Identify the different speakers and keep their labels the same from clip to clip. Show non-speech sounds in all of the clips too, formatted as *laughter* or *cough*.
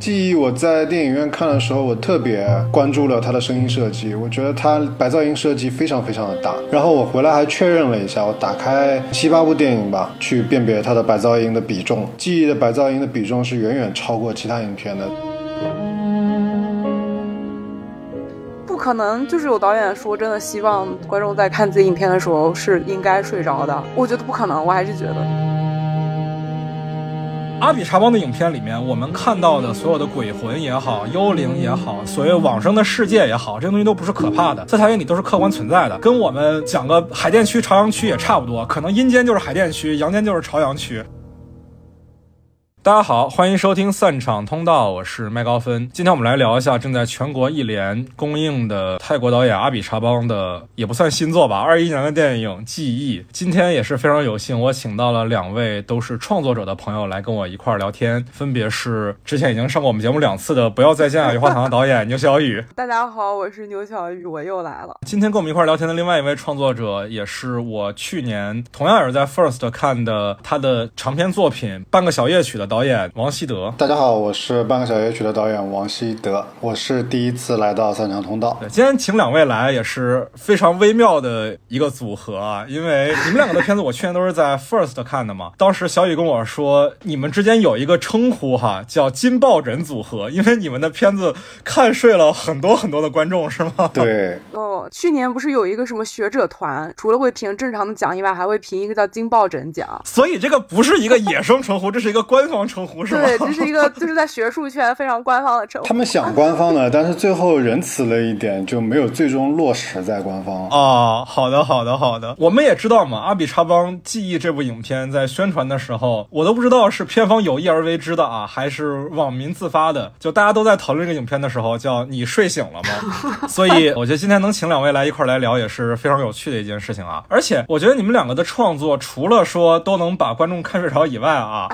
Speaker 1: 记忆我在电影院看的时候，我特别关注了它的声音设计，我觉得它白噪音设计非常非常的大。然后我回来还确认了一下，我打开七八部电影吧，去辨别它的白噪音的比重。记忆的白噪音的比重是远远超过其他影片的。
Speaker 2: 不可能，就是有导演说真的希望观众在看自己影片的时候是应该睡着的。我觉得不可能，我还是觉得。
Speaker 3: 阿比查邦的影片里面，我们看到的所有的鬼魂也好，幽灵也好，所谓往生的世界也好，这些东西都不是可怕的，在他眼里都是客观存在的，跟我们讲个海淀区、朝阳区也差不多，可能阴间就是海淀区，阳间就是朝阳区。大家好，欢迎收听散场通道，我是麦高芬。今天我们来聊一下正在全国一连公映的泰国导演阿比查邦的，也不算新作吧，二一年的电影《记忆》。今天也是非常有幸，我请到了两位都是创作者的朋友来跟我一块儿聊天，分别是之前已经上过我们节目两次的《不要再见》啊，棉花糖的导演牛小雨。
Speaker 2: 大家好，我是牛小雨，我又来了。
Speaker 3: 今天跟我们一块儿聊天的另外一位创作者，也是我去年同样也是在 First 看的他的长篇作品《半个小夜曲》的。导演王希德，
Speaker 1: 大家好，我是半个小夜曲的导演王希德，我是第一次来到三场通道。
Speaker 3: 对，今天请两位来也是非常微妙的一个组合啊，因为你们两个的片子我去年都是在 First 看的嘛。当时小雨跟我说，你们之间有一个称呼哈，叫金抱枕组合，因为你们的片子看睡了很多很多的观众，是吗？
Speaker 1: 对。*laughs*
Speaker 2: 哦，去年不是有一个什么学者团，除了会评正常的奖以外，还会评一个叫金抱枕奖。
Speaker 3: 所以这个不是一个野生称呼，这是一个官方。称呼是吧？
Speaker 2: 对，这是一个就是在学术圈非常官方的称呼。
Speaker 1: 他们想官方的，但是最后仁慈了一点，就没有最终落实在官方。
Speaker 3: 哦，好的，好的，好的。我们也知道嘛，《阿比查邦记忆》这部影片在宣传的时候，我都不知道是片方有意而为之的啊，还是网民自发的。就大家都在讨论这个影片的时候，叫你睡醒了吗？*laughs* 所以我觉得今天能请两位来一块来聊，也是非常有趣的一件事情啊。而且我觉得你们两个的创作，除了说都能把观众看睡着以外啊，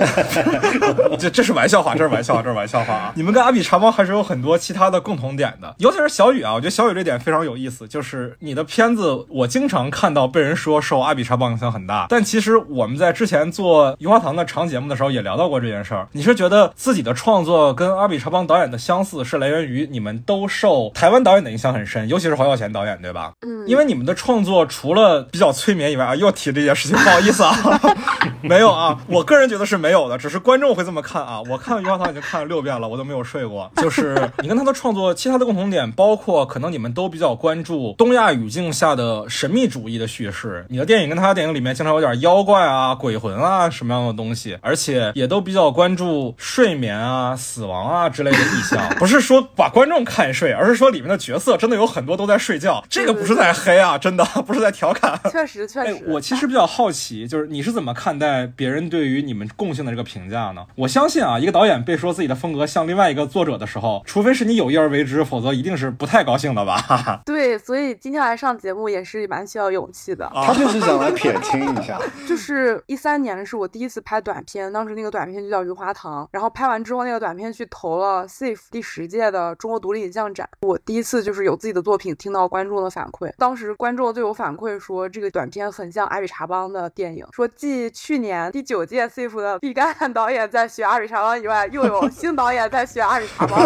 Speaker 3: *laughs* 这这是玩笑话，这是玩笑话，这是玩笑话啊！你们跟阿比查邦还是有很多其他的共同点的，尤其是小雨啊，我觉得小雨这点非常有意思，就是你的片子，我经常看到被人说受阿比查邦影响很大，但其实我们在之前做油花堂的长节目的时候也聊到过这件事儿。你是觉得自己的创作跟阿比查邦导演的相似，是来源于你们都受台湾导演的影响很深，尤其是黄孝贤导演，对吧？
Speaker 2: 嗯，
Speaker 3: 因为你们的创作除了比较催眠以外啊，又提这件事情，不好意思啊，*laughs* 没有啊，我个人觉得是没有的，只是观众会这么看啊。*laughs* 我看《余华堂》已经看了六遍了，我都没有睡过。就是你跟他的创作，其他的共同点包括，可能你们都比较关注东亚语境下的神秘主义的叙事。你的电影跟他的电影里面经常有点妖怪啊、鬼魂啊什么样的东西，而且也都比较关注睡眠啊、死亡啊之类的意象。*laughs* 不是说把观众看睡，而是说里面的角色真的有很多都在睡觉。这个不是在黑啊，真的不是在调侃。
Speaker 2: 确实，确实。
Speaker 3: 我其实比较好奇，就是你是怎么看待别人对于你们共性的这个评价呢？我相信啊，一个导演被说自己的风格像另外一个作者的时候，除非是你有意而为之，否则一定是不太高兴的吧？*laughs*
Speaker 2: 对，所以今天来上节目也是蛮需要勇气的。
Speaker 1: 他就是想来撇清一下。
Speaker 2: 就是一三年是我第一次拍短片，当时那个短片就叫《余华堂》，然后拍完之后，那个短片去投了 SIF 第十届的中国独立影像展。我第一次就是有自己的作品听到观众的反馈，当时观众对我反馈说这个短片很像阿比查邦的电影，说继去年第九届 SIF 的毕赣导演在学阿比查邦以外，又有新导演在学阿比查邦。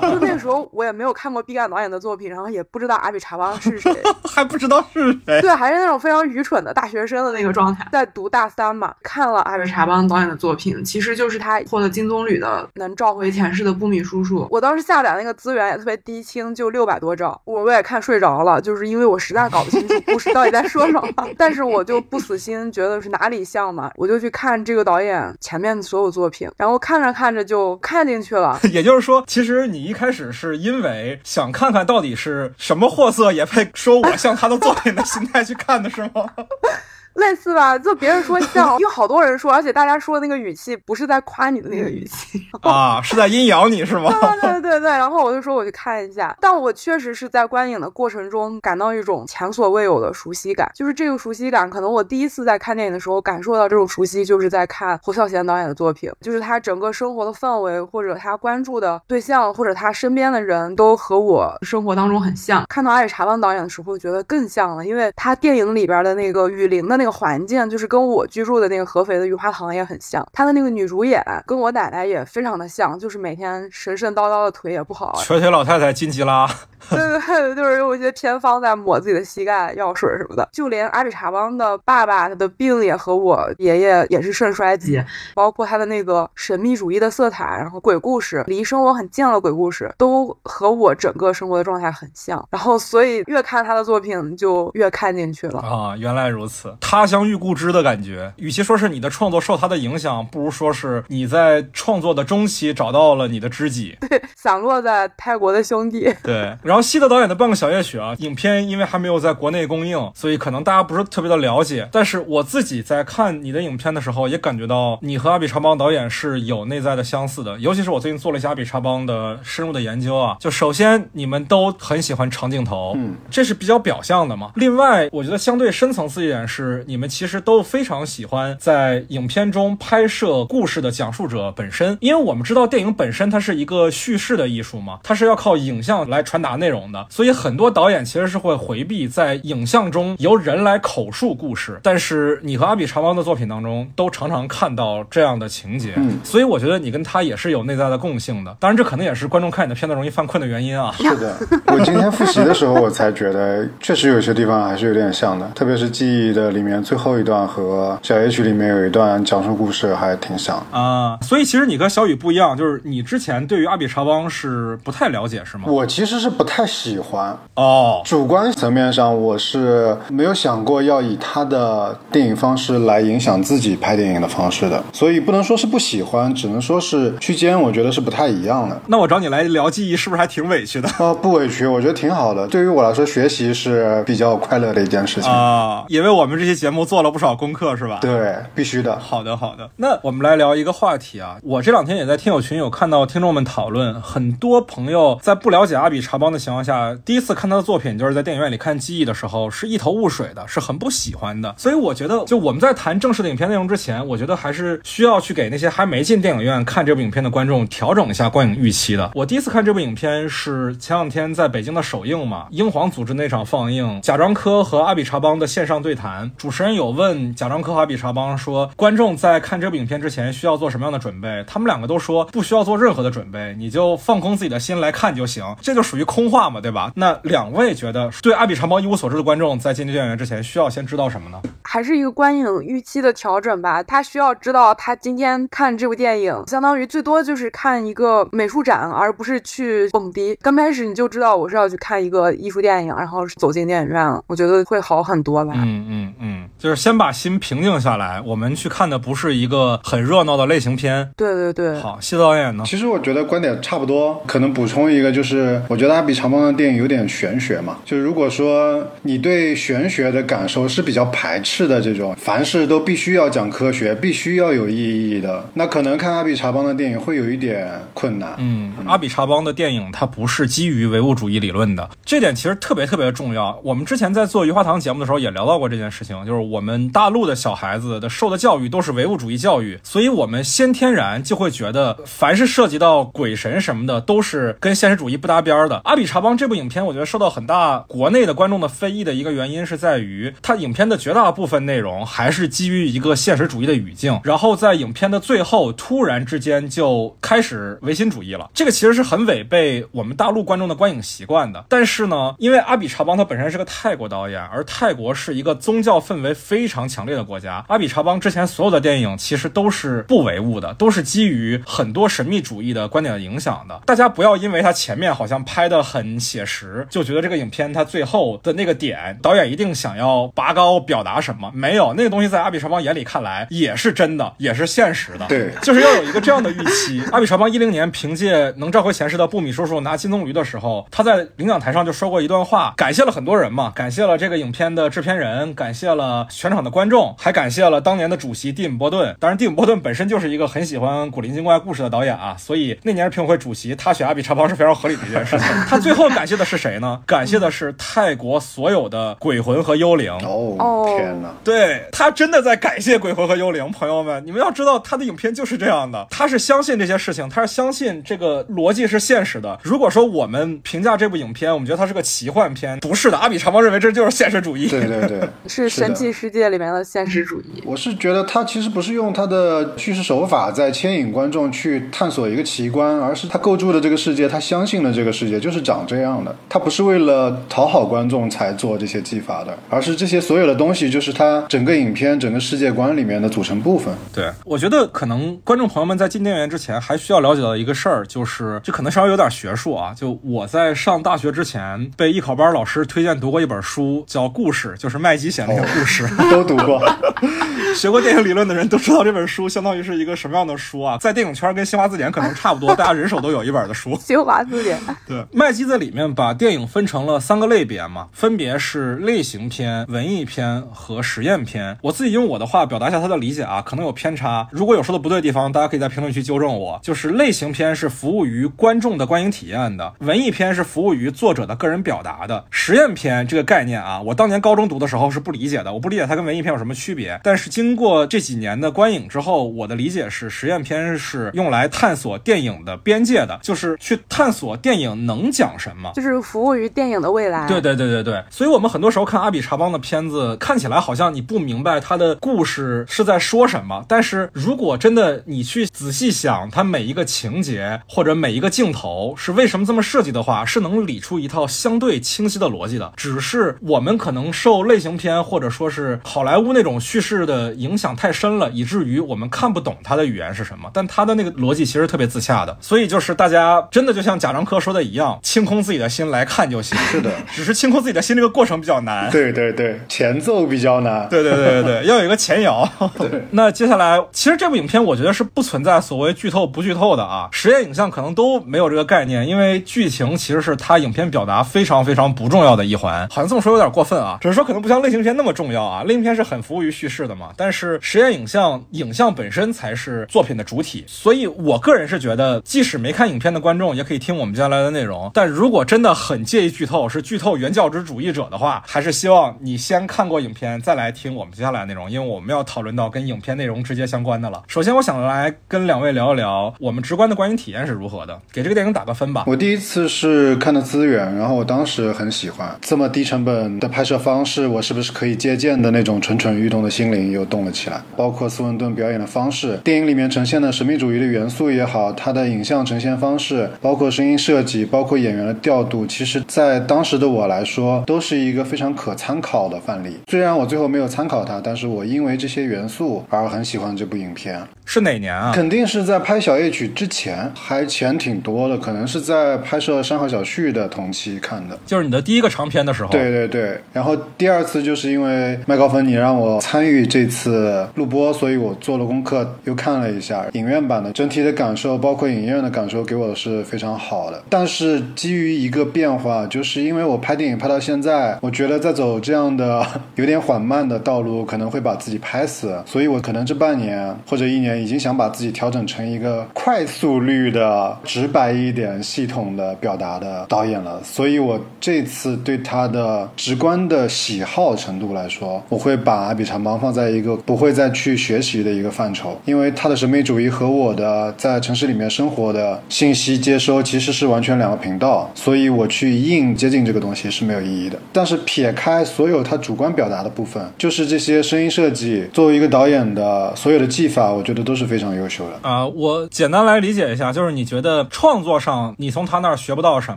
Speaker 2: 就那个时候我也没有看过毕赣导演的作品，然后也不知道阿比查邦是谁，*laughs*
Speaker 3: 还不知道是谁。
Speaker 2: 对，还是那种非常愚蠢的大学生的那个状态，在读大三嘛，看了阿比查邦导演的作品，其实就是他获得金棕榈的《能召回前世的布米叔叔》。我当时下载那个资源也特别低清，就六百多兆，我我也看睡着了，就是因为我实在搞不清楚故事到底在说什么。*laughs* 但是我就不死心，觉得是哪里像嘛，我就去看这个导演前面的所有作品，然后看着看着就看进去了。*laughs*
Speaker 3: 也就是说，其实你一开始是因为想看看到底是什么货色，也配说我像他的作品的心态去看的是吗？*laughs*
Speaker 2: 类似吧，就别人说像，*laughs* 有好多人说，而且大家说的那个语气不是在夸你的那个语气
Speaker 3: 啊，是在阴阳你是吗？
Speaker 2: 对对对对，然后我就说我去看一下，但我确实是在观影的过程中感到一种前所未有的熟悉感，就是这个熟悉感，可能我第一次在看电影的时候感受到这种熟悉，就是在看侯孝贤导演的作品，就是他整个生活的氛围，或者他关注的对象，或者他身边的人都和我生活当中很像。看到阿里查邦导演的时候，觉得更像了，因为他电影里边的那个雨林的那。那个环境就是跟我居住的那个合肥的雨花堂也很像，他的那个女主演跟我奶奶也非常的像，就是每天神神叨叨的腿也不好，
Speaker 3: 瘸腿老太太金吉拉。*laughs*
Speaker 2: 对对对，就是用一些偏方在抹自己的膝盖、药水什么的。就连阿比查邦的爸爸，他的病也和我爷爷也是肾衰竭，包括他的那个神秘主义的色彩，然后鬼故事，离生活很近的鬼故事，都和我整个生活的状态很像。然后，所以越看他的作品就越看进去了
Speaker 3: 啊！原来如此，他乡遇故知的感觉。与其说是你的创作受他的影响，不如说是你在创作的中期找到了你的知己。
Speaker 2: 对，*laughs* 散落在泰国的兄弟。
Speaker 3: 对，然后西德导演的《半个小夜曲》啊，影片因为还没有在国内公映，所以可能大家不是特别的了解。但是我自己在看你的影片的时候，也感觉到你和阿比查邦导演是有内在的相似的。尤其是我最近做了一下阿比查邦的深入的研究啊，就首先你们都很喜欢长镜头，
Speaker 1: 嗯，
Speaker 3: 这是比较表象的嘛。另外，我觉得相对深层次一点是，你们其实都非常喜欢在影片中拍摄故事的讲述者本身，因为我们知道电影本身它是一个叙事的艺术嘛，它是要靠影像来传达内容的。所以很多导演其实是会回避在影像中由人来口述故事，但是你和阿比查邦的作品当中都常常看到这样的情节，
Speaker 1: 嗯，
Speaker 3: 所以我觉得你跟他也是有内在的共性的。当然，这可能也是观众看你的片子容易犯困的原因啊。
Speaker 1: 是的，我今天复习的时候，我才觉得确实有些地方还是有点像的，特别是记忆的里面最后一段和小夜曲里面有一段讲述故事还挺像
Speaker 3: 啊。所以其实你跟小雨不一样，就是你之前对于阿比查邦是不太了解，是吗？
Speaker 1: 我其实是不太喜。欢
Speaker 3: 哦，
Speaker 1: 主观层面上我是没有想过要以他的电影方式来影响自己拍电影的方式的，所以不能说是不喜欢，只能说是区间，我觉得是不太一样的。
Speaker 3: 那我找你来聊记忆，是不是还挺委屈的？
Speaker 1: 啊，不委屈，我觉得挺好的。对于我来说，学习是比较快乐的一件事情
Speaker 3: 啊，因为我们这期节目做了不少功课，是吧？
Speaker 1: 对，必须的。
Speaker 3: 好的，好的。那我们来聊一个话题啊，我这两天也在听友群有看到听众们讨论，很多朋友在不了解阿比查邦的情况下。第一次看他的作品，就是在电影院里看《记忆》的时候，是一头雾水的，是很不喜欢的。所以我觉得，就我们在谈正式的影片内容之前，我觉得还是需要去给那些还没进电影院看这部影片的观众调整一下观影预期的。我第一次看这部影片是前两天在北京的首映嘛，英皇组织那场放映，贾樟柯和阿比查邦的线上对谈，主持人有问贾樟柯和阿比查邦说，观众在看这部影片之前需要做什么样的准备？他们两个都说不需要做任何的准备，你就放空自己的心来看就行，这就属于空话嘛，对吧？那两位觉得对阿比查邦一无所知的观众在进电影院之前需要先知道什么呢？
Speaker 2: 还是一个观影预期的调整吧。他需要知道他今天看这部电影，相当于最多就是看一个美术展，而不是去蹦迪。刚开始你就知道我是要去看一个艺术电影，然后走进电影院了，我觉得会好很多吧。
Speaker 3: 嗯嗯嗯，就是先把心平静下来。我们去看的不是一个很热闹的类型片。
Speaker 2: 对对对。
Speaker 3: 好，谢导演呢？
Speaker 1: 其实我觉得观点差不多，可能补充一个，就是我觉得阿比长邦的电影有点玄学嘛。就如果说你对玄学的感受是比较排斥的，这种凡事都必须要讲科学，必须要有意义的，那可能看阿比查邦的电影会有一点困难。
Speaker 3: 嗯，阿比查邦的电影它不是基于唯物主义理论的，这点其实特别特别重要。我们之前在做《余华堂》节目的时候也聊到过这件事情，就是我们大陆的小孩子的受的教育都是唯物主义教育，所以我们先天然就会觉得凡是涉及到鬼神什么的都是跟现实主义不搭边的。阿比查邦这部影片，我觉得受到很大。国内的观众的非议的一个原因是在于，它影片的绝大部分内容还是基于一个现实主义的语境，然后在影片的最后突然之间就开始唯心主义了。这个其实是很违背我们大陆观众的观影习惯的。但是呢，因为阿比查邦他本身是个泰国导演，而泰国是一个宗教分围非常强烈的国家，阿比查邦之前所有的电影其实都是不唯物的，都是基于很多神秘主义的观点的影响的。大家不要因为他前面好像拍的很写实，就觉得这个影片他。最后的那个点，导演一定想要拔高表达什么？没有那个东西，在阿比查邦眼里看来也是真的，也是现实的。
Speaker 1: 对，
Speaker 3: 就是要有一个这样的预期。*laughs* 阿比查邦一零年凭借《能召回前世的布米叔叔》拿金棕榈的时候，他在领奖台上就说过一段话，感谢了很多人嘛，感谢了这个影片的制片人，感谢了全场的观众，还感谢了当年的主席蒂姆·波顿。当然，蒂姆·波顿本身就是一个很喜欢古灵精怪故事的导演啊，所以那年评委会主席他选阿比查邦是非常合理的一件事情。*laughs* 他最后感谢的是谁呢？感谢的是。泰国所有的鬼魂和幽灵
Speaker 1: 哦，天哪！
Speaker 3: 对他真的在感谢鬼魂和幽灵，朋友们，你们要知道他的影片就是这样的，他是相信这些事情，他是相信这个逻辑是现实的。如果说我们评价这部影片，我们觉得它是个奇幻片，不是的，阿比查邦认为这就是现实主义，
Speaker 1: 对对对，*laughs*
Speaker 2: 是神际世界里面的现实主义。
Speaker 1: 我是觉得他其实不是用他的叙事手法在牵引观众去探索一个奇观，而是他构筑的这个世界，他相信的这个世界就是长这样的。他不是为了讨好观众才做这些技法的，而是这些所有的东西就是他整个影片、整个世界观里面的组成部分。
Speaker 3: 对，我觉得可能观众朋友们在进电影院之前还需要了解到一个事儿，就是这可能稍微有点学术啊。就我在上大学之前被艺考班老师推荐读过一本书，叫《故事》，就是麦基写那个故事。*laughs*
Speaker 1: 都读过，*laughs*
Speaker 3: 学过电影理论的人都知道这本书相当于是一个什么样的书啊？在电影圈跟新华字典可能差不多，大家人手都有一本的书。
Speaker 2: 新华字典，*laughs*
Speaker 3: 对，麦基在里面把电影分成了三个类别嘛，分别是类型片、文艺片和实验片。我自己用我的话表达一下他的理解啊，可能有偏差，如果有说的不对的地方，大家可以在评论区纠正我。就是类型片是服务于观众的观影体验的，文艺片是服务于作者的个人表达的，实验片这个概念啊，我当年高中读的时候是不理解的，我不理解它跟文艺片有什么区别。但是经过这几年的观影之后，我的理解是，实验片是用来探索电影的边界的，就是去探索电影能讲什么。
Speaker 2: 就是服务于电影的未来。
Speaker 3: 对对对对对，所以我们很多时候看阿比查邦的片子，看起来好像你不明白他的故事是在说什么，但是如果真的你去仔细想，他每一个情节或者每一个镜头是为什么这么设计的话，是能理出一套相对清晰的逻辑的。只是我们可能受类型片或者说是好莱坞那种叙事的影响太深了，以至于我们看不懂他的语言是什么，但他的那个逻辑其实特别自洽的。所以就是大家真的就像贾樟柯说的一样，清空自己的心来看就行。
Speaker 1: 是的，
Speaker 3: 只是清空自己的心这个过程比较难。
Speaker 1: 对对对，前奏比较难。
Speaker 3: 对对对对对，要有一个前摇。
Speaker 1: 对，
Speaker 3: 那接下来，其实这部影片我觉得是不存在所谓剧透不剧透的啊，实验影像可能都没有这个概念，因为剧情其实是它影片表达非常非常不重要的一环。好像这么说有点过分啊，只是说可能不像类型片那么重重要啊，类型片是很服务于叙事的嘛，但是实验影像影像本身才是作品的主体，所以我个人是觉得，即使没看影片的观众也可以听我们接下来的内容，但如果真的很介意剧透，是剧透原教旨主义者的话，还是希望你先看过影片再来听我们接下来的内容，因为我们要讨论到跟影片内容直接相关的了。首先，我想来跟两位聊一聊我们直观的观影体验是如何的，给这个电影打个分吧。
Speaker 1: 我第一次是看的资源，然后我当时很喜欢这么低成本的拍摄方式，我是不是可以接借鉴的那种蠢蠢欲动的心灵又动了起来。包括斯文顿表演的方式，电影里面呈现的神秘主义的元素也好，它的影像呈现方式，包括声音设计，包括演员的调度，其实在当时的我来说，都是一个非常可参考的范例。虽然我最后没有参考它，但是我因为这些元素而很喜欢这部影片。
Speaker 3: 是哪年啊？
Speaker 1: 肯定是在拍《小夜曲》之前，还前挺多的，可能是在拍摄《山河小旭》的同期看的。
Speaker 3: 就是你的第一个长片的时候。
Speaker 1: 对对对，然后第二次就是因为麦高芬你让我参与这次录播，所以我做了功课，又看了一下影院版的整体的感受，包括影院的感受，给我的是非常好的。但是基于一个变化，就是因为我拍电影拍到现在，我觉得在走这样的有点缓慢的道路，可能会把自己拍死，所以我可能这半年或者一年已经想把自己调整成一个快速率的、直白一点、系统的表达的导演了。所以我这次对他的直观的喜好程度来说，我会把阿比查邦放在一个不会再去学习的一个范畴，因为他的审美主义和我的在城市里面生活的信息接收其实是完全两个频道，所以我去硬接近这个东西是没有意义的。但是撇开所有他主观表达的部分，就是这些声音设计，作为一个导演的所有的技法，我觉得都是非常优秀的。
Speaker 3: 啊、我简单来理解一下，就是你觉得创作上你从他那儿学不到什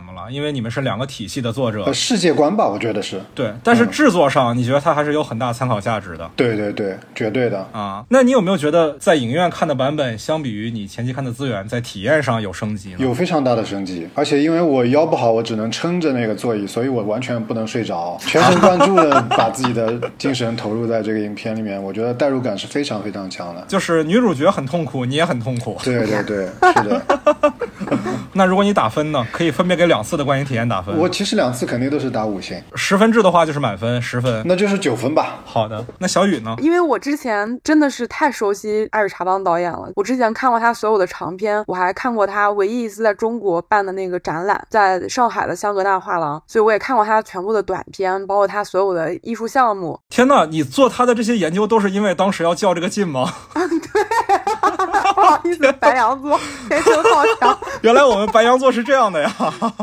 Speaker 3: 么了，因为你们是两个体系的作者
Speaker 1: 呃，，世界观吧，我觉得是
Speaker 3: 对。但是制作上，你觉得他还是有很大参考价值的
Speaker 1: 对对对，绝对的。
Speaker 3: 啊？那你有没有觉得在影院看的版本，相比于你前期看的资源，在体验上有升级呢？
Speaker 1: 有非常大的升级，而且因为我腰不好，我只能撑着那个座椅，所以我完全不能睡着，全神贯注的 *laughs* 把自己的精神投入在这个影片里面，我觉得代入感是非常非常强的。
Speaker 3: 就是女主角很痛苦，你也很痛苦。
Speaker 1: 对对对，是的，*laughs*
Speaker 3: 那如果你打分呢？可以分别给两次的观影体验打分。
Speaker 1: 我其实两次肯定都是打五星，
Speaker 3: 十分制的话就是满分十分。
Speaker 1: 那就是九分吧。
Speaker 3: 好的，那小雨呢？
Speaker 2: 因为我之前真的是太熟悉艾尔查邦导演了，我之前看过他所有的长片，我还看过他唯一一次在中国办的那个展览，在上海的香格纳画廊，所以我也看过他全部的短片，包括他所有的艺术项目。
Speaker 3: 天呐，你做他的这些研究都是因为当时要较这个劲吗？*laughs* *laughs*
Speaker 2: 不好意思，白羊座 *laughs* 天生好强，*laughs*
Speaker 3: 原来我们白羊座是这样的呀。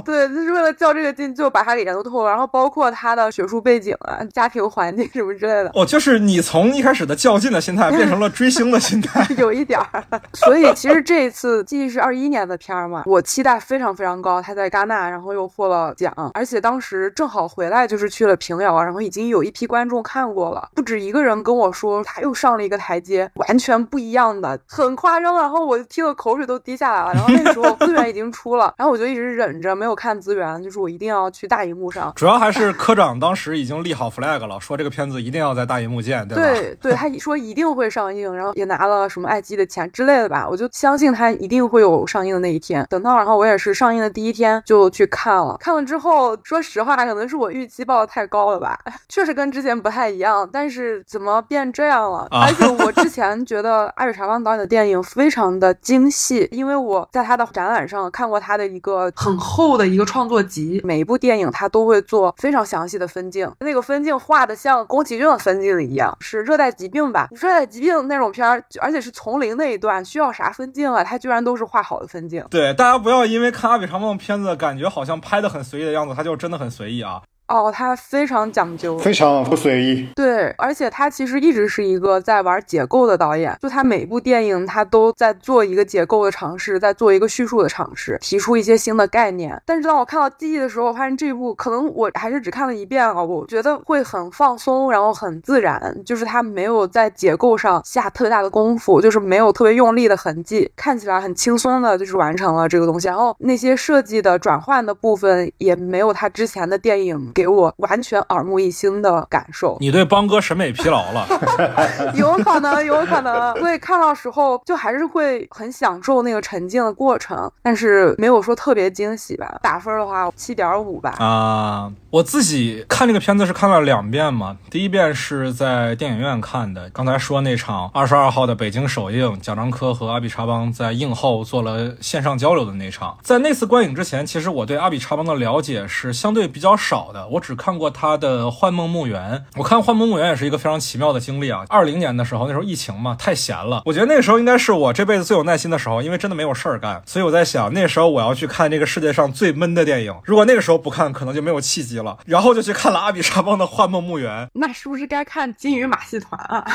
Speaker 2: 对，就是为了较这个劲，就把他给研究透了。然后包括他的学术背景啊、家庭环境什么之类的。
Speaker 3: 哦，就是你从一开始的较劲的心态变成了追星的心态，*laughs*
Speaker 2: 有一点儿。所以其实这一次，记忆是二一年的片儿嘛，我期待非常非常高。他在戛纳，然后又获了奖，而且当时正好回来，就是去了平遥，然后已经有一批观众看过了，不止一个人跟我说他又上了一个台阶，完全不一样的，很夸张。然后我听的口水都滴下来了。然后那个时候资源已经出了，然后我就一直忍着没有看资源，就是我一定要去大荧幕上。
Speaker 3: 主要还是科长当时已经立好 flag 了，说这个片子一定要在大荧幕见，对吧？
Speaker 2: 对对，他说一定会上映，然后也拿了什么爱奇艺的钱之类的吧，我就相信他一定会有上映的那一天。等到然后我也是上映的第一天就去看了，看了之后，说实话，可能是我预期报的太高了吧，*laughs* 确实跟之前不太一样。但是怎么变这样了？而且我之前觉得阿比查邦导演的电影非常的精细，因为我在他的展览上看过他的一个很厚的一个创作集，每一部电影他都会做非常详细的分镜，那个分镜画的像宫崎骏的分镜一样，是热带疾病吧？热带疾病那种片儿，而且是丛林那一段，需要啥分镜啊？他居然都是画好的分镜。
Speaker 3: 对，大家不要因为看阿比查邦的片子，感觉好像拍的很随意的样子，他就真的很随意啊。
Speaker 2: 哦，他非常讲究，
Speaker 1: 非常不随意。
Speaker 2: 对，而且他其实一直是一个在玩结构的导演，就他每部电影他都在做一个结构的尝试，在做一个叙述的尝试，提出一些新的概念。但是当我看到记忆的时候，我发现这部可能我还是只看了一遍啊，我觉得会很放松，然后很自然，就是他没有在结构上下特别大的功夫，就是没有特别用力的痕迹，看起来很轻松的，就是完成了这个东西。然后那些设计的转换的部分也没有他之前的电影。给我完全耳目一新的感受。
Speaker 3: 你对邦哥审美疲劳了，*laughs*
Speaker 2: 有可能，有可能。所以看到时候就还是会很享受那个沉浸的过程，但是没有说特别惊喜吧。打分的话，七点五吧。
Speaker 3: 啊，我自己看这个片子是看了两遍嘛。第一遍是在电影院看的，刚才说那场二十二号的北京首映，贾樟柯和阿比查邦在映后做了线上交流的那场。在那次观影之前，其实我对阿比查邦的了解是相对比较少的。我只看过他的《幻梦墓园》，我看《幻梦墓园》也是一个非常奇妙的经历啊。二零年的时候，那时候疫情嘛，太闲了，我觉得那个时候应该是我这辈子最有耐心的时候，因为真的没有事儿干，所以我在想，那时候我要去看这个世界上最闷的电影，如果那个时候不看，可能就没有契机了。然后就去看了阿比沙邦的《幻梦墓园》，
Speaker 2: 那是不是该看《金鱼马戏团》啊？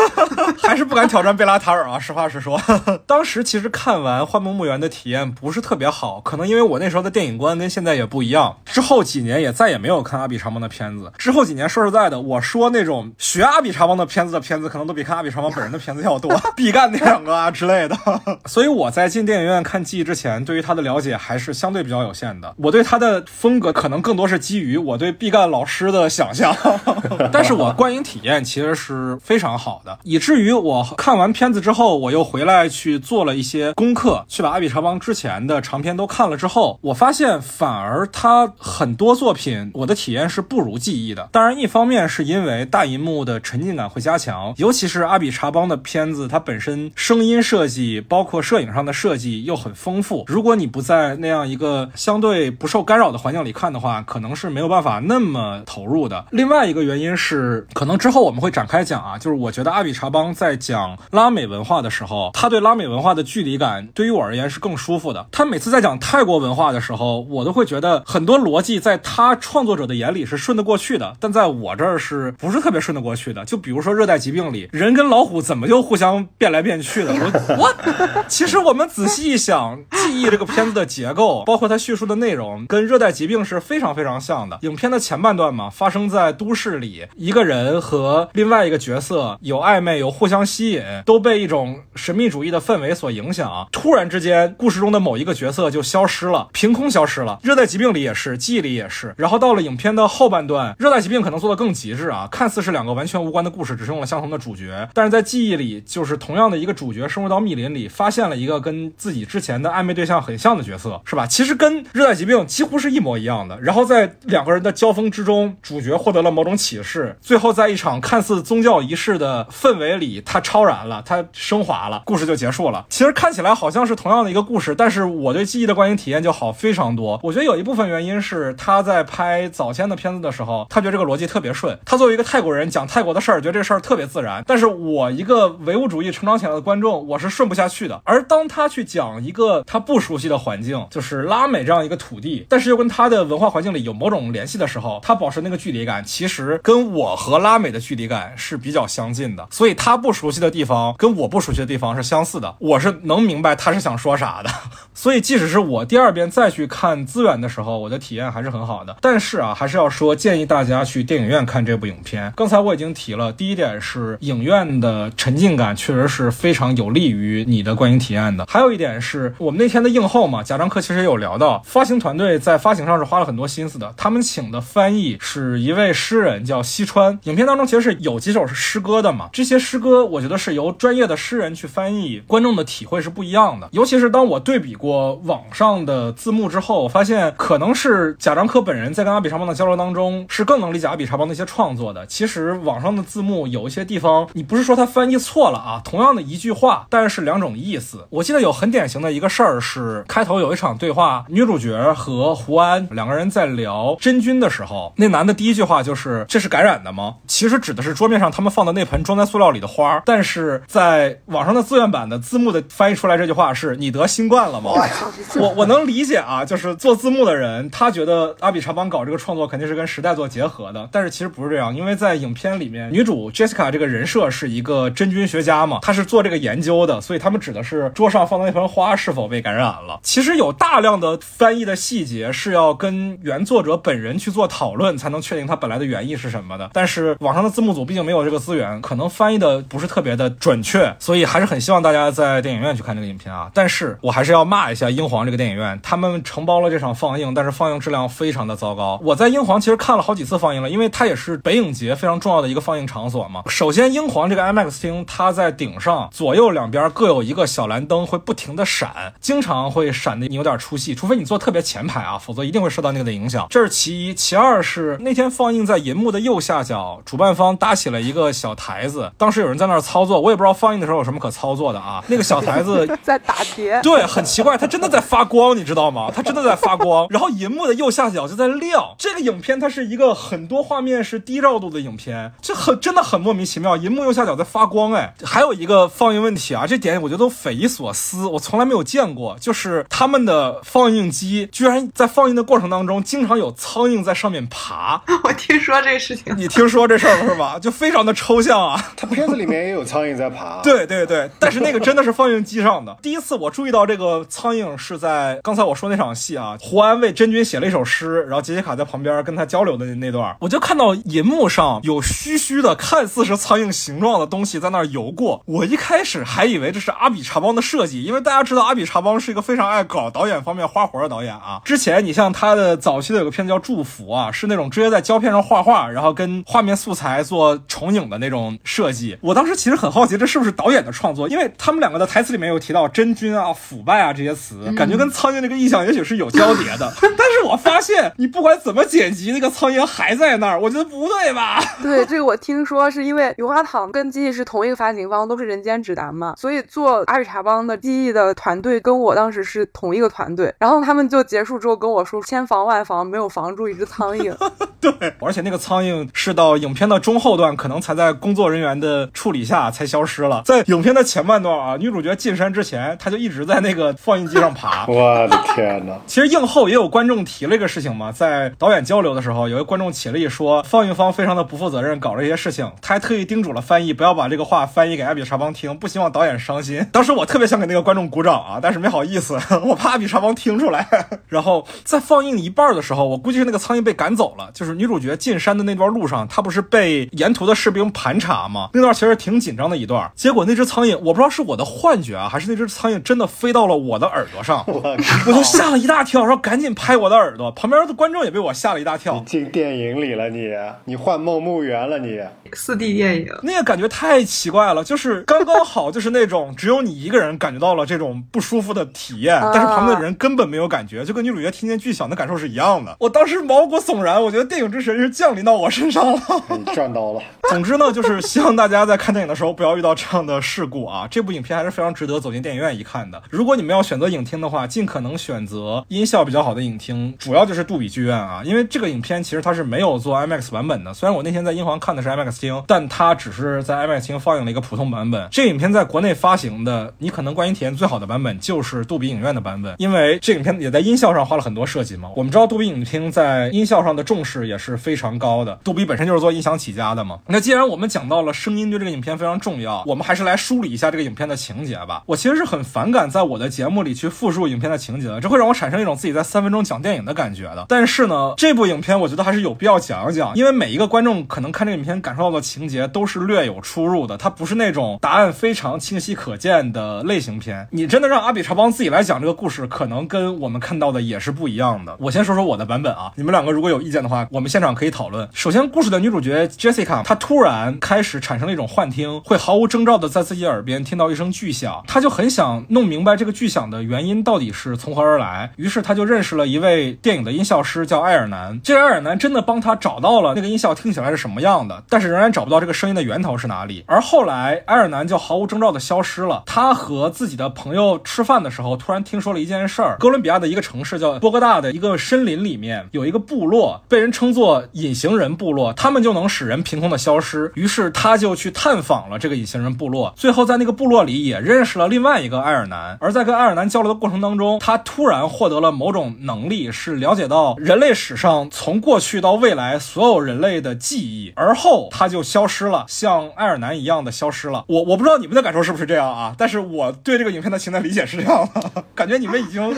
Speaker 2: *laughs*
Speaker 3: 还是不敢挑战贝拉塔尔啊？实话实说，当时其实看完《幻梦墓园》的体验不是特别好，可能因为我那时候的电影观跟现在也不一样。之后几年也再也没有有看阿比查邦的片子。之后几年，说实在的，我说那种学阿比查邦的片子的片子，可能都比看阿比查邦本人的片子要多，*laughs* 毕赣那两个啊之类的。*laughs* 所以我在进电影院看《记忆》之前，对于他的了解还是相对比较有限的。我对他的风格可能更多是基于我对毕赣老师的想象，*laughs* 但是我观影体验其实是非常好的，以至于我看完片子之后，我又回来去做了一些功课，去把阿比查邦之前的长片都看了之后，我发现反而他很多作品我我的体验是不如记忆的。当然，一方面是因为大银幕的沉浸感会加强，尤其是阿比查邦的片子，它本身声音设计包括摄影上的设计又很丰富。如果你不在那样一个相对不受干扰的环境里看的话，可能是没有办法那么投入的。另外一个原因是，可能之后我们会展开讲啊，就是我觉得阿比查邦在讲拉美文化的时候，他对拉美文化的距离感对于我而言是更舒服的。他每次在讲泰国文化的时候，我都会觉得很多逻辑在他创作者的眼里是顺得过去的，但在我这儿是不是特别顺得过去的？就比如说热带疾病里，人跟老虎怎么就互相变来变去的？我我，其实我们仔细一想，记忆这个片子的结构，包括它叙述的内容，跟热带疾病是非常非常像的。影片的前半段嘛，发生在都市里，一个人和另外一个角色有暧昧，有互相吸引，都被一种神秘主义的氛围所影响。突然之间，故事中的某一个角色就消失了，凭空消失了。热带疾病里也是，记忆里也是。然后到了影片的后半段，热带疾病可能做的更极致啊，看似是两个完全无关的故事，只是用了相同的主角，但是在记忆里，就是同样的一个主角深入到密林里，发现了一个跟自己之前的暧昧对象很像的角色，是吧？其实跟热带疾病几乎是一模一样的。然后在两个人的交锋之中，主角获得了某种启示，最后在一场看似宗教仪式的氛围里，他超然了，他升华了，故事就结束了。其实看起来好像是同样的一个故事，但是我对记忆的观影体验就好非常多。我觉得有一部分原因是他在拍早先的片子的时候，他觉得这个逻辑特别顺。他作为一个泰国人讲泰国的事儿，觉得这事儿特别自然。但是我一个唯物主义成长起来的观众，我是顺不下去的。而当他去讲一个他不熟悉的环境，就是拉美这样一个土地，但是又跟他的文化环境里有某种联系的时候，他保持那个距离感，其实跟我和拉美的距离感是比较相近的。所以他不熟悉的地方跟我不熟悉的地方是相似的，我是能明白他是想说啥的。所以即使是我第二遍再去看资源的时候，我的体验还是很好的。但是是啊，还是要说建议大家去电影院看这部影片。刚才我已经提了，第一点是影院的沉浸感确实是非常有利于你的观影体验的。还有一点是我们那天的映后嘛，贾樟柯其实也有聊到，发行团队在发行上是花了很多心思的。他们请的翻译是一位诗人叫西川，影片当中其实是有几首是诗歌的嘛，这些诗歌我觉得是由专业的诗人去翻译，观众的体会是不一样的。尤其是当我对比过网上的字幕之后，我发现可能是贾樟柯本人在跟阿比查邦的交流当中是更能理解阿比查邦的一些创作的。其实网上的字幕有一些地方，你不是说他翻译错了啊，同样的一句话，但是两种意思。我记得有很典型的一个事儿是开头有一场对话，女主角和胡安两个人在聊真菌的时候，那男的第一句话就是这是感染的吗？其实指的是桌面上他们放的那盆装在塑料里的花，但是在网上的自愿版的字幕的翻译出来这句话是你得新冠了吗？我我能理解啊，就是做字幕的人，他觉得阿比查邦搞这个创作肯定是跟时代做结合的，但是其实不是这样，因为在影片里面，女主 Jessica 这个人设是一个真菌学家嘛，她是做这个研究的，所以他们指的是桌上放的那盆花是否被感染了。其实有大量的翻译的细节是要跟原作者本人去做讨论，才能确定他本来的原意是什么的。但是网上的字幕组毕竟没有这个资源，可能翻译的不是特别的准确，所以还是很希望大家在电影院去看这个影片啊。但是我还是要骂一下英皇这个电影院，他们承包了这场放映，但是放映质量非常的糟糕。我在英皇其实看了好几次放映了，因为它也是北影节非常重要的一个放映场所嘛。首先，英皇这个 IMAX 厅，它在顶上左右两边各有一个小蓝灯，会不停的闪，经常会闪的你有点出戏，除非你坐特别前排啊，否则一定会受到那个的影响。这是其一，其二是那天放映在银幕的右下角，主办方搭起了一个小台子，当时有人在那儿操作，我也不知道放映的时候有什么可操作的啊。那个小台子 *laughs*
Speaker 2: 在打碟，
Speaker 3: 对，很奇怪，它真的在发光，你知道吗？它真的在发光，然后银幕的右下角就在亮。这个影片它是一个很多画面是低照度的影片，这很真的很莫名其妙，银幕右下角在发光，哎，还有一个放映问题啊，这点我觉得都匪夷所思，我从来没有见过，就是他们的放映机居然在放映的过程当中，经常有苍蝇在上面爬。*laughs*
Speaker 4: 我听说这个事情，
Speaker 3: 你听说这事儿了是吧？就非常的抽象啊。*laughs*
Speaker 1: 他片子里面也有苍蝇在爬。*laughs*
Speaker 3: 对对对，但是那个真的是放映机上的。第一次我注意到这个苍蝇是在刚才我说那场戏啊，胡安为真君写了一首诗，然后杰西卡在旁边跟他交流的那段，我就看到银幕上有虚虚的看似是苍蝇形状的东西在那儿游过。我一开始还以为这是阿比查邦的设计，因为大家知道阿比查邦是一个非常爱搞导演方面花活的导演啊。之前你像他的早期的有个片子叫《祝福》啊，是那种直接在胶片上画画，然后跟画面素材做重影的那种设计。我当时其实很好奇，这是不是导演的创作？因为他们两个的台词里面有提到真菌啊、腐败啊这些词，感觉跟苍蝇这个意象也许是有交叠的。*laughs* 但是我发现，你不管怎么剪辑，那个苍蝇还在那儿，我觉得不对吧？*laughs* *laughs*
Speaker 2: 对，这个我听说是因为《棉花糖》跟记忆是同一个发行方，都是人间指南嘛，所以做阿比茶帮的记忆的团队跟我当时是同一个团队。然后他们就结束之后跟我说，千防万防，没有防住一只苍蝇。*laughs*
Speaker 3: 对，而且那个苍蝇是到影片的中后段，可能才在工作人员的处理下才消失了。在影片的前半段啊，女主角进山之前，她就一直在那个放映机上爬。
Speaker 1: 我的天哪！
Speaker 3: 其实映后也有观众提了一个事情嘛，在导演交流的时候，有一观众起了一说，放映方非常的不负责任，搞了一些事情。他还特意叮嘱了翻译不要把这个话翻译给阿比查邦听，不希望导演伤心。当时我特别想给那个观众鼓掌啊，但是没好意思，我怕阿比查邦听出来。*laughs* 然后在放映一半的时候，我估计是那个苍蝇被赶走了，就是女主角进山的那段路上，她不是被沿途的士兵盘查吗？那段其实挺紧张的一段。结果那只苍蝇，我不知道是我的幻觉啊，还是那只苍蝇真的飞到了我的耳朵上，我就吓了一大跳，然后赶紧拍我的耳朵。旁边的观众也被我我吓了一大跳。
Speaker 1: 你进电影里了你，你幻梦墓园了你。
Speaker 4: 四 D 电影，
Speaker 3: 那个感觉太奇怪了，就是刚刚好，就是那种 *laughs* 只有你一个人感觉到了这种不舒服的体验，但是旁边的人根本没有感觉，就跟女主角听见巨响的感受是一样的。我当时毛骨悚然，我觉得电影之神是降临到我身上了。*laughs*
Speaker 1: 你赚到了。*laughs*
Speaker 3: 总之呢，就是希望大家在看电影的时候不要遇到这样的事故啊！这部影片还是非常值得走进电影院一看的。如果你们要选择影厅的话，尽可能选择音效比较好的影厅，主要就是杜比剧院啊，啊因为这个影片其实它是没有做 IMAX 版本的。虽然我那天在英皇看的是 IMAX 厅，但它只是在 IMAX 厅放映了一个普通版本。这个影片在国内发行的，你可能观影体验最好的版本就是杜比影院的版本，因为这个影片也在音效上花了很多设计嘛。我们知道杜比影厅在音效上的重视也是非常高的，杜比本身就是做音响起家的嘛。那既然我们讲到了声音对这个影片非常重要，我们还是来梳理一下这个影片的情节吧。我其实是很反感在我的节目里去复述影片的情节的，这会让我产生一种自己在三分钟讲电影的感觉的。但是呢，这部影片我觉得还是有必要讲一讲，因为每一个观众可能看这个影片感受到的情节都是略有出入的，它不是那种答案非常清晰可见的类型片。你真的让阿比查邦自己来讲这个故事，可能跟我们看到的也是不一样的。我先说说我的版本啊，你们两个如果有意见的话，我们现场可以讨论。首先，故事的女主角 Jessica 她突然开始产生了一种幻听，会毫无征兆的在自己耳边听到一声巨响，她就很想弄明白这个巨响的原因到底是从何而来。于是她就认识了一位电影的音效师，叫艾埃尔南。这埃尔南真的帮他找到了那个音效听起来是什么样的，但是仍然找不到这个声音的源头是哪里。而后来，埃尔南就毫无征兆的消失了。他和自己的朋友吃饭的时候，突然听说了一件事儿：哥伦比亚的一个城市叫波哥大的一个森林里面有一个部落，被人称作隐形人部落，他们就能使人凭空的消失。于是他就去探访了这个隐形人部落，最后在那个部落里也认识了另外一个埃尔南。而在跟埃尔南交流的过程当中，他突然获得了某种能力，是了解到人类是史上从过去到未来所有人类的记忆。而后他就消失了，像爱尔兰一样的消失了。我我不知道你们的感受是不是这样啊？但是我对这个影片的情感理解是这样的，*laughs* 感觉你们已经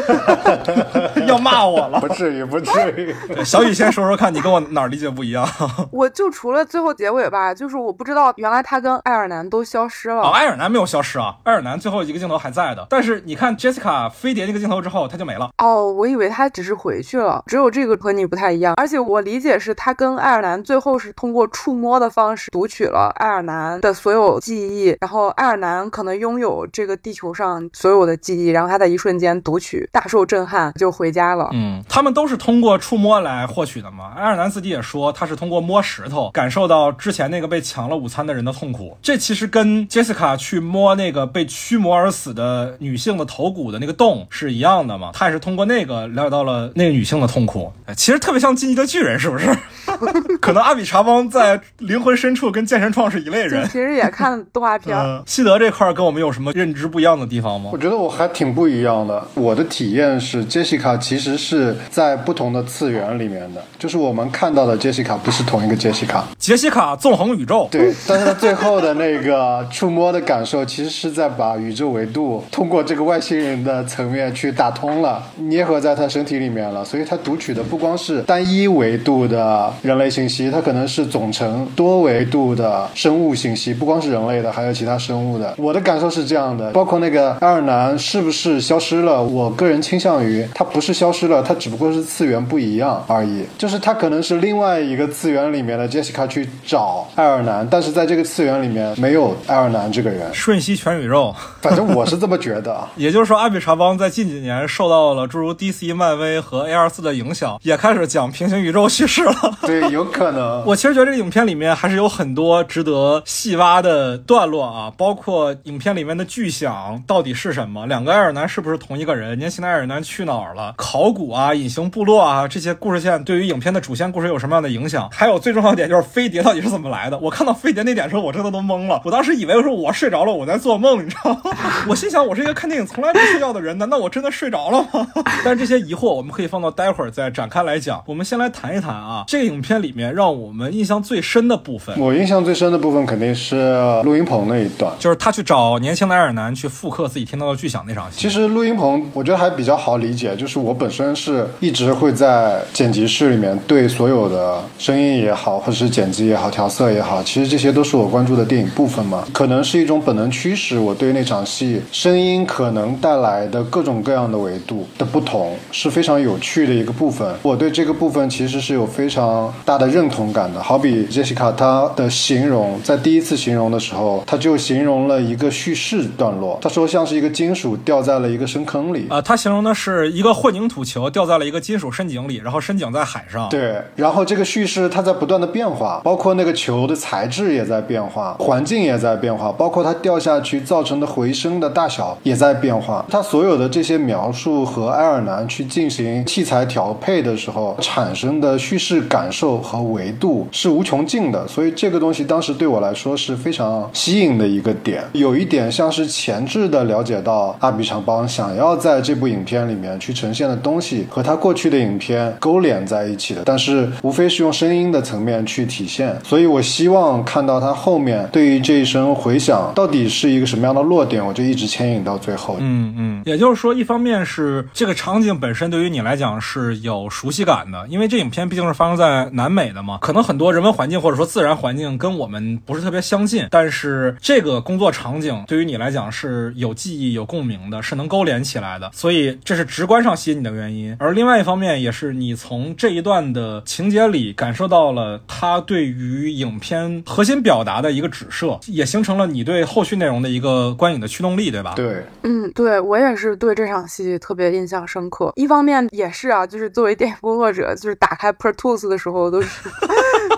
Speaker 3: 要骂我了。
Speaker 1: 不至于，不至于。*laughs*
Speaker 3: 小雨先说说看，你跟我哪儿理解不一样？*laughs*
Speaker 2: 我就除了最后结尾吧，就是我不知道原来他跟爱尔兰都消失了。
Speaker 3: 哦，爱尔兰没有消失啊，爱尔兰最后一个镜头还在的。但是你看 Jessica 飞碟那个镜头之后，他就没了。
Speaker 2: 哦，我以为他只是回去了，只有这个和你不太一样。而且我理解是他跟爱尔兰最后是通过触摸的方式读取了爱尔兰的所有记忆，然后爱尔兰可能拥有这个地球上所有的记忆，然后他在一瞬间读取，大受震撼，就回家了。
Speaker 3: 嗯，他们都是通过触摸来获取的嘛。爱尔南自己也说，他是通过摸石头感受到之前那个被抢了午餐的人的痛苦。这其实跟杰西卡去摸那个被驱魔而死的女性的头骨的那个洞是一样的嘛。他也是通过那个了解到了那个女性的痛苦。其实特别像进击的巨人，是不是？*laughs* 可能阿比查邦在灵魂深处跟剑神创是一类人。
Speaker 2: 其实也看动画片。
Speaker 3: 嗯，西德这块跟我们有什么认知不一样的地方吗
Speaker 1: 我？觉得我还挺不一样的。我的体验是，杰西卡其实是在不同的次元里面的，就是我们看到的杰西卡不是同一个杰西卡。
Speaker 3: 杰西卡纵横宇宙，
Speaker 1: 对，但是他最后的那个触摸的感受，其实是在把宇宙维度通过这个外星人的层面去打通了，捏合在他身体里面了。所以他读取的不光是单一维度的人类信息，它可能是总成多维度的生物信息，不光是人类的，还有其他生物的。我的感受是这样的，包括那个爱尔兰是不是消失了？我个人倾向于它不是消失了，它只不过是次元不一样而已。就是它可能是另外一个次元里面的 Jessica 去找爱尔兰，但是在这个次元里面没有爱尔兰这个人。
Speaker 3: 瞬息全宇宙。
Speaker 1: 反正我是这么觉得啊。*laughs*
Speaker 3: 也就是说，阿比查邦在近几年受到了诸如 DC、漫威和 A 二四的影响，也开始讲平行宇宙叙事了。*laughs*
Speaker 1: 对，有可能。*laughs*
Speaker 3: 我其实觉得这个影片里面还是有很多值得细挖的段落啊，包括影片里面的巨响到底是什么，两个爱尔兰是不是同一个人，年轻的爱尔兰去哪儿了，考古啊、隐形部落啊这些故事线对于影片的主线故事有什么样的影响？还有最重要的点就是飞碟到底是怎么来的？我看到飞碟那点的时候，我真的都懵了，我当时以为说我睡着了，我在做梦，你知道吗？*laughs* 我心想，我是一个看电影从来不睡觉的人，难道我真的睡着了吗？但是这些疑惑我们可以放到待会儿再展开来讲。我们先来谈一谈啊，这个影片里面让我们印象最深的部分，
Speaker 1: 我印象最深的部分肯定是录音棚那一段。
Speaker 3: 就是他去找年轻的爱尔兰去复刻自己听到的巨响那场戏。
Speaker 1: 其实录音棚我觉得还比较好理解，就是我本身是一直会在剪辑室里面对所有的声音也好，或者是剪辑也好、调色也好，其实这些都是我关注的电影部分嘛。可能是一种本能驱使，我对那场戏声音可能带来的各种各样的维度的不同是非常有趣的一个部分。我对这个部分其实是有非常大的认同感的。好比 Jessica 她的形容，在第一次形容的时候，她就形容了一个叙事段落，她说像是一个金属掉在了一个深坑里。
Speaker 3: 呃，他形容的是一个混凝土球掉在了一个金属深井里，然后深井在海上。
Speaker 1: 对，然后这个叙事它在不断的变化，包括那个球的材质也在变化，环境也在变化，包括它掉下去造成的回声的大小也在变化。它所有的这些描述和埃尔南去进行器材调配的时时候产生的叙事感受和维度是无穷尽的，所以这个东西当时对我来说是非常吸引的一个点。有一点像是前置的了解到阿比长邦想要在这部影片里面去呈现的东西和他过去的影片勾连在一起的，但是无非是用声音的层面去体现。所以我希望看到他后面对于这一声回响到底是一个什么样的落点，我就一直牵引到最后。
Speaker 3: 嗯嗯，也就是说，一方面是这个场景本身对于你来讲是有熟悉感的，因为这影片毕竟是发生在南美的嘛，可能很多人文环境或者说自然环境跟我们不是特别相近，但是这个工作场景对于你来讲是有记忆、有共鸣的，是能勾连起来的，所以这是直观上吸引你的原因。而另外一方面，也是你从这一段的情节里感受到了他对于影片核心表达的一个指涉，也形成了你对后续内容的一个观影的驱动力，对吧？
Speaker 1: 对，
Speaker 2: 嗯，对我也是对这场戏特别印象深刻。一方面也是啊，就是作为电影工作者，就是打开 Pro Tools 的时候都是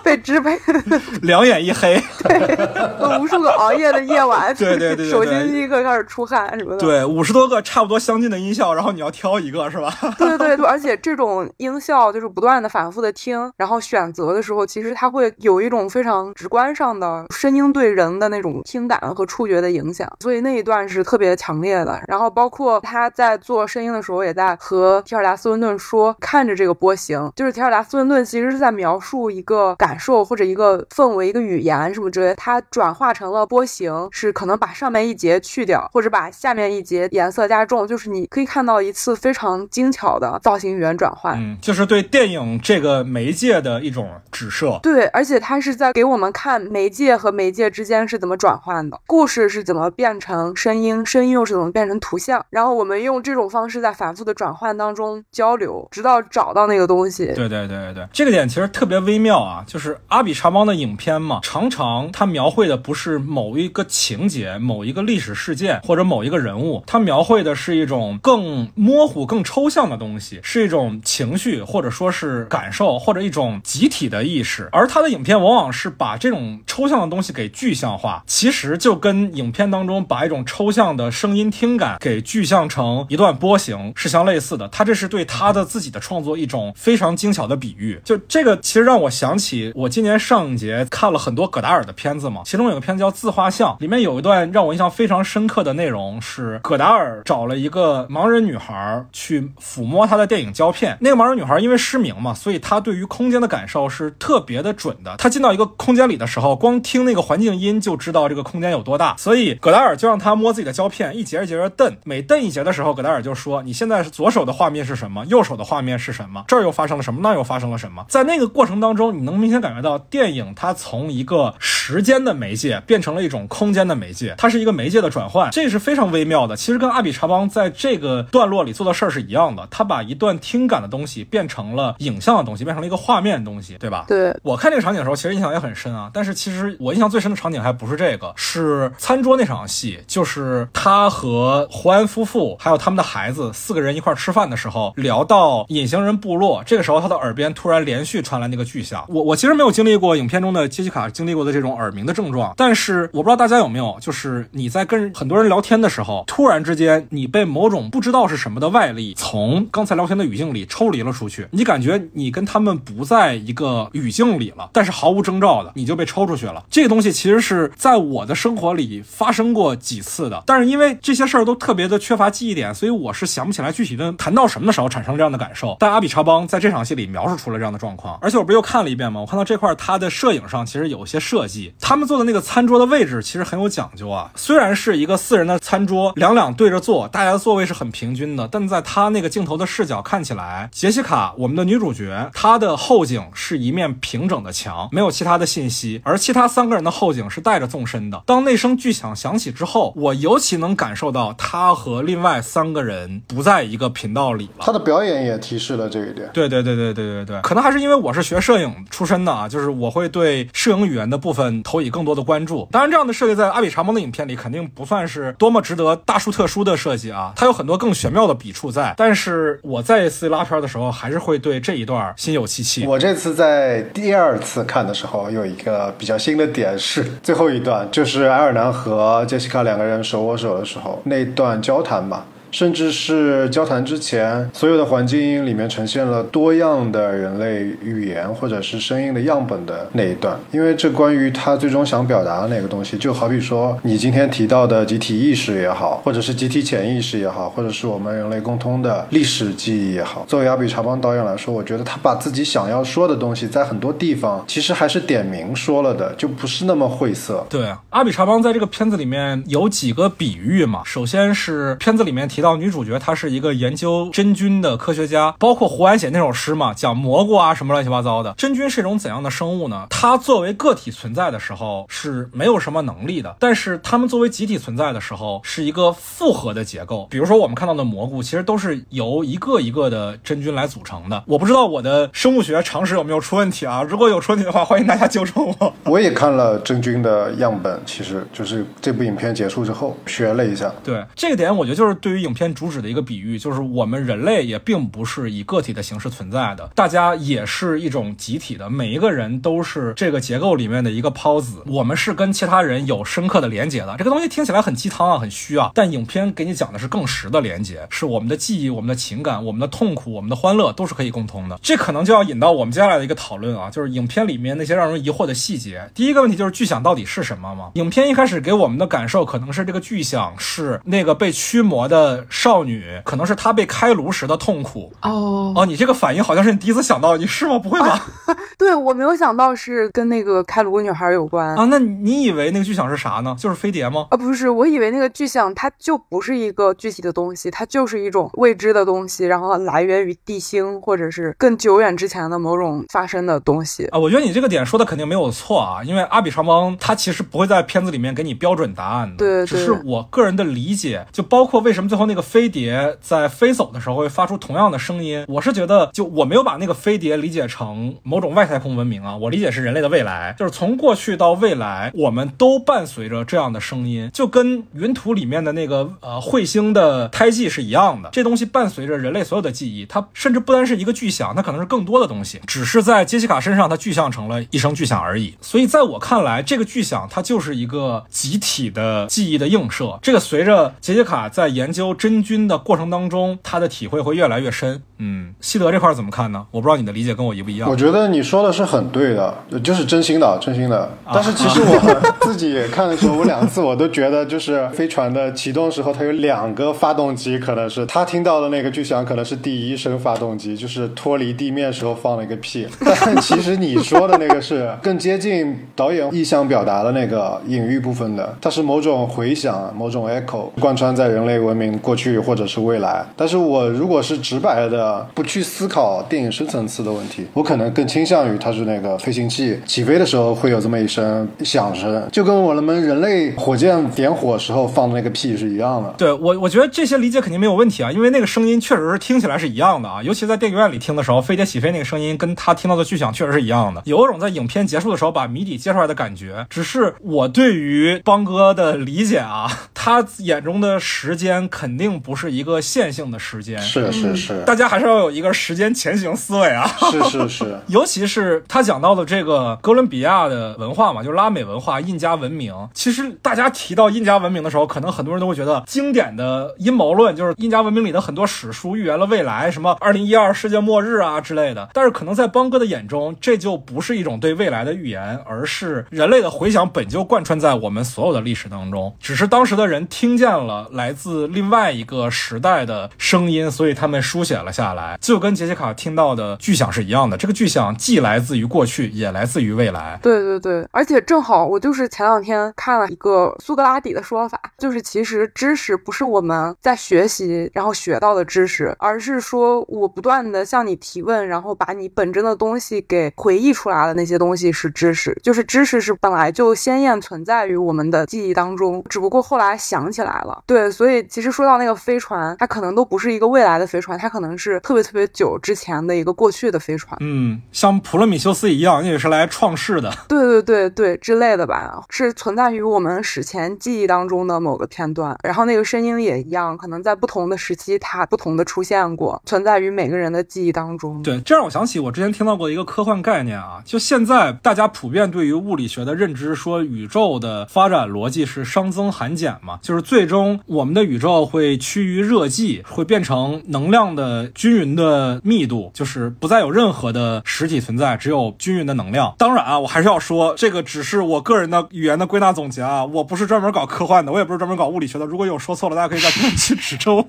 Speaker 2: 被支配，*laughs*
Speaker 3: 两眼一黑。
Speaker 2: 对无数个熬夜的夜晚，
Speaker 3: 对对对
Speaker 2: 手心立刻开始出汗什么的。
Speaker 3: 对，五十多个差不多相近的音效，然后你要挑一个，是吧？*laughs*
Speaker 2: 对对对，而且这种音效就是不断的反复的听，然后选择的时候，其实它会有一种非常直观上的声音对人的那种听感和触觉的影响，所以那一段是特别强烈的。然后包括他在做声音的时候，也在和提尔达斯温顿说，看着这个波形，就是提尔达斯温顿其实是在描述一个感受或者一个氛围、一个语言什么之类，它转化成了波形，是可能把上面一节去掉，或者把下面一节颜色加重，就是你可以看到一次非常精巧的造型语言转换。
Speaker 3: 嗯，就是对电影这个媒介的一种指涉。
Speaker 2: 对，而且它是在给我们看媒介和媒介之间是怎么转换的，故事是怎么变成声音，声音又是怎么变成图像，然后我们用这种方式在反复的转换当中交流，直到找到那个东西。
Speaker 3: 对对对对对，这个点其实特别微妙啊，就是阿比查邦的影片嘛，常常他描绘的不是某一个情节、某一个历史事件或者某一个人物，他描绘的是一种更模糊、更抽象的东西，是一种情绪或者说是感受或者一种集体的意识，而他的影片往往是把这种抽象的东西给具象化，其实就跟影片当中把一种抽象的声音听感给具象成一段波形是相类似的。他这是对他的自己的创作一种非常精巧的比喻。就这个其实让我想起我今年上一节看了很多葛达尔的片子嘛，其中有个片子叫《自画像》，里面有一段让我印象非常深刻的内容是葛达尔找了一个盲人女孩去抚摸她的电影胶片。那个盲人女孩因为失明嘛，所以她对于空间的感受是特别的准的。她进到一个空间里的时候，光听那个环境音就知道这个空间有多大。所以葛达尔就让她摸自己的胶片，一节一节的蹬。每蹬一节的时候，葛达尔就说：“你现在是左手的画面是什么？右手的画面是什么？这儿又发生了什么？那又发生了什么？”在那个过程当中，你能明显感觉到电影它从一个时间的媒介变成了一种空间的媒介，它是一个媒介的转换，这是非常微妙的。其实跟阿比查邦在这个段落里做的事儿是一样的，他把一段听感的东西变成了影像的东西，变成了一个画面的东西，对吧？
Speaker 2: 对，
Speaker 3: 我看这个场景的时候，其实印象也很深啊。但是其实我印象最深的场景还不是这个，是餐桌那场戏，就是他和胡安夫妇还有他们的孩子四个人一块儿吃饭的时候，聊到隐形人部落，这个时候他的耳边突然连续传来那个巨响。我我其实其实没有经历过影片中的杰西卡经历过的这种耳鸣的症状，但是我不知道大家有没有，就是你在跟很多人聊天的时候，突然之间你被某种不知道是什么的外力从刚才聊天的语境里抽离了出去，你感觉你跟他们不在一个语境里了，但是毫无征兆的你就被抽出去了。这个东西其实是在我的生活里发生过几次的，但是因为这些事儿都特别的缺乏记忆点，所以我是想不起来具体的谈到什么的时候产生这样的感受。但阿比查邦在这场戏里描述出了这样的状况，而且我不是又看了一遍吗？我看看到这块，它的摄影上其实有些设计。他们坐的那个餐桌的位置其实很有讲究啊。虽然是一个四人的餐桌，两两对着坐，大家的座位是很平均的，但在他那个镜头的视角看起来，杰西卡我们的女主角她的后景是一面平整的墙，没有其他的信息，而其他三个人的后景是带着纵深的。当那声巨响响起之后，我尤其能感受到他和另外三个人不在一个频道里了。
Speaker 1: 他的表演也提示了这一点。
Speaker 3: 对对对对对对对，可能还是因为我是学摄影出身的啊，就是我会对摄影语言的部分投以更多的关注。当然，这样的设计在阿比查蒙的影片里肯定不算是多么值得大书特书的设计啊，它有很多更玄妙的笔触在。但是我再一次拉片的时候，还是会对这一段心有戚戚。
Speaker 1: 我这次在第二次看的时候，有一个比较新的点是最后一段，就是埃尔南和杰西卡两个人手握手的时候那段交谈吧。甚至是交谈之前，所有的环境里面呈现了多样的人类语言或者是声音的样本的那一段，因为这关于他最终想表达的那个东西，就好比说你今天提到的集体意识也好，或者是集体潜意识也好，或者是我们人类共通的历史记忆也好，作为阿比查邦导演来说，我觉得他把自己想要说的东西，在很多地方其实还是点名说了的，就不是那么晦涩。
Speaker 3: 对，阿比查邦在这个片子里面有几个比喻嘛，首先是片子里面。提到女主角，她是一个研究真菌的科学家，包括胡安写那首诗嘛，讲蘑菇啊什么乱七八糟的。真菌是一种怎样的生物呢？它作为个体存在的时候是没有什么能力的，但是它们作为集体存在的时候是一个复合的结构。比如说我们看到的蘑菇，其实都是由一个一个的真菌来组成的。我不知道我的生物学常识有没有出问题啊？如果有出问题的话，欢迎大家纠正我。*laughs*
Speaker 1: 我也看了真菌的样本，其实就是这部影片结束之后学了一下。
Speaker 3: 对这个点，我觉得就是对于。影片主旨的一个比喻，就是我们人类也并不是以个体的形式存在的，大家也是一种集体的，每一个人都是这个结构里面的一个孢子，我们是跟其他人有深刻的连接的。这个东西听起来很鸡汤啊，很虚啊，但影片给你讲的是更实的连接，是我们的记忆、我们的情感、我们的痛苦、我们的欢乐都是可以共通的。这可能就要引到我们接下来的一个讨论啊，就是影片里面那些让人疑惑的细节。第一个问题就是巨响到底是什么吗？影片一开始给我们的感受可能是这个巨响是那个被驱魔的。少女可能是她被开颅时的痛苦
Speaker 2: 哦
Speaker 3: 哦，你这个反应好像是你第一次想到，你是吗？不会吧？*laughs*
Speaker 2: 对我没有想到是跟那个开颅女孩有关
Speaker 3: 啊。那你以为那个巨响是啥呢？就是飞碟吗？
Speaker 2: 啊，不是，我以为那个巨响它就不是一个具体的东西，它就是一种未知的东西，然后来源于地星或者是更久远之前的某种发生的东西
Speaker 3: 啊。我觉得你这个点说的肯定没有错啊，因为阿比长邦他其实不会在片子里面给你标准答案的，
Speaker 2: 对，
Speaker 3: 只是我个人的理解，就包括为什么最后那个飞。碟在飞走的时候会发出同样的声音，我是觉得，就我没有把那个飞碟理解成某种外太空文明啊，我理解是人类的未来，就是从过去到未来，我们都伴随着这样的声音，就跟云图里面的那个呃彗星的胎记是一样的，这东西伴随着人类所有的记忆，它甚至不单是一个巨响，它可能是更多的东西，只是在杰西卡身上它具象成了一声巨响而已。所以在我看来，这个巨响它就是一个集体的记忆的映射，这个随着杰西卡在研究真。菌的过程当中，他的体会会越来越深。嗯，西德这块怎么看呢？我不知道你的理解跟我一不一样。
Speaker 1: 我觉得你说的是很对的，就是真心的，真心的。但是其实我自己也看的时候，我两次我都觉得，就是飞船的启动时候，它有两个发动机，可能是他听到的那个巨响，可能是第一声发动机，就是脱离地面时候放了一个屁。*laughs* 但其实你说的那个是更接近导演意向表达的那个隐喻部分的，它是某种回响，某种 echo，贯穿在人类文明过去。或者是未来，但是我如果是直白的不去思考电影深层次的问题，我可能更倾向于它是那个飞行器起飞的时候会有这么一声响声，就跟我们人类火箭点火时候放的那个屁是一样的。
Speaker 3: 对我，我觉得这些理解肯定没有问题啊，因为那个声音确实是听起来是一样的啊，尤其在电影院里听的时候，飞碟起飞那个声音跟他听到的巨响确实是一样的，有一种在影片结束的时候把谜底揭出来的感觉。只是我对于邦哥的理解啊，他眼中的时间肯定。不是一个线性的时间，
Speaker 1: 是是是，
Speaker 3: 大家还是要有一个时间前行思维啊。
Speaker 1: 是是是，*laughs*
Speaker 3: 尤其是他讲到的这个哥伦比亚的文化嘛，就是拉美文化、印加文明。其实大家提到印加文明的时候，可能很多人都会觉得经典的阴谋论就是印加文明里的很多史书预言了未来，什么二零一二世界末日啊之类的。但是可能在邦哥的眼中，这就不是一种对未来的预言，而是人类的回响本就贯穿在我们所有的历史当中，只是当时的人听见了来自另外。一个时代的声音，所以他们书写了下来，就跟杰西卡听到的巨响是一样的。这个巨响既来自于过去，也来自于未来。
Speaker 2: 对对对，而且正好我就是前两天看了一个苏格拉底的说法，就是其实知识不是我们在学习然后学到的知识，而是说我不断的向你提问，然后把你本真的东西给回忆出来的那些东西是知识，就是知识是本来就鲜艳存在于我们的记忆当中，只不过后来想起来了。对，所以其实说到那个飞船，它可能都不是一个未来的飞船，它可能是特别特别久之前的一个过去的飞船。
Speaker 3: 嗯，像普罗米修斯一样，也是来创世的。
Speaker 2: 对对对对之类的吧，是存在于我们史前记忆当中的某个片段。然后那个声音也一样，可能在不同的时期它不同的出现过，存在于每个人的记忆当中。
Speaker 3: 对，这让我想起我之前听到过一个科幻概念啊，就现在大家普遍对于物理学的认知，说宇宙的发展逻辑是熵增含减嘛，就是最终我们的宇宙会会趋于热寂，会变成能量的均匀的密度，就是不再有任何的实体存在，只有均匀的能量。当然啊，我还是要说，这个只是我个人的语言的归纳总结啊，我不是专门搞科幻的，我也不是专门搞物理学的。如果有说错了，大家可以在评论区指正。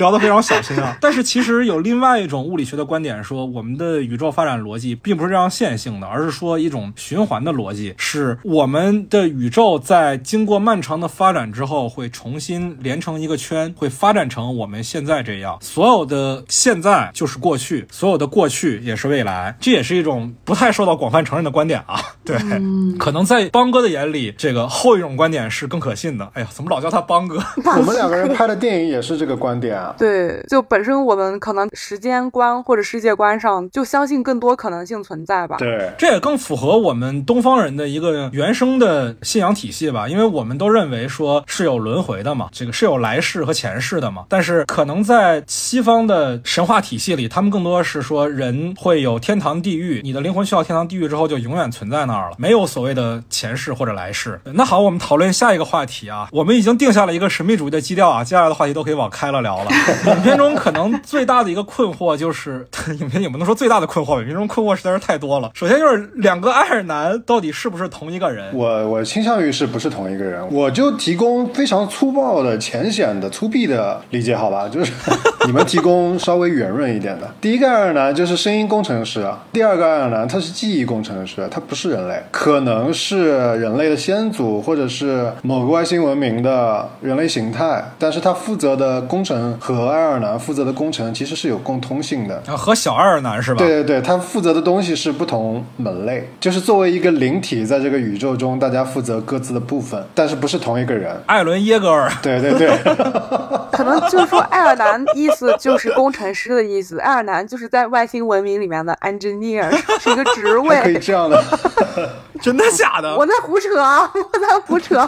Speaker 3: 聊得非常小心啊，但是其实有另外一种物理学的观点说，我们的宇宙发展逻辑并不是这样线性的，而是说一种循环的逻辑，是我们的宇宙在经过漫长的发展之后，会重新连成一个圈，会发展成我们现在这样。所有的现在就是过去，所有的过去也是未来，这也是一种不太受到广泛承认的观点啊。对，可能在邦哥的眼里，这个后一种观点是更可信的。哎呀，怎么老叫他邦哥？*laughs*
Speaker 1: 我们两个人拍的电影也是这个观点啊。
Speaker 2: 对，就本身我们可能时间观或者世界观上就相信更多可能性存在吧。
Speaker 1: 对，
Speaker 3: 这也更符合我们东方人的一个原生的信仰体系吧，因为我们都认为说是有轮回的嘛，这个是有来世和前世的嘛。但是可能在西方的神话体系里，他们更多是说人会有天堂地狱，你的灵魂去到天堂地狱之后就永远存在那儿了，没有所谓的前世或者来世。那好，我们讨论下一个话题啊，我们已经定下了一个神秘主义的基调啊，接下来的话题都可以往开了聊了。*laughs* 影片中可能最大的一个困惑就是，*laughs* 影片也不能说最大的困惑，影片中困惑实在是太多了。首先就是两个爱尔兰到底是不是同一个人？
Speaker 1: 我我倾向于是不是同一个人，我就提供非常粗暴的、浅显的、粗鄙的理解，好吧？就是 *laughs* 你们提供稍微圆润一点的。第一个爱尔兰就是声音工程师，第二个爱尔兰他是记忆工程师，他不是人类，可能是人类的先祖，或者是某个外星文明的人类形态，但是他负责的工程和爱尔兰负责的工程其实是有共通性的。
Speaker 3: 啊，和小爱尔兰是吧？
Speaker 1: 对对对，他负责的东西是不同门类，就是作为一个灵体，在这个宇宙中，大家负责各自的部分，但是不是同一个人。
Speaker 3: 艾伦耶格尔。
Speaker 1: 对对对，*laughs*
Speaker 2: 可能就是说爱尔兰意思就是工程师的意思，爱尔兰就是在外星文明里面的 engineer 是一个职 *laughs*
Speaker 1: 位可以。这样的。*laughs*
Speaker 3: 真的假的？
Speaker 2: 我在胡扯啊，我在胡扯。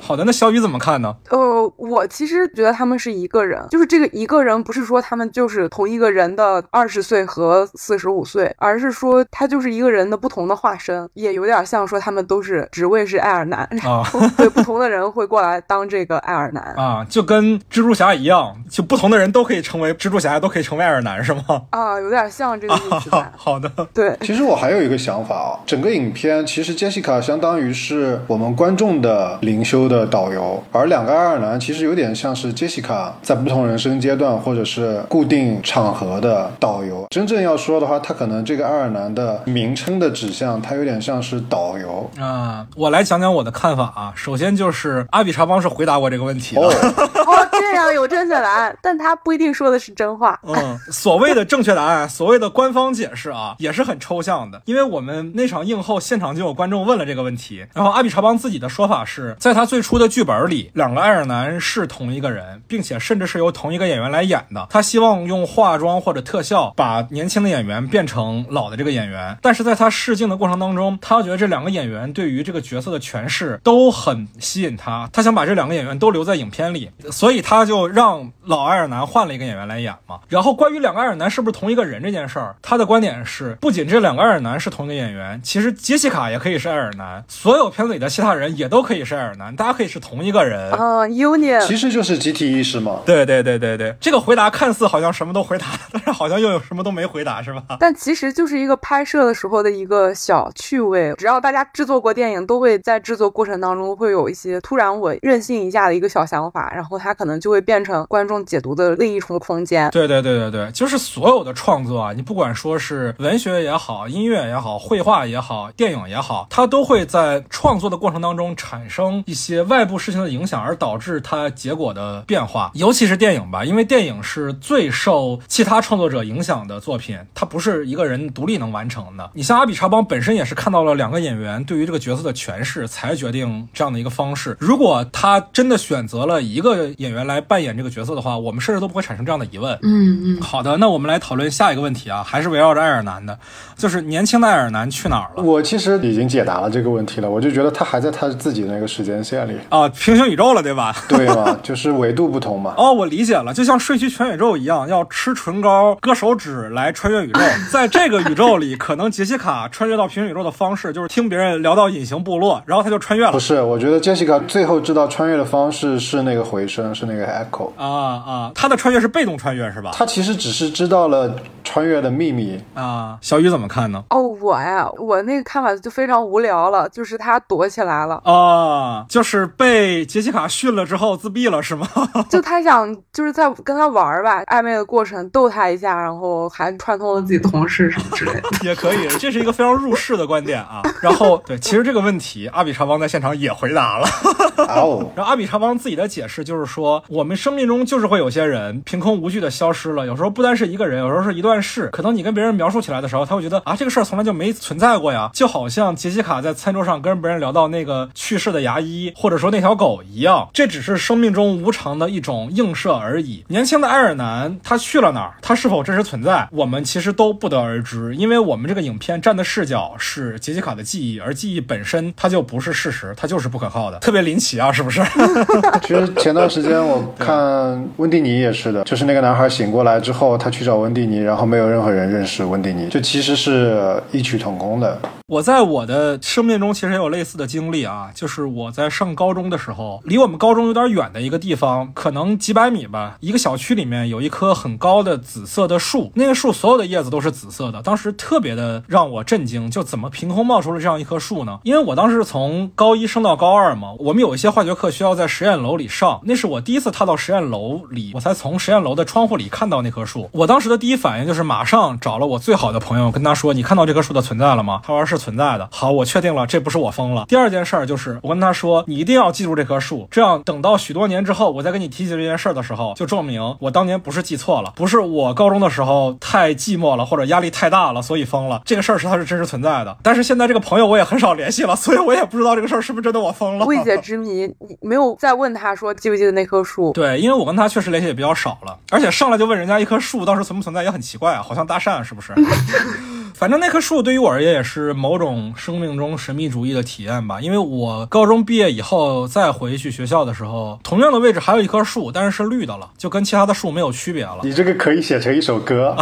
Speaker 3: 好的，那小雨怎么看呢？
Speaker 2: 呃，我其实觉得他们是一个人，就是这个一个人，不是说他们就是同一个人的二十岁和四十五岁，而是说他就是一个人的不同的化身，也有点像说他们都是职位是爱尔兰，然
Speaker 3: 啊
Speaker 2: 后对不同的人会过来当这个爱尔兰 *laughs*
Speaker 3: 啊，就跟蜘蛛侠一样，就不同的人都可以成为蜘蛛侠，都可以成为爱尔兰，是吗？
Speaker 2: 啊，有点像这个意思
Speaker 3: 啊，？好的。
Speaker 2: 对，
Speaker 1: 其实我还有一个想法啊，整个影片其实杰西卡相当于是我们观众的灵修的导游，而两个爱尔兰其实有点像是杰西卡在不同人生阶段或者是固定场合的导游。真正要说的话，他可能这个爱尔兰的名称的指向，它有点像是导游。
Speaker 3: 啊，我来讲讲我的看法啊。首先就是阿比查邦是回答过这个问题的。
Speaker 1: 哦，
Speaker 2: 哦，这样有正确答案，但他不一定说的是真话。
Speaker 3: 嗯，所谓的正确答案，所谓的官方解释啊，也是很抽象的。因为我们那场映后现场就有观众问了这个问题，然后阿比查邦自己的说法是在他最初的剧本里，两个爱尔兰是同一个人，并且甚至是由同一个演员来演的。他希望用化妆或者特效把年轻的演员变成老的这个演员，但是在他试镜的过程当中，他觉得这两个演员对于这个角色的诠释都很吸引他，他想把这两个演员都留在影片里，所以他就让老爱尔兰换了一个演员来演嘛。然后关于两个爱尔兰是不是同一个人这件事儿，他的观点是，不仅这两个爱尔兰是同一个演员，其实杰西卡也可以是爱尔兰，所有片子里的其他人也都可以是爱尔兰，大家可以是同一个人。
Speaker 2: 啊，Union，
Speaker 1: 其实就是集体意识嘛。
Speaker 3: 对对对对对对，这个回答看似好像什么都回答，但是好像又有什么都没回答，是吧？
Speaker 2: 但其实就是一个拍摄的时候的一个小趣味。只要大家制作过电影，都会在制作过程当中会有一些突然我任性一下的一个小想法，然后它可能就会变成观众解读的另一重空间。
Speaker 3: 对对对对对，就是所有的创作啊，你不管说是文学也好，音乐也好，绘画也好，电影也好，它都会在创作的过程当中产生一些外部事情的影响，而导致它结果的变化。尤其是电影吧，因为电影是最受其他创作者影响的作品，它不是一个人独立能完成的。你像阿比查邦本身也是看到了两个演员对于这个角色的诠释，才决定这样的一个方式。如果他真的选择了一个演员来扮演这个角色的话，我们甚至都不会产生这样的疑问。
Speaker 4: 嗯嗯，
Speaker 3: 好的，那我们来讨论下一个问题啊，还是围绕着爱尔兰的，就是年轻的爱尔兰去哪儿了？
Speaker 1: 我其实已经解答了这个问题了，我就觉得他还在他自己的那个时间线里，
Speaker 3: 啊，平行宇宙了，对吧？
Speaker 1: 对嘛，就是维度不同嘛。*laughs*
Speaker 3: 哦，我理解了，就像睡去全宇宙一样，要吃唇膏、割手指来穿越宇宙。*laughs* 在这个宇宙里，可能杰西卡穿越到平行宇宙的方式就是听别人聊到隐形部落，然后他就穿越了
Speaker 1: 不。是，我觉得杰西卡最后知道穿越的方式是那个回声，是那个 echo。
Speaker 3: 啊啊，他的穿越是被动穿越是吧？
Speaker 1: 他其实只是知道了穿越的秘密，
Speaker 3: 啊，小雨怎么看呢？
Speaker 2: 哦，我呀，我那个看法就非常无聊了，就是他躲起来了，
Speaker 3: 啊，就是被杰西卡训了之后自闭了是吗？*laughs*
Speaker 2: 就他想就是在跟他玩儿吧，暧昧的过程逗他一下，然后还串通了自己的同事什么之类的。*laughs*
Speaker 3: 也可以，这是一个非常入世的观点啊。然后，对，其实这个问题，阿比查邦在现场也回答了。*laughs*
Speaker 1: 哦，
Speaker 3: 然后阿比查邦自己的解释就是说，我们生命中就是会有些人凭空无据的消失了，有时候不单是一个人，有时候是一段是。可能你跟别人描述起来的时候，他会觉得啊，这个事儿从来就没存在过呀，就好像杰西卡在餐桌上跟别人聊到那个去世的牙医，或者说那条狗一样，这只是生命中无常的一种映射而已。年轻的爱尔兰他去了哪儿？他是否真实存在？我们其实都不得而知，因为我们这个影片站的视角是杰西卡的记忆，而记忆本身它就不是事实，它就是不可靠的，特别林奇啊，是不是？*laughs*
Speaker 1: 其实前段时间我看温蒂尼也是的，就是那个男孩醒过来之后，他去找温蒂尼，然后没有任何人认识温蒂尼，就其实是异曲同工的。
Speaker 3: 我在我的生命中其实也有类似的经历啊，就是我在上高中的时候，离我们高中有点远的一个地方，可能几百米吧，一个小区里面有一棵很高的紫色的树，那个树所有的叶子都是紫色的，当时特别的让我震惊，就怎么凭空冒出了这样一棵树呢？因为我当时是从高一升到高二嘛，我们有一些化学课需要在实验楼里上，那是我第一次踏到实验楼里，我才从实验楼的窗户里看到那棵树。我当时的第一反应就是马上找了我最好的朋友，跟他说：“你看到这棵树的存在了吗？”他说是存在的。好，我确定了，这不是我疯了。第二件事儿就是我跟他说：“你一定要记住这棵树，这样等到许多年之后，我再跟你提起这件事儿的时候，就证明我当年不是记错了，不是我高中的时候太寂寞了或者压力太大了，所以疯了。这个事儿是它是真实存在的。但是现在这个朋友我也很少联系了，所以我也不知道这个事儿是不是真的我疯了。
Speaker 2: 未解之谜，你没有再问他说记不记得那棵树？
Speaker 3: 对，因为我跟他确实联系也比较少了，而且上来就问人家一棵树当时存不存在也很奇怪啊，好像搭讪是不是？*laughs* 反正那棵树对于我而言也是某种生命中神秘主义的体验吧，因为我高中毕业以后再回去学校的时候，同样的位置还有一棵树，但是是绿的了，就跟其他的树没有区别了。
Speaker 1: 你这个可以写成一首歌。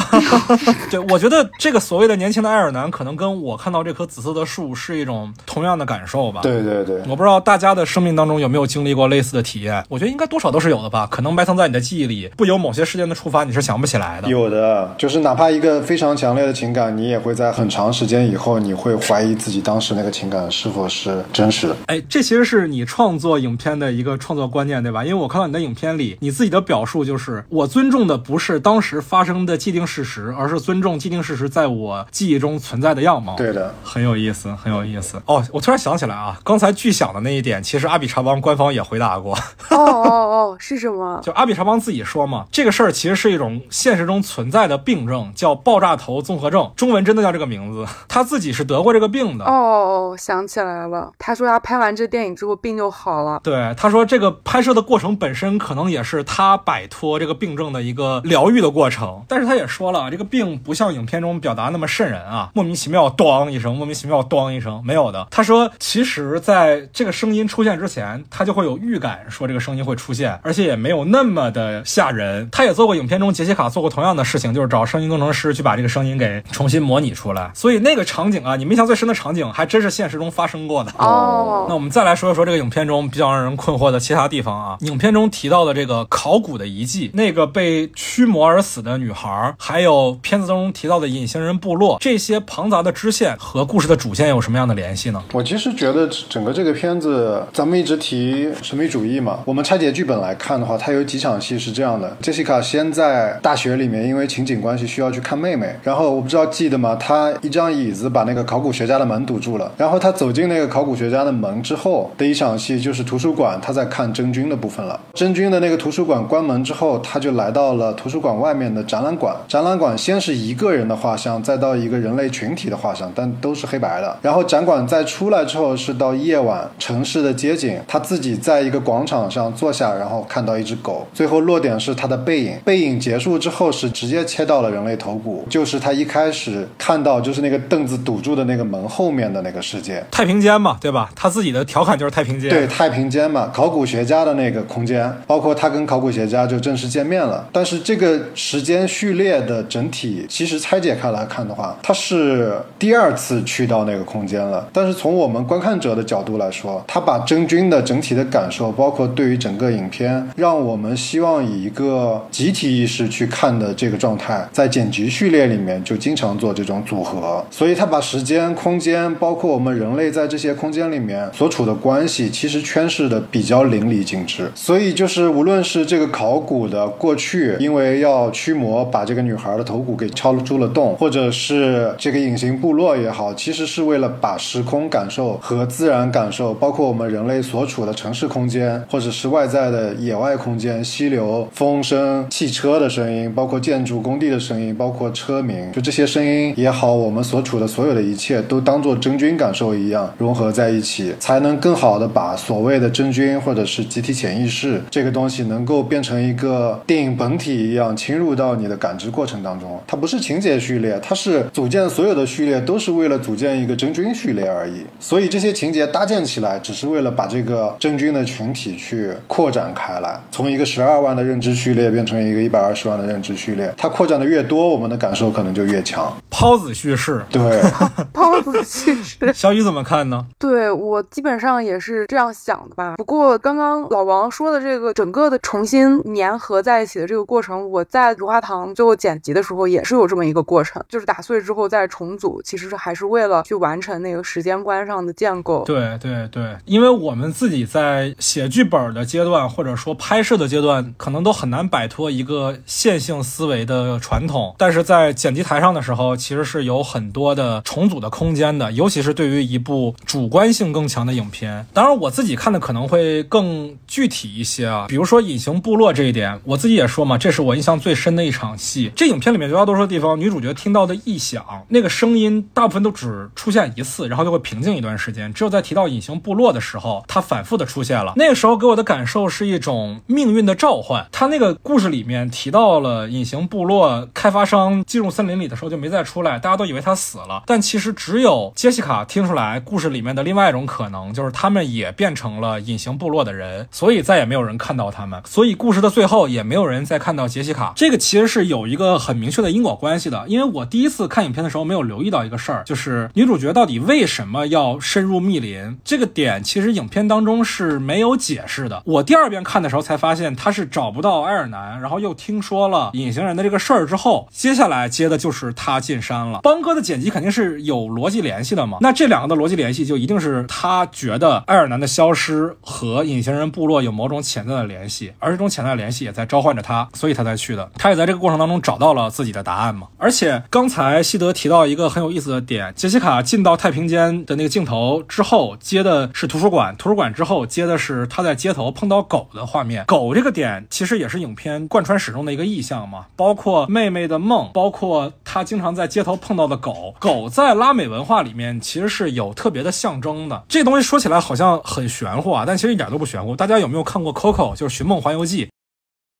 Speaker 1: *laughs*
Speaker 3: 对，我觉得这个所谓的年轻的爱尔兰，可能跟我看到这棵紫色的树是一种同样的感受吧。
Speaker 1: 对对对，
Speaker 3: 我不知道大家的生命当中有没有经历过类似的体验，我觉得应该多少都是有的吧。可能埋藏在你的记忆里，不有某些事件的触发，你是想不起来的。
Speaker 1: 有的，就是哪怕一个非常强烈的情感，你也会在很长时间以后，你会怀疑自己当时那个情感是否是真实的。
Speaker 3: 哎，这其实是你创作影片的一个创作观念，对吧？因为我看到你的影片里，你自己的表述就是，我尊重的不是当时发生的既定事实，而是尊重既定事实在我记忆中存在的样貌。
Speaker 1: 对的，
Speaker 3: 很有意思，很有意思。哦，我突然想起来啊，刚才巨响的那一点，其实阿比查邦官方也回答过。*laughs*
Speaker 2: 哦哦哦，是什么？
Speaker 3: 就阿比查邦自己说嘛，这个事儿其实是一种现实中存在的病症，叫爆炸头综合症，中文真的真的叫这个名字，*laughs* 他自己是得过这个病的。
Speaker 2: 哦，想起来了，他说他拍完这电影之后病就好了。
Speaker 3: 对，他说这个拍摄的过程本身可能也是他摆脱这个病症的一个疗愈的过程，但是他也说了，这个病不像影片中表达那么瘆人啊，莫名其妙咣一声，莫名其妙咣一声，没有的。他说，其实在这个声音出现之前，他就会有预感，说这个声音会出现，而且也没有那么的吓人。他也做过影片中杰西卡做过同样的事情，就是找声音工程师去把这个声音给重新模拟出来。所以那个场景啊，你印象最深的场景，还真是现实中发生过的。
Speaker 2: 哦，
Speaker 3: 那我们再来说一说这个影片中比较让人困惑的其他地方啊。影片中提到的这个考古的遗迹，那个被驱魔而死的女孩，还有片子当中提到的隐形人部落，这些庞杂的支线和故事的主线有什么样的联系呢？
Speaker 1: 我其实觉得整个这个片子，咱们一直提神秘主义嘛。我们拆解剧本来看的话，它有几场戏是这样的：杰西卡先在大学里面，因为情景关系需要去看妹妹，然后我不知道记得吗？他一张椅子把那个考古学家的门堵住了，然后他走进那个考古学家的门之后的一场戏就是图书馆，他在看真菌的部分了。真菌的那个图书馆关门之后，他就来到了图书馆外面的展览馆。展览馆先是一个人的画像，再到一个人类群体的画像，但都是黑白的。然后展馆再出来之后是到夜晚城市的街景，他自己在一个广场上坐下，然后看到一只狗。最后落点是他的背影，背影结束之后是直接切到了人类头骨，就是他一开始看到就是那个凳子堵住的那个门后面的那个世界。
Speaker 3: 太平间嘛，对吧？他自己的调侃就是太平间。
Speaker 1: 对，太平间嘛，考古学家的那个空间，包括他跟考古学家就正式见面了。但是这个时间序列的整体，其实拆解开来看的话，他是第二次去到那个空间了。但是从我们观看者的角度来说，他把真菌的整体的感受，包括对于整个影片，让我们希望以一个集体意识去看的这个状态，在剪辑序列里面就经常做这种组合。所以他把时间、空间，包括我们人类在这些空间里面所处的关系，其实诠释的比较淋漓尽致。所以就是无论是这个考古的过去，因为要驱魔把这个女孩的头骨给敲出了洞，或者是这个隐形部落也好，其实是为了把时空感受和自然感受，包括我们人类所处的城市空间，或者是外在的野外空间，溪流、风声、汽车的声音，包括建筑工地的声音，包括车鸣，就这些声音也好，我们所处的所有的一切，都当做真菌感受一样融合在一起，才能更好的把所谓的真菌或者是集体潜意识这个东西，能够变成一个电影本体一样侵入到你的感知过程当中。它不是情节序列，它是组建所有的序列都是为了组建一个真菌序列而已。所以这些情节搭建起来，只是为了把这个真菌的群体去扩展开来，从一个十二万的认知序列变成一个一百二十万的认知序列。它扩展的越多，我们的感受可能就越强。
Speaker 3: 抛子叙事，
Speaker 1: 对，*laughs*
Speaker 2: 抛子叙事。*laughs*
Speaker 3: 小雨怎么看呢？
Speaker 2: 对我基本上也是这样想的吧。不过刚刚老王说的这个整个的重新粘合在一起的这个过程，我在如花糖最后剪辑的时候也是有这么一个过程，就是打碎之后再重组，其实是还是为了去完成那个时间观上的建构。
Speaker 3: 对对对，因为我们自己在写剧本的阶段，或者说拍摄的阶段，可能都很难摆脱一个线性思维的传统，但是在剪辑台上的时候，其实其实是有很多的重组的空间的，尤其是对于一部主观性更强的影片。当然，我自己看的可能会更具体一些啊，比如说隐形部落这一点，我自己也说嘛，这是我印象最深的一场戏。这影片里面绝大多数地方，女主角听到的异响，那个声音大部分都只出现一次，然后就会平静一段时间。只有在提到隐形部落的时候，它反复的出现了。那个时候给我的感受是一种命运的召唤。他那个故事里面提到了隐形部落开发商进入森林里的时候就没再出来，大家都以为他死了。但其实只有杰西卡听出来故事里面的另外一种可能，就是他们也变成了隐形部落的人，所以再也没有人看到他们。所以故事的最后也没有人再看到杰西卡。这个其实是有一个很明确的因果关系的，因为我第一次看影片的时候没有留意到一个事儿，就是女主角到底为什么要深入密林这个点，其实影片当中是没有解释的。我第二遍看的时候才发现，她是找不到埃尔南，然后又听说了隐形人的这个事儿之后，接下来接的就是她进山了。邦哥的剪辑肯定是有逻辑联系的嘛，那这两个的逻辑联系就一定是他觉得爱尔兰的消失和隐形人部落有某种潜在的联系，而这种潜在的联系也在召唤着他，所以他才去的。他也在这个过程当中找到了自己的答案嘛。而且刚才西德提到一个很有意思的点，杰西卡进到太平间的那个镜头之后，接的是图书馆，图书馆之后接的是他在街头碰到狗的画面。狗这个点其实也是影片贯穿始终的一个意象嘛，包括妹妹的梦，包括他经常在街街头碰到的狗，狗在拉美文化里面其实是有特别的象征的。这东西说起来好像很玄乎啊，但其实一点都不玄乎。大家有没有看过《Coco》，就是《寻梦环游记》？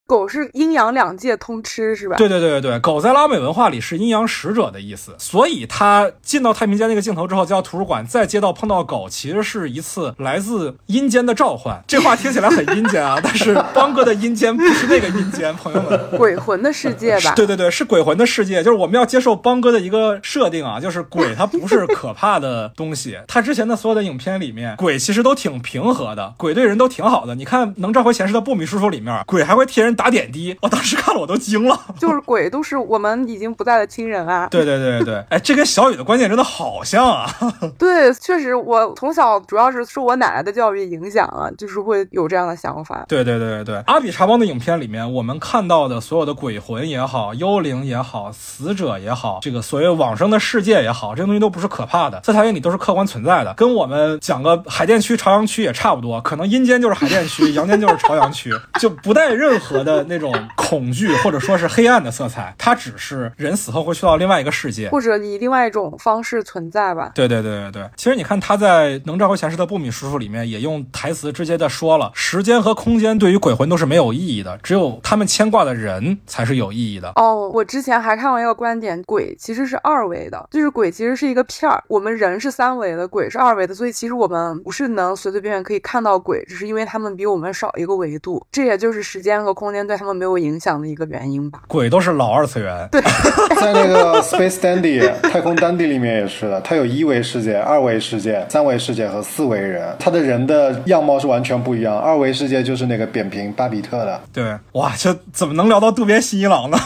Speaker 2: 狗是阴阳两界通吃是吧？
Speaker 3: 对对对对对，狗在拉美文化里是阴阳使者的意思，所以他进到太平间那个镜头之后，进到图书馆，在街道碰到狗，其实是一次来自阴间的召唤。这话听起来很阴间啊，但是邦哥的阴间不是那个阴间，朋友们，
Speaker 2: 鬼魂的世界吧？
Speaker 3: 对对对，是鬼魂的世界，就是我们要接受邦哥的一个设定啊，就是鬼它不是可怕的东西。他之前的所有的影片里面，鬼其实都挺平和的，鬼对人都挺好的。你看《能召回前世的布米叔叔》里面，鬼还会替人打点滴，我当时看了我都惊了。*laughs*
Speaker 2: 就是鬼都是我们已经不在的亲人啊。*laughs*
Speaker 3: 对对对对，哎，这跟小雨的观念真的好像啊。*laughs*
Speaker 2: 对，确实，我从小主要是受我奶奶的教育影响啊，就是会有这样的想法。
Speaker 3: 对对对对对，阿比查邦的影片里面，我们看到的所有的鬼魂也好，幽灵也好，死者也好，这个所谓往生的世界也好，这些东西都不是可怕的，在他眼里都是客观存在的，跟我们讲个海淀区、朝阳区也差不多，可能阴间就是海淀区，阳间就是朝阳区，就不带任何的那种恐惧或者说是黑暗的色彩，它只是人死后会去到另外一个世界，
Speaker 2: 或者以另外一种方式存在吧。
Speaker 3: 对对对对对，其实你看他在《能召回前世的布米叔叔》里面也用台词直接的说了，时间和空间对于鬼魂都是没有意义的，只有他们牵挂的人才是有意义的。
Speaker 2: 哦，我之前还看过一个观点，鬼其实是二维的，就是鬼其实是一个片儿，我们人是三维的，鬼是二维的，所以其实我们不是能随随便便可以看到鬼，只是因为他们比我们少一个维度，这也就是时间和空间对他们没有影响的一个原因吧。
Speaker 3: 鬼都是老二次元，
Speaker 2: 对，*laughs*
Speaker 1: 在那个 Space Dandy 太空丹地里面也是的，它有一维世界、二维世界、三维世界和四维人，它的人的样貌是完全不一样。二维世界就是那个扁平巴比特的，
Speaker 3: 对，哇，这怎么能聊到渡边信一郎呢？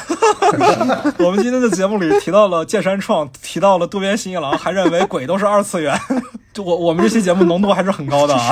Speaker 3: *laughs* 我们今天的节目里提到了剑山创，提到了渡边信一郎，还认为鬼都是二次元。*laughs* 就我我们这期节目浓度还是很高的啊。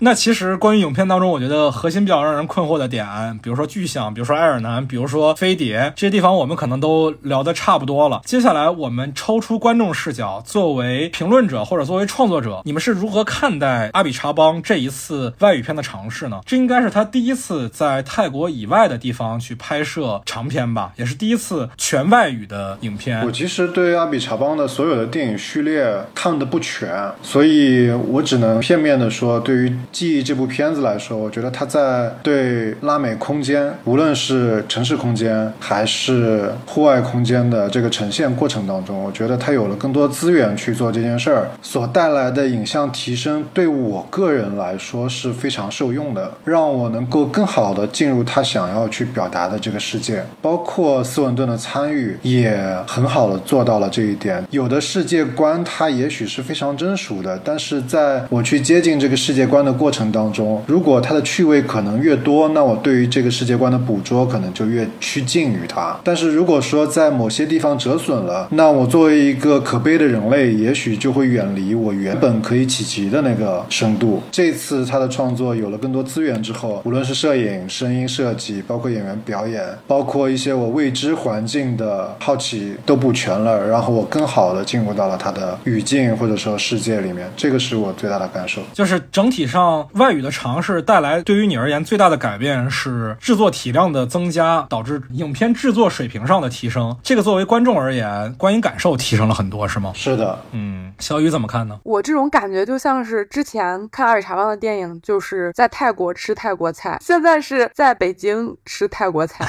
Speaker 3: 那其实关于影片当中，我觉得核心比较让人困惑的点，比如说说巨响，比如说爱尔兰，比如说飞碟这些地方，我们可能都聊得差不多了。接下来我们抽出观众视角，作为评论者或者作为创作者，你们是如何看待阿比查邦这一次外语片的尝试呢？这应该是他第一次在泰国以外的地方去拍摄长片吧，也是第一次全外语的影片。
Speaker 1: 我其实对阿比查邦的所有的电影序列看的不全，所以我只能片面的说，对于《记忆》这部片子来说，我觉得他在对拉美空间，无论是城市空间还是户外空间的这个呈现过程当中，我觉得他有了更多资源去做这件事儿，所带来的影像提升，对我个人来说是非常受用的，让我能够更好的进入他想要去表达的这个世界，包括斯文顿的参与也很好的做到了这一点。有的世界观它也许是非常真实的，但是在我去接近这个世界观的过程当中，如果它的趣味可能越多，那我对于这个世界观的捕捉可能就越趋近于它。但是如果说在某些地方折损了，那我作为一个可悲的人类，也许就会远离我原本可以企及的那个深度。这次他的创作有了更多资源之后，无论是摄影、声音设计，包括演员表演，包括一些我未知环境的好奇都补全了，然后我更好的进入到了他的语境或者说世界里面。这个是我最大的感受。
Speaker 3: 就是整体上外语的尝试带来对于你而言最大的改变是制作体量的增加，导致影片制作水平上的提升。这个作为观众而言，观影感受提升了很多，是吗？
Speaker 1: 是的，
Speaker 3: 嗯，小雨怎么看呢？
Speaker 2: 我这种感觉就像是之前看阿里查邦的电影，就是在泰国吃泰国菜，现在是在北京吃泰国菜，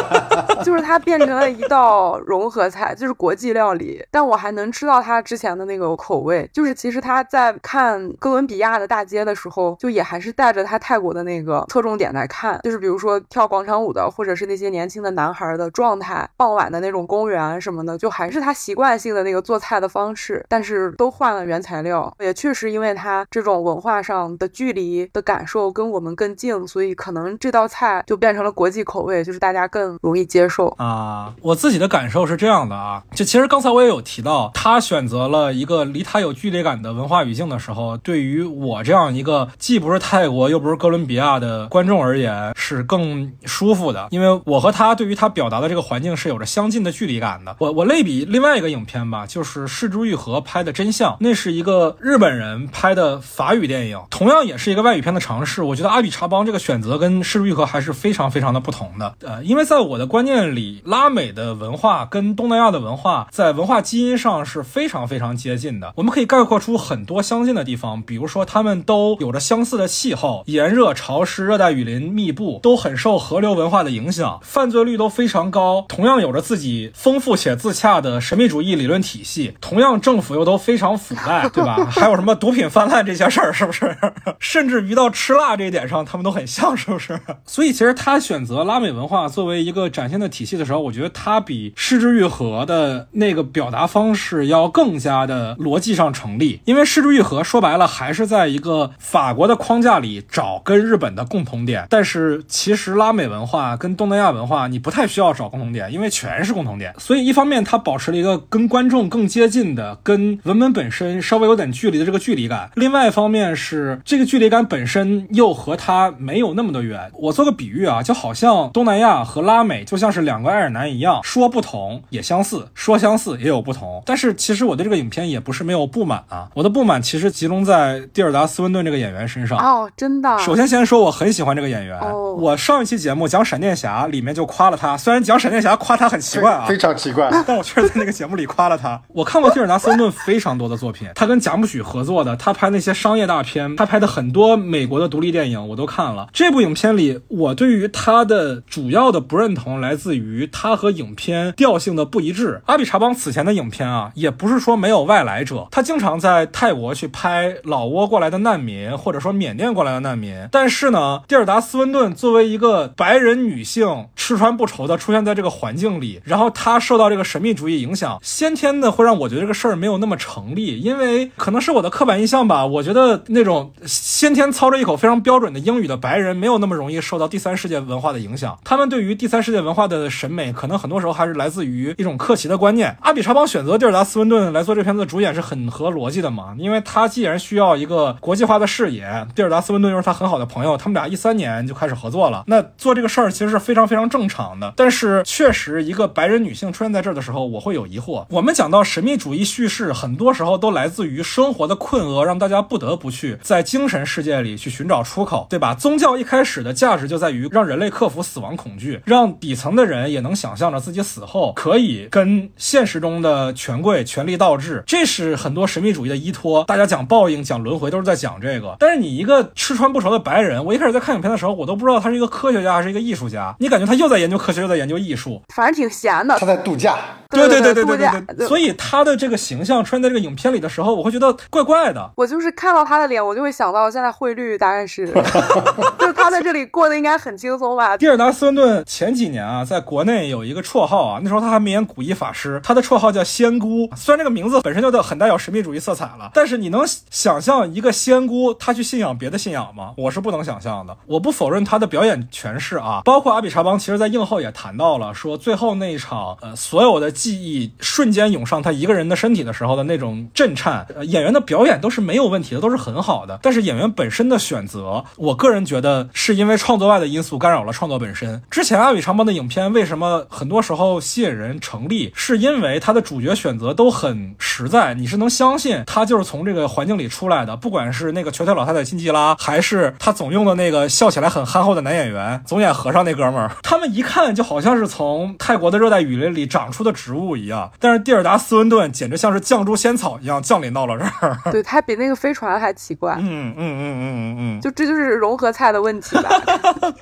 Speaker 2: *laughs* 就是它变成了一道融合菜，就是国际料理。但我还能吃到它之前的那个口味，就是其实他在看哥伦比亚的大街的时候，就也还是带着他泰国的那个侧重点来看，就是比如说说跳广场舞的，或者是那些年轻的男孩的状态，傍晚的那种公园什么的，就还是他习惯性的那个做菜的方式，但是都换了原材料，也确实因为他这种文化上的距离的感受跟我们更近，所以可能这道菜就变成了国际口味，就是大家更容易接受。
Speaker 3: 啊，我自己的感受是这样的啊，就其实刚才我也有提到，他选择了一个离他有距离感的文化语境的时候，对于我这样一个既不是泰国又不是哥伦比亚的观众而言，是更更舒服的，因为我和他对于他表达的这个环境是有着相近的距离感的。我我类比另外一个影片吧，就是市之愈合拍的《真相》，那是一个日本人拍的法语电影，同样也是一个外语片的尝试。我觉得阿比查邦这个选择跟市之愈合还是非常非常的不同的。呃，因为在我的观念里，拉美的文化跟东南亚的文化在文化基因上是非常非常接近的。我们可以概括出很多相近的地方，比如说他们都有着相似的气候，炎热潮湿，热带雨林密布，都很受河流文化的影响，犯罪率都非常高，同样有着自己丰富且自洽的神秘主义理论体系，同样政府又都非常腐败，*laughs* 对吧？还有什么毒品泛滥这些事儿，是不是？*laughs* 甚至于到吃辣这一点上，他们都很像，是不是？所以其实他选择拉美文化作为一个展现的体系的时候，我觉得他比失之愈合的那个表达方式要更加的逻辑上成立，因为失之愈合说白了还是在一个法国的框架里找跟日本的共同点，但是其实拉美文化跟东南亚文化你不太需要找共同点，因为全是共同点。所以一方面它保持了一个跟观众更接近的、跟文本本身稍微有点距离的这个距离感，另外一方面是这个距离感本身又和它没有那么的远。我做个比喻啊，就好像东南亚和拉美就像是两个爱尔兰一样，说不同也相似，说相似也有不同。但是其实我对这个影片也不是没有不满啊，我的不满其实集中在蒂尔达·斯温顿这个演员身上。
Speaker 2: 哦，真的。
Speaker 3: 首先先说我很喜欢这个演员，
Speaker 2: 哦
Speaker 3: 我上一期节目讲闪电侠里面就夸了他，虽然讲闪电侠夸他很奇怪啊，
Speaker 1: 非常奇怪。
Speaker 3: 但我确实在那个节目里夸了他。我看过蒂尔达·斯温顿非常多的作品，他跟贾木许合作的，他拍那些商业大片，他拍的很多美国的独立电影我都看了。这部影片里，我对于他的主要的不认同来自于他和影片调性的不一致。阿比查邦此前的影片啊，也不是说没有外来者，他经常在泰国去拍老挝过来的难民，或者说缅甸过来的难民。但是呢，蒂尔达·斯温顿作为一一个白人女性，吃穿不愁的出现在这个环境里，然后她受到这个神秘主义影响，先天的会让我觉得这个事儿没有那么成立，因为可能是我的刻板印象吧。我觉得那种先天操着一口非常标准的英语的白人，没有那么容易受到第三世界文化的影响。他们对于第三世界文化的审美，可能很多时候还是来自于一种客奇的观念。阿比查邦选择蒂尔达·斯温顿来做这片子的主演是很合逻辑的嘛，因为他既然需要一个国际化的视野，蒂尔达·斯温顿又是他很好的朋友，他们俩一三年就开始合作了，那做这个事儿其实是非常非常正常的。但是确实，一个白人女性出现在这儿的时候，我会有疑惑。我们讲到神秘主义叙事，很多时候都来自于生活的困厄，让大家不得不去在精神世界里去寻找出口，对吧？宗教一开始的价值就在于让人类克服死亡恐惧，让底层的人也能想象着自己死后可以跟现实中的权贵权力倒置，这是很多神秘主义的依托。大家讲报应、讲轮回，都是在讲这个。但是你一个吃穿不愁的白人，我一开始在看影片的时候，我都不知道他是一个科学家还是一个艺术家，你感觉他又在研究科学，又在研究艺术。
Speaker 2: 反正挺闲的
Speaker 1: 他。在度假，
Speaker 3: 对对对
Speaker 2: 对
Speaker 3: 对对。所以他的这个形象出现在这个影片里的时候，我会觉得怪怪的。*laughs*
Speaker 2: 我就是看到他的脸，我就会想到现在汇率大概是，*laughs* 就是他在这里过得应该很轻松吧。
Speaker 3: 蒂尔达·斯温顿前几年啊，在国内有一个绰号啊，那时候他还没演古一法师，他的绰号叫仙姑。虽然这个名字本身就带很带有神秘主义色彩了，但是你能想象一个仙姑她去信仰别的信仰吗？我是不能想象的。我不否认他的表演诠释啊，包括阿比查邦，其实在映后也谈到了，说最后那一场，呃，所有的记忆瞬间涌上他一个人的身体的时候的那种震颤，呃，演员的表演都是没有问题的，都是很好的。但是演员本身的选择，我个人觉得是因为创作外的因素干扰了创作本身。之前阿比查邦的影片为什么很多时候吸引人成立，是因为他的主角选择都很实在，你是能相信他就是从这个环境里出来的，不管是那个瘸腿老太太辛吉拉，还是他总用的那个笑起来很憨厚的男演，总演和尚那哥们儿，*laughs* 他们一看就好像是从泰国的热带雨林里长出的植物一样。但是蒂尔达·斯温顿简直像是绛珠仙草一样降临到了这儿。*laughs*
Speaker 2: 对他比那个飞船还奇怪。*laughs*
Speaker 3: 嗯嗯嗯嗯嗯嗯，
Speaker 2: 就这就是融合菜的问题吧。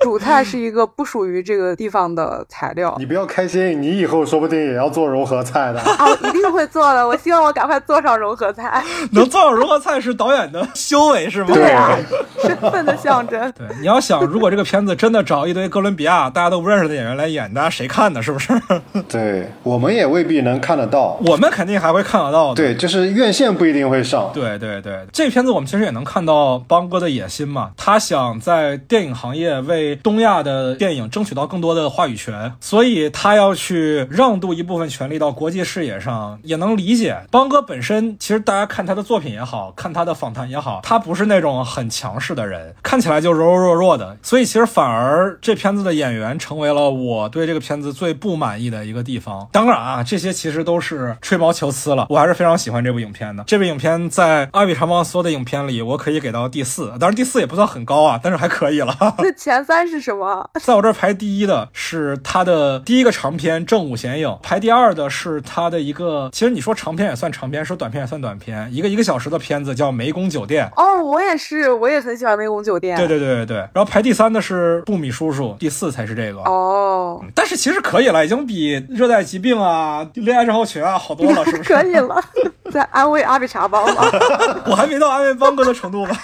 Speaker 2: 主菜是一个不属于这个地方的材料
Speaker 1: 你不要开心，你以后说不定也要做融合菜的。
Speaker 2: 啊，一定会做的。我希望我赶快做上融合菜。
Speaker 3: 能做上融合菜是导演的修为是吗？
Speaker 2: 对啊，身份的象征。
Speaker 3: 对，你要想，如果这个片子真的找一堆哥伦比亚大家都不认识的演员来演，大家谁看呢？是不是？*laughs*
Speaker 1: 对，我们也未必能看得到。
Speaker 3: 我们肯定还会看得到的。
Speaker 1: 对，就是院线不一定会上。
Speaker 3: 对对对，这片子我们其实也能看到邦哥的野心嘛，他想在电影行业为东亚的电影争取到更多的话语权，所以他要去让渡一部分权利到国际视野上，也能理解。邦哥本身其实大家家看他的作品也好看他的访谈也好，他不是那种很强势的人，看起来就柔柔弱弱的。所以其实反而这片子的演员成为了我对这个片子最不满意的一个地方。当然啊，这些其实都是吹毛求疵了，我还是非常喜欢这部影片的。这部影片在阿比长邦所有的影片里，我可以给到第四，当然第四也不算很高啊，但是还可以了。*laughs*
Speaker 2: 那前三是什么？
Speaker 3: 在我这儿排第一的是他的第一个长片《正午显影》，排第二的是他的一个，其实你说长片也算长片，说短片也算短片，一个一个小时的片子叫《湄公酒店》。
Speaker 2: 哦，我也是，我也很喜欢湄公酒店。
Speaker 3: 对对对对对。然后排第三的是布米叔叔，第四才是这个。
Speaker 2: 哦，
Speaker 3: 但是其实可以了，已经比热带疾病啊、恋爱症候群啊好多了，是不是？*laughs*
Speaker 2: 可以了，*laughs* 在安慰阿比查邦了。*laughs*
Speaker 3: 我还没到安慰邦哥的程度吧？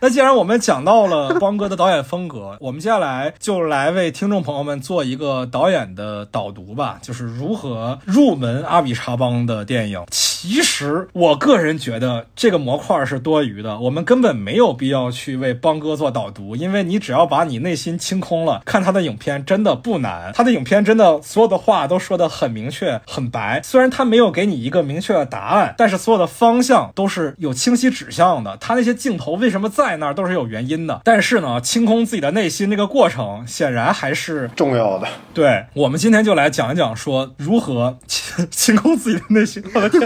Speaker 3: 那既然我们讲到了邦哥的导演风格，我们接下来就来为听众朋友们做一个导演的导读吧，就是如何入门阿比查邦的电影。其实我个人觉得这个模块是多余的，我们根本没有必要去为邦哥做导读，因为你只要把你内心清空了，看他的影片真的不难。他的影片真的所有的话都说的很明确、很白，虽然他没有给你一个明确的答案，但是所有的方向都是有清晰指向的。他那些镜头为什么在那儿都是有原因的。但是呢，清空自己的内心这个过程显然还是
Speaker 1: 重要的。
Speaker 3: 对我们今天就来讲一讲，说如何清 *laughs* 清空自己的内心。我的天，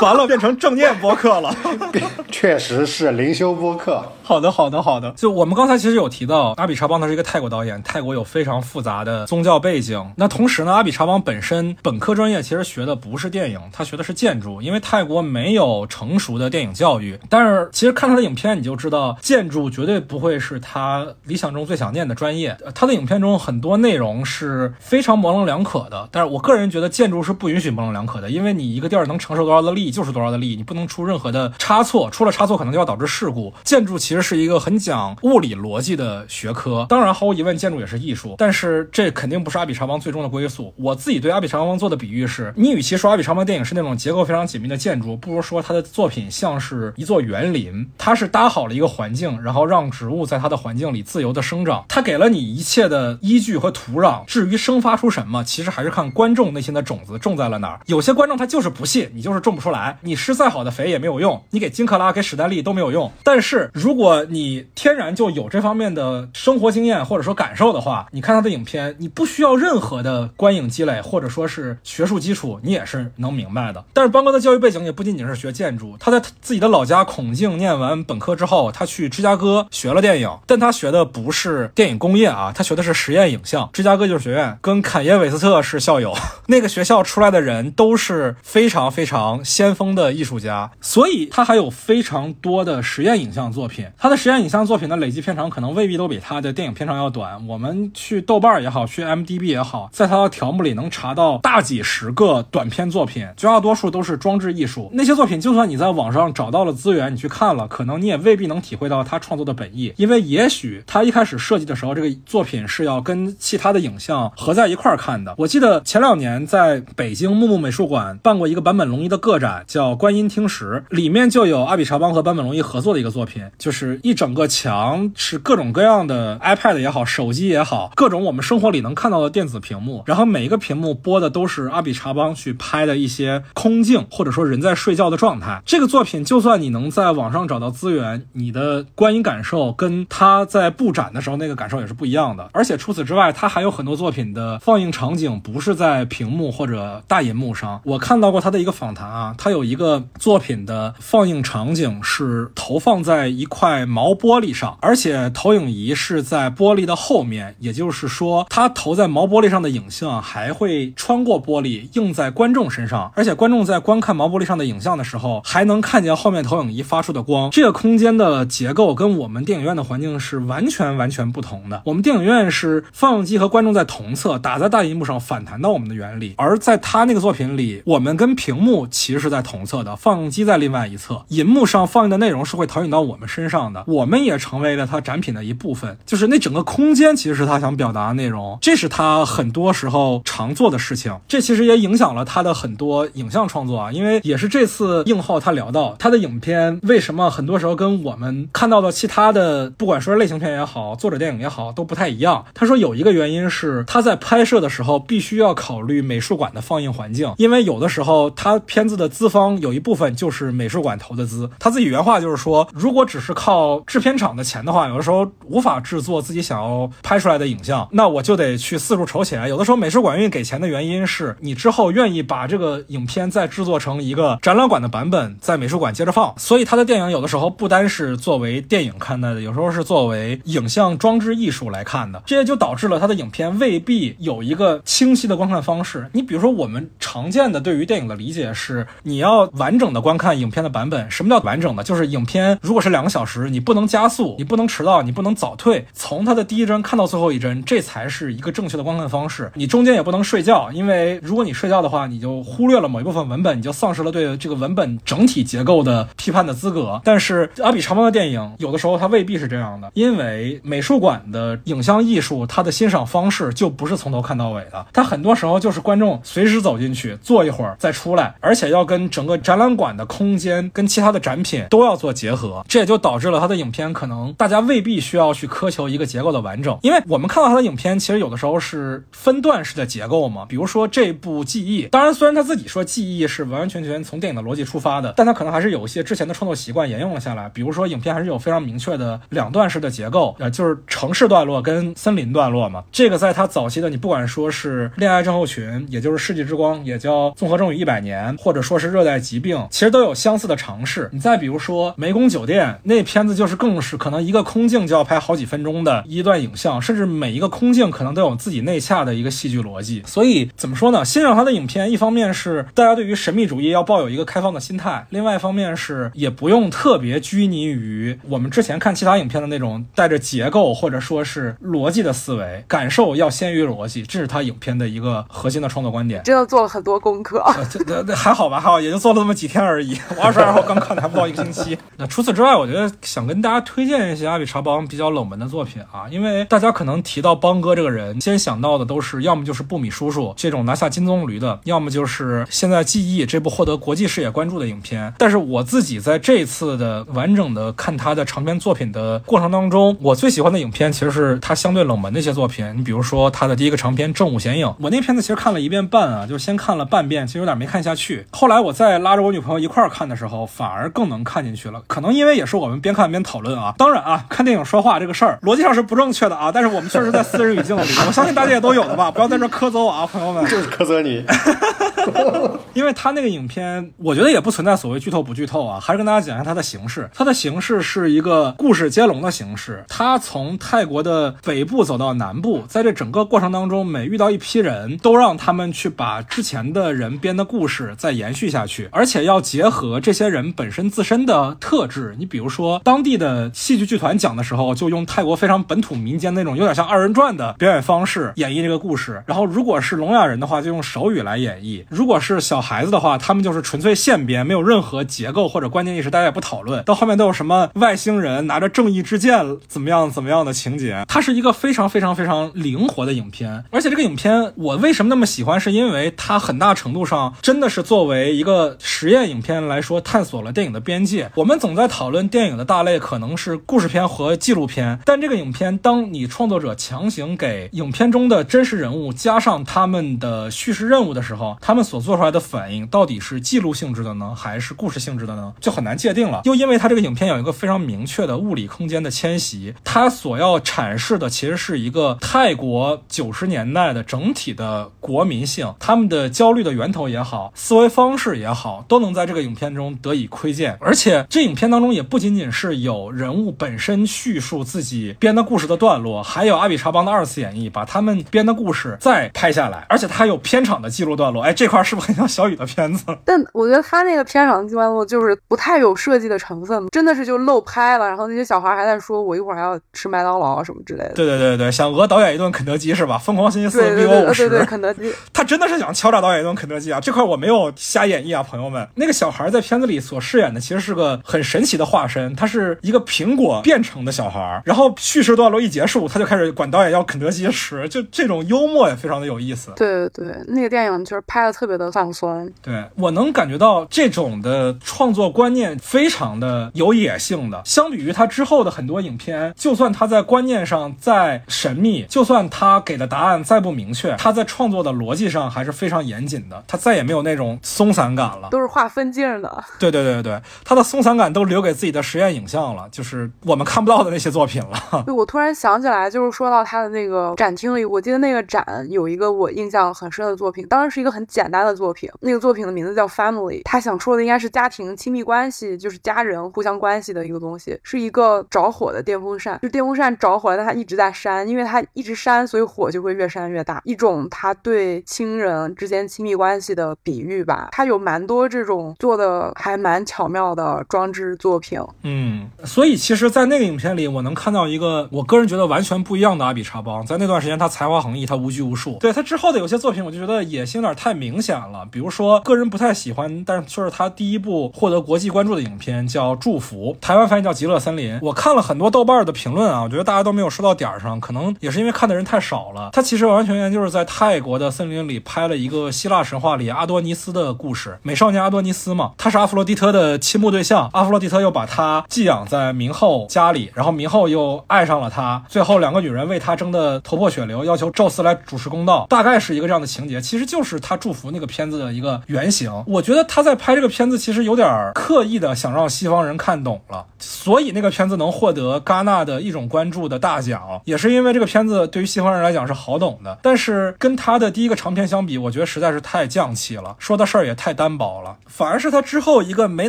Speaker 3: 完了，变成正念播客了。*laughs*
Speaker 1: 确实是灵修播客。
Speaker 3: 好的，好的，好的。就我们刚才其实有提到，阿比查邦他是一个泰国导演，泰国有非常复杂的宗教背景。那同时呢，阿比查邦本身本科专业其实学的不是电影，他学的是建筑，因为泰国没有成熟的电影教育。但是其实看他的影片，你就知道建筑绝对不会是他理想中最想念的专业。他的影片中很多内容是非常模棱两可的。但是我个人觉得建筑是不允许模棱两可的，因为你一个地儿能承受多少的力就是多少的力，你不能出任何的差错，出了差错可能就要导致事故。建筑其实是一个很讲物理逻辑的学科，当然毫无疑问，建筑也是艺术，但是这肯定不是阿比查邦最终的归宿。我自己对阿比查邦做的比喻是，你与其说阿比查邦电影是那种结构非常紧密的建筑，不如说他的作品像是一座园林，他是搭好了一个环境，然后让植物在它的环境里自由的生长，他给了你一切的依据和土壤。至于生发出什么，其实还是看观众内心的种子种在了哪儿。有些观众他就是不信，你就是种不出来，你施再好的肥也没有用，你给金克拉给史丹利都没有用。但是如果你天然就有这方面的生活经验或者说感受的话，你看他的影片，你不需要任何的观影积累或者说是学术基础，你也是能明白的。但是邦哥的教育背景也不仅仅是学建筑，他在自己的老家孔敬念完本科之后，他去芝加哥学了电影，但他学的不是电影工业啊，他学的是实验影像。芝加哥艺术学院跟坎耶韦斯特是校友，*laughs* 那个学校出来的人都是非常非常先锋的艺术家，所以他还有非常多的实验影像作品。他的实验影像作品的累计片长可能未必都比他的电影片长要短。我们去豆瓣也好，去 M D B 也好，在他的条目里能查到大几十个短片作品，绝大多数都是装置艺术。那些作品，就算你在网上找到了资源，你去看了，可能你也未必能体会到他创作的本意，因为也许他一开始设计的时候，这个作品是要跟其他的影像合在一块儿看的。我记得前两年在北京木木美术馆办过一个坂本龙一的个展，叫《观音听石》，里面就有阿比查邦和坂本龙一合作的一个作品，就是一整个墙是各种各样的 iPad 也好，手机也好，各种我们生活里能看到的电子屏幕，然后每一个屏幕播的都是阿比查邦去拍的一些空镜，或者说人在睡觉的状态。这个作品就算你能在网上找到资源，你的观影感受跟他在布展的时候那个感受也是不一样的。而且除此之外，他还有很多作品的放映场景不是在屏幕或者大银幕上。我看到过他的一个访谈啊，他有一个作品的放映场景是投放在一块毛玻璃上，而且投影仪是在玻璃的后面，也就是说，它投在毛玻璃上的影像还会穿过玻璃映在观众身上，而且观众在观看毛玻璃上的影像的时候，还能看见后面投影仪发出的光。这个空间的结构跟我们电影院的环境是完全完全不同的。我们电影院是放映机和观众在同侧，打在大银幕上反弹到我们的原理，而在他那个作品里，我们跟屏幕其实是在同侧的，放映机在另外一侧，银幕上放映的内容是会投影到我们身上的，我们也成为了他展品的一部分。就是那整整个空间其实是他想表达的内容，这是他很多时候常做的事情。这其实也影响了他的很多影像创作啊，因为也是这次映后他聊到他的影片为什么很多时候跟我们看到的其他的，不管说是类型片也好，作者电影也好，都不太一样。他说有一个原因是他在拍摄的时候必须要考虑美术馆的放映环境，因为有的时候他片子的资方有一部分就是美术馆投的资，他自己原话就是说，如果只是靠制片厂的钱的话，有的时候无法制作自己想要拍出来的影像，那我就得去四处筹钱。有的时候美术馆愿意给钱的原因是你之后愿意把这个影片再制作成一个展览馆的版本，在美术馆接着放，所以他的电影有的时候不单是作为电影看待的，有时候是作为影像装置艺术来看的，这也就导致了他的影片未必有一个清晰的观看方式。你比如说，我们常见的对于电影的理解是，你要完整的观看影片的版本。什么叫完整的？就是影片如果是两个小时，你不能加速，你不能迟到，你不能早退，从它他的第一帧看到最后一帧，这才是一个正确的观看方式。你中间也不能睡觉，因为如果你睡觉的话，你就忽略了某一部分文本，你就丧失了对这个文本整体结构的批判的资格。但是阿比查邦的电影有的时候它未必是这样的，因为美术馆的影像艺术，它的欣赏方式就不是从头看到尾的，它很多时候就是观众随时走进去坐一会儿再出来，而且要跟整个展览馆的空间跟其他的展品都要做结合，这也就导致了他的影片可能大家未必需要去苛求一个结构的完整，因为我们看到他的影片其实有的时候是分段式的结构嘛，比如说这部记忆，当然虽然他自己说记忆是完完全全从电影的逻辑出发的，但他可能还是有一些之前的创作习惯沿用了下来，比如说影片还是有非常明确的两段式的结构，呃，就是城市段落跟森林段落嘛，这个在他早期的你不管说是恋爱症候群，也就是世纪之光，也叫综合症与一百年，或者说是热带疾病，其实都有相似的尝试。你再比如说湄公酒店那片子，就是更是可能一个空镜就要拍好几分钟的一段影像，甚至每一个空镜可能都有自己内洽的一个戏剧逻辑。所以怎么说呢？欣赏他的影片，一方面是大家对于神秘主义要抱有一个开放的心态，另外一方面是也不用特别拘泥于我们之前看其他影片的那种带着结构或者说是逻辑的思维，感受要先于逻辑，这是他影片的一个核心的创作观点。
Speaker 2: 真的做了很多功课。*laughs*
Speaker 3: 呃这这这还好吧，还好，也就做了那么几天而已。我 *laughs* 二十二号刚看的，还不到一个星期。那除此之外，我觉得想跟大家推荐一些阿比查邦比较冷门的作品啊，啊因为大家可能提到邦哥这个人，先想到的都是要么就是布米叔叔这种拿下金棕榈的，要么就是现在《记忆》这部获得国际视野关注的影片。但是我自己在这次的完整的看他的长篇作品的过程当中，我最喜欢的影片其实是他相对冷门的一些作品。你比如说他的第一个长篇《正午显影》，我那片子其实看了一遍半啊，就先看了半遍，其实有点没看下去。后来我再拉着我女朋友一块儿看的时候，反而更能看进去了。可能因为也是我们边看边讨论啊。当然啊，看电影说话这个事儿逻辑上是不正确的啊，但是我们确实在私人语境里，*laughs* 我相信大家也都有的吧，不要在这苛责我啊，朋友们。
Speaker 1: 就是苛责你。*laughs*
Speaker 3: 因为他那个影片，我觉得也不存在所谓剧透不剧透啊，还是跟大家讲一下它的形式。它的形式是一个故事接龙的形式，它从泰国的北部走到南部，在这整个过程当中，每遇到一批人都让他们去把之前的人编的故事再延续下去，而且要结合这些人本身自身的特质。你比如说，当地的戏剧剧团讲的时候，就用泰国非常本土民间那种有点像二人转的表演方式演绎这个故事。然后，如果是聋哑人的话，就用手语来演绎；如果是小孩子的话，他们就是纯粹现编，没有任何结构或者关键意识，大家也不讨论。到后面都有什么外星人拿着正义之剑怎么样怎么样的情节，它是一个非常非常非常灵活的影片。而且这个影片我为什么那么喜欢，是因为它很大程度上真的是作为一个实验影片来说，探索了电影的边界。我们总在讨论电影的大类可能是故事片和纪录片，但这个影片，当你创作者强行给影片中的真实人物加上他们的叙事任务的时候，他们所做出来的反应到底是记录性质的呢，还是故事性质的呢？就很难界定了。又因为它这个影片有一个非常明确的物理空间的迁徙，它所要阐释的其实是一个泰国九十年代的整体的国民性，他们的焦虑的源头也好，思维方式也好，都能在这个影片中得以窥见。而且这影片当中也不仅仅是有人物本身叙述自己编的故事的段落，还有阿比查邦的二次演绎，把他们编的故事再拍下来，而且他还有片场的记录段落。哎，这块是不是很像小雨的片子？*laughs*
Speaker 2: 但我觉得他那个片场的记录段落就是不太有设计的成分，真的是就漏拍了。然后那些小孩还在说：“我一会儿还要吃麦当劳什么之类的。”
Speaker 3: 对对对对，想讹导演一顿肯德基是吧？疯狂星期四
Speaker 2: 对对
Speaker 3: 五
Speaker 2: 对对对，
Speaker 3: 十，
Speaker 2: 肯德基。*laughs*
Speaker 3: 他真的是想敲诈导演一顿肯德基啊！这块我没有瞎演绎啊，朋友们。那个小孩在片子里所饰演的其实是个很神奇的化身，他是一个苹果变成的小孩。然后叙事段落一结束，他就开始管导演要肯德基吃，就这种幽默也非常的有意思。
Speaker 2: 对对对，那个电影就是拍的特特别的放松。
Speaker 3: 对我能感觉到这种的创作观念非常的有野性的，相比于他之后的很多影片，就算他在观念上再神秘，就算他给的答案再不明确，他在创作的逻辑上还是非常严谨的，他再也没有那种松散感了。
Speaker 2: 都是画分镜的，
Speaker 3: 对对对对，他的松散感都留给自己的实验影像了，就是我们看不到的那些作品了。
Speaker 2: 对，我突然想起来，就是说到他的那个展厅里，我记得那个展有一个我印象很深的作品，当然是一个很简单的作品，那个作品的名字叫 Family，他想说的应该是家庭亲密关系，就是家人互相关系的一个东西，是一个着火的电风扇，就电风扇着火了，但它一直在扇，因为它一直扇，所以火就会越扇越大，一种他对亲人之间亲密关系的比喻吧。他有蛮多这种做的还蛮巧妙的装置作品。
Speaker 3: 嗯，所以其实，在那个影片里，我能看到一个我我个人觉得完全不一样的阿比查邦。在那段时间，他才华横溢，他无拘无束。对他之后的有些作品，我就觉得野心有点太明显了。比如说，个人不太喜欢，但是却是他第一部获得国际关注的影片，叫《祝福》，台湾翻译叫《极乐森林》。我看了很多豆瓣的评论啊，我觉得大家都没有说到点儿上，可能也是因为看的人太少了。他其实完全就是在泰国的森林里拍了一个希腊神话里阿多尼斯的故事，美少年阿多尼斯嘛，他是阿弗洛狄特的倾慕对象，阿弗洛狄特又把他寄养在明后家里，然后明后又爱上了他，最后两个女人为他争得头破血流，要求宙斯来主持公道，大概是一个这样的情节，其实就是他祝福那个片子的一个原型。我觉得他在拍这个片子，其实有点刻意的想让西方人看懂了，所以那个片子能获得戛纳的一种关注的大奖，也是因为这个片子对于西方人来讲是好懂的。但是跟他的第一个长片相比，我觉得实在是太降气了，说的事儿也太单薄了。反而是他之后一个没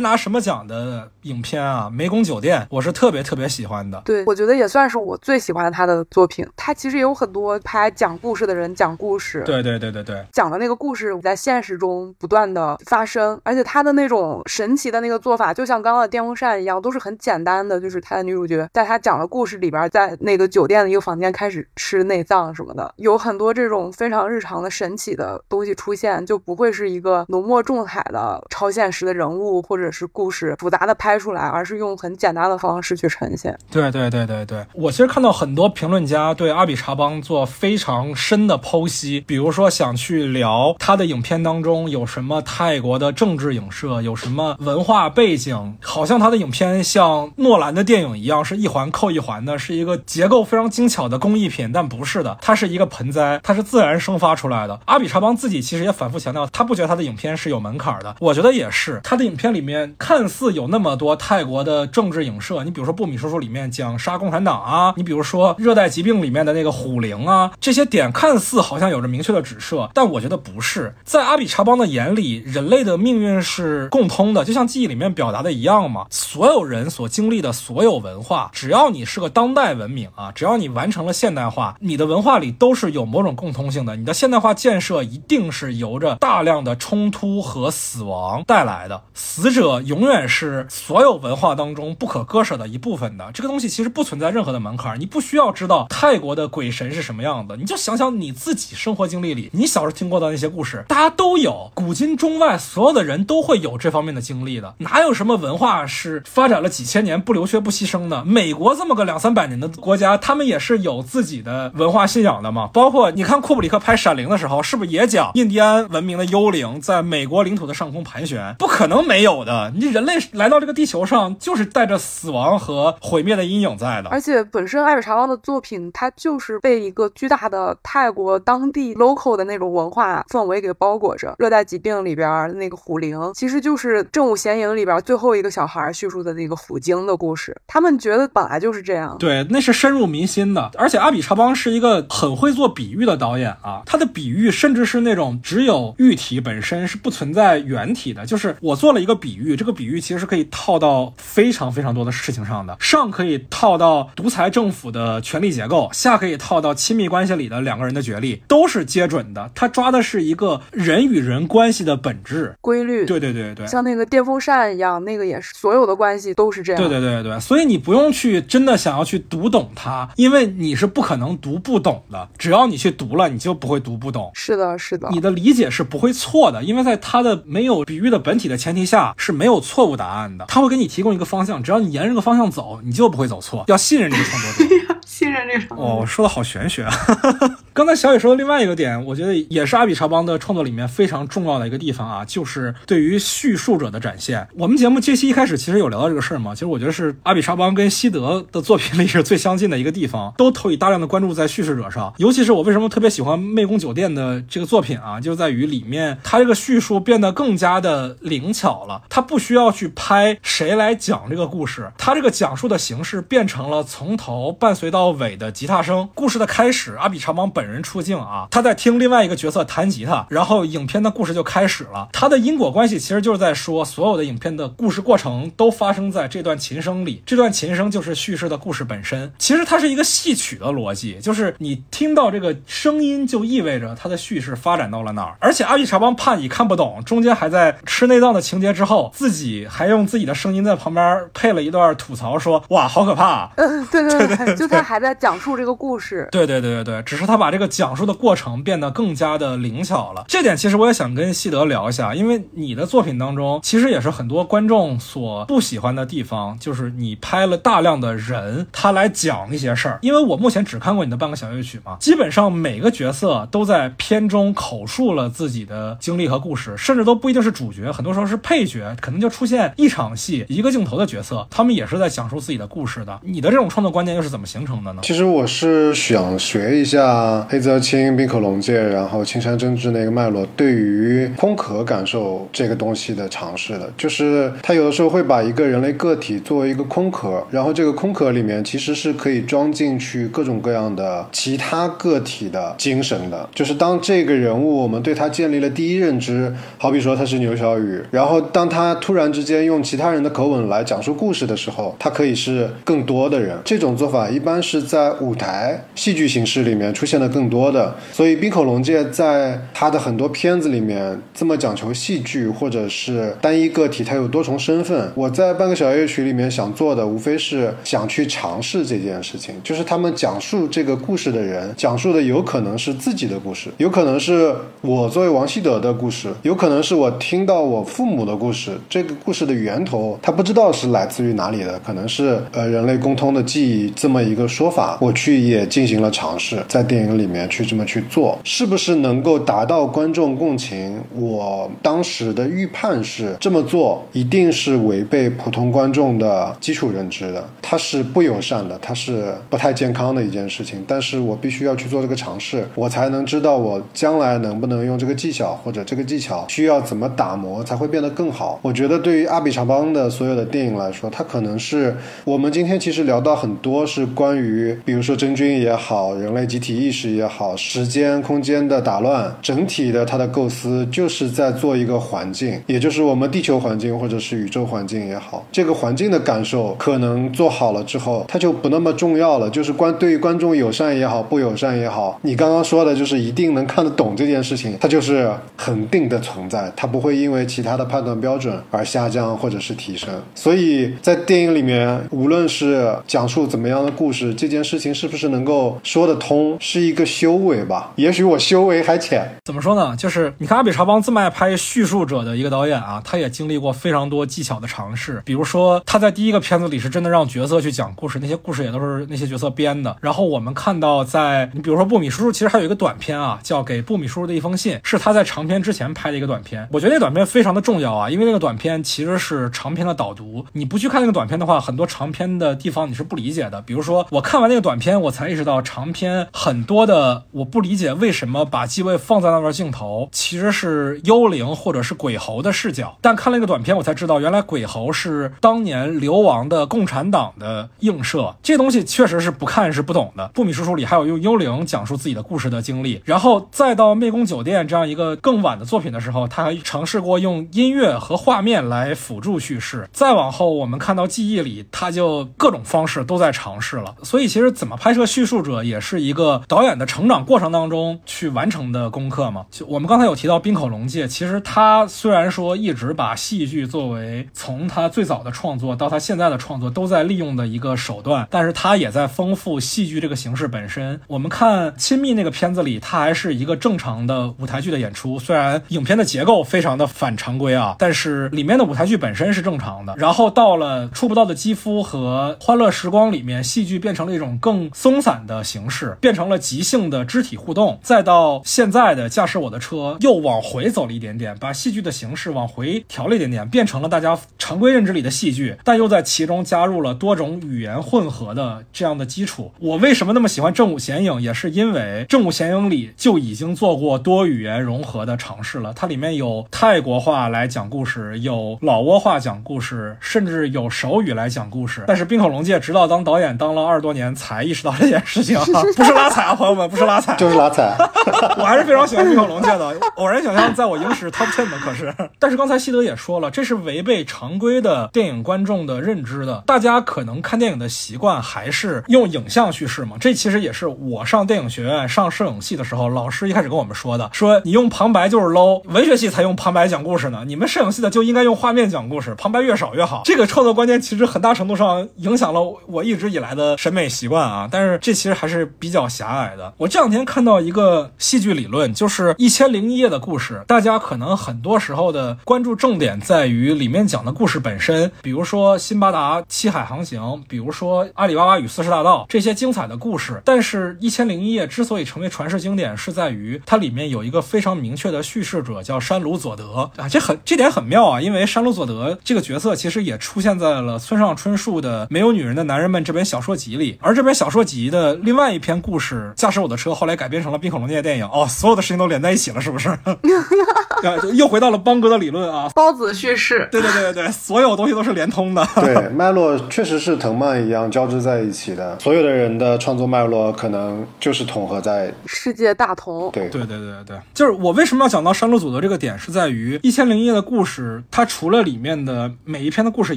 Speaker 3: 拿什么奖的影片啊，《湄公酒店》，我是特别特别喜欢的。
Speaker 2: 对，我觉得也算是我最喜欢他的作品。他其实也有很多拍讲故事的人讲故事，
Speaker 3: 对对对对对，
Speaker 2: 讲的那个故事在现实中不断的发生，而且他的那种神奇的那个做法，就像刚刚的电风扇一样，都是很简单的。就是他的女主角在他讲的故事里边，在那个酒店的一个房间开始吃内脏什么的，有很多这种非常日常的神奇的东西出现，就不会是一个浓墨重彩的超现实的人物或者是故事复杂的拍出来，而是用很简单的方式去呈现。
Speaker 3: 对对对对对，我其实看到很多评论家对阿比查邦做非常深的剖析，比如说想去聊他的影片当中有什么泰国的政治影射，有什么文化背景，好像他的影片像诺兰的电影一样，是一环扣一环的，是一个结构非常精巧的工艺品，但不是的，它是一个盆栽，它是自然生发出来的。阿比查邦自己其实也反复强调，他不觉得他的影片是有门槛的，我觉得也是，他的影片里面看似有那么多泰国的政治影射，你比如说《布米叔叔》里面讲杀共产党啊，你比如说《热带疾病》里面的那个虎灵啊，这些点看似好像有着明确的指涉，但我觉得不是，在阿比查邦的眼里，人类的命运是共通的，就像记忆里面表达的一样嘛，所有人所经历的所有文化，只要你是。个当代文明啊，只要你完成了现代化，你的文化里都是有某种共通性的，你的现代化建设一定是由着大量的冲突和死亡带来的，死者永远是所有文化当中不可割舍的一部分的。这个东西其实不存在任何的门槛，你不需要知道泰国的鬼神是什么样的，你就想想你自己生活经历里，你小时候听过的那些故事，大家都有，古今中外所有的人都会有这方面的经历的，哪有什么文化是发展了几千年不流血不牺牲的？美国这么个两三百年的国家，他们也是有自己的文化信仰的嘛。包括你看库布里克拍《闪灵》的时候，是不是也讲印第安文明的幽灵在美国领土的上空盘旋？不可能没有的。你人类来到这个地球上，就是带着死亡和毁灭的阴影在的。
Speaker 2: 而且本本身艾比查邦的作品，它就是被一个巨大的泰国当地 local 的那种文化氛围给包裹着。热带疾病里边那个虎灵，其实就是《正午闲影》里边最后一个小孩叙述的那个虎鲸的故事。他们觉得本来就是这样，
Speaker 3: 对，那是深入民心的。而且阿比查邦是一个很会做比喻的导演啊，他的比喻甚至是那种只有喻体本身是不存在原体的，就是我做了一个比喻，这个比喻其实是可以套到非常非常多的事情上的，上可以套到独裁政府的权力结构，下可以套到亲密关系里的两个人的角力，都是接准的。他抓的是一个人与人关系的本质
Speaker 2: 规律。
Speaker 3: 对对对对，
Speaker 2: 像那个电风扇一样，那个也是所有的关系都是这样。
Speaker 3: 对对对对，所以你不用去真的想要去读懂它，因为你是不可能读不懂的。只要你去读了，你就不会读不懂。
Speaker 2: 是的，是的，
Speaker 3: 你的理解是不会错的，因为在它的没有比喻的本体的前提下是没有错误答案的。他会给你提供一个方向，只要你沿着这个方向走，你就不会走错。要信任这个创 mother.
Speaker 4: 信任这个。
Speaker 3: 哦，说的好玄学啊！*laughs* 刚才小雨说的另外一个点，我觉得也是阿比查邦的创作里面非常重要的一个地方啊，就是对于叙述者的展现。我们节目这期一开始其实有聊到这个事儿嘛，其实我觉得是阿比查邦跟西德的作品里是最相近的一个地方，*laughs* 都投以大量的关注在叙事者上。尤其是我为什么特别喜欢《湄公酒店》的这个作品啊，就在于里面它这个叙述变得更加的灵巧了，它不需要去拍谁来讲这个故事，它这个讲述的形式变成了从头伴随到尾的吉他声。故事的开始，阿比查邦本人出镜啊，他在听另外一个角色弹吉他，然后影片的故事就开始了。它的因果关系其实就是在说，所有的影片的故事过程都发生在这段琴声里，这段琴声就是叙事的故事本身。其实它是一个戏曲的逻辑，就是你听到这个声音，就意味着它的叙事发展到了哪儿。而且阿比查邦怕你看不懂，中间还在吃内脏的情节之后，自己还用自己的声音在旁边配了一段吐槽，说：“哇，好可怕啊！”
Speaker 2: 嗯，对对对，*laughs* 就他还还在讲述这个故事。
Speaker 3: 对对对对对，只是他把这个讲述的过程变得更加的灵巧了。这点其实我也想跟西德聊一下，因为你的作品当中其实也是很多观众所不喜欢的地方，就是你拍了大量的人他来讲一些事儿。因为我目前只看过你的半个小乐曲嘛，基本上每个角色都在片中口述了自己的经历和故事，甚至都不一定是主角，很多时候是配角，可能就出现一场戏一个镜头的角色，他们也是在讲述自己的故事的。你的这种创作观念又是怎么形成的呢？
Speaker 1: 其实我是想学一下黑泽清、冰口龙介，然后青山真治那个脉络，对于空壳感受这个东西的尝试的，就是他有的时候会把一个人类个体作为一个空壳，然后这个空壳里面其实是可以装进去各种各样的其他个体的精神的。就是当这个人物我们对他建立了第一认知，好比说他是牛小雨，然后当他突然之间用其他人的口吻来讲述故事的时候，他可以是更多的人。这种做法一般是是在舞台戏剧形式里面出现的更多的，所以滨口龙介在他的很多片子里面这么讲求戏剧或者是单一个体，他有多重身份。我在半个小夜曲里面想做的，无非是想去尝试这件事情，就是他们讲述这个故事的人，讲述的有可能是自己的故事，有可能是我作为王希德的故事，有可能是我听到我父母的故事。这个故事的源头，他不知道是来自于哪里的，可能是呃人类共通的记忆这么一个说说法。我去也进行了尝试，在电影里面去这么去做，是不是能够达到观众共情？我当时的预判是这么做一定是违背普通观众的基础认知的，它是不友善的，它是不太健康的一件事情。但是我必须要去做这个尝试，我才能知道我将来能不能用这个技巧，或者这个技巧需要怎么打磨才会变得更好。我觉得对于阿比查邦的所有的电影来说，它可能是我们今天其实聊到很多是关于，于比如说真菌也好，人类集体意识也好，时间空间的打乱，整体的它的构思就是在做一个环境，也就是我们地球环境或者是宇宙环境也好，这个环境的感受可能做好了之后，它就不那么重要了。就是观对于观众友善也好，不友善也好，你刚刚说的就是一定能看得懂这件事情，它就是恒定的存在，它不会因为其他的判断标准而下降或者是提升。所以在电影里面，无论是讲述怎么样的故事，这件事情是不是能够说得通，是一个修为吧？也许我修为还浅。
Speaker 3: 怎么说呢？就是你看阿比查邦这么爱拍叙述者的一个导演啊，他也经历过非常多技巧的尝试。比如说他在第一个片子里是真的让角色去讲故事，那些故事也都是那些角色编的。然后我们看到在你比如说布米叔叔，其实还有一个短片啊，叫《给布米叔叔的一封信》，是他在长片之前拍的一个短片。我觉得那短片非常的重要啊，因为那个短片其实是长片的导读。你不去看那个短片的话，很多长片的地方你是不理解的。比如说我看看完那个短片，我才意识到长片很多的我不理解为什么把机位放在那段镜头，其实是幽灵或者是鬼猴的视角。但看了一个短片，我才知道原来鬼猴是当年流亡的共产党的映射。这东西确实是不看是不懂的。布米叔叔里还有用幽灵讲述自己的故事的经历，然后再到湄公酒店这样一个更晚的作品的时候，他还尝试过用音乐和画面来辅助叙事。再往后，我们看到记忆里，他就各种方式都在尝试了。所以其实怎么拍摄叙述者，也是一个导演的成长过程当中去完成的功课嘛。就我们刚才有提到滨口龙介，其实他虽然说一直把戏剧作为从他最早的创作到他现在的创作都在利用的一个手段，但是他也在丰富戏剧这个形式本身。我们看《亲密》那个片子里，它还是一个正常的舞台剧的演出，虽然影片的结构非常的反常规啊，但是里面的舞台剧本身是正常的。然后到了《触不到的肌肤》和《欢乐时光》里面，戏剧变成成了一种更松散的形式，变成了即兴的肢体互动，再到现在的驾驶我的车又往回走了一点点，把戏剧的形式往回调了一点点，变成了大家常规认知里的戏剧，但又在其中加入了多种语言混合的这样的基础。我为什么那么喜欢正午显影，也是因为正午显影里就已经做过多语言融合的尝试了，它里面有泰国话来讲故事，有老挝话讲故事，甚至有手语来讲故事。但是冰口龙介直到当导演当了二十多年才意识到这件事情，不是拉踩啊，朋友们，不是拉踩，
Speaker 1: 就是拉踩。*laughs*
Speaker 3: 我还是非常喜欢冰口龙介的，偶然想象在我影史 top ten 的，可是，但是刚才西德也说了，这是违背常规的电影观众的认知的。大家可能看电影的习惯还是用影像叙事嘛，这其实也是我上电影学院上摄影系的时候，老师一开始跟我们说的，说你用旁白就是 low，文学系才用旁白讲故事呢，你们摄影系的就应该用画面讲故事，旁白越少越好。这个创作观念其实很大程度上影响了我一直以来的审美习惯啊，但是这其实还是比较狭隘的。我这两天看到一个戏剧理论，就是《一千零一夜》的故事，大家可能很多时候的关注重点在于里面讲的故事本身，比如说辛巴达七海航行，比如说阿里巴巴与四十大盗这些精彩的故事。但是《一千零一夜》之所以成为传世经典，是在于它里面有一个非常明确的叙事者，叫山鲁佐德啊，这很这点很妙啊，因为山鲁佐德这个角色其实也出现在了村上春树的《没有女人的男人们》这本小说集里，而这本小说集的另外一篇故事《驾驶我的车》后来改编成了冰恐龙介电影哦，所有的事情都连在一起了，是不是？*laughs* 又回到了邦哥的理论啊，
Speaker 4: 包子叙事，
Speaker 3: 对对对对对，所有东西都是连通的。
Speaker 1: 对，脉络确实是藤蔓一样交织在一起的，所有的人的创作脉络可能就是统合在
Speaker 2: 世界大同。
Speaker 1: 对
Speaker 3: 对对对对，就是我为什么要讲到山路佐德这个点，是在于《一千零一夜》的故事，它除了里面的每一篇的故事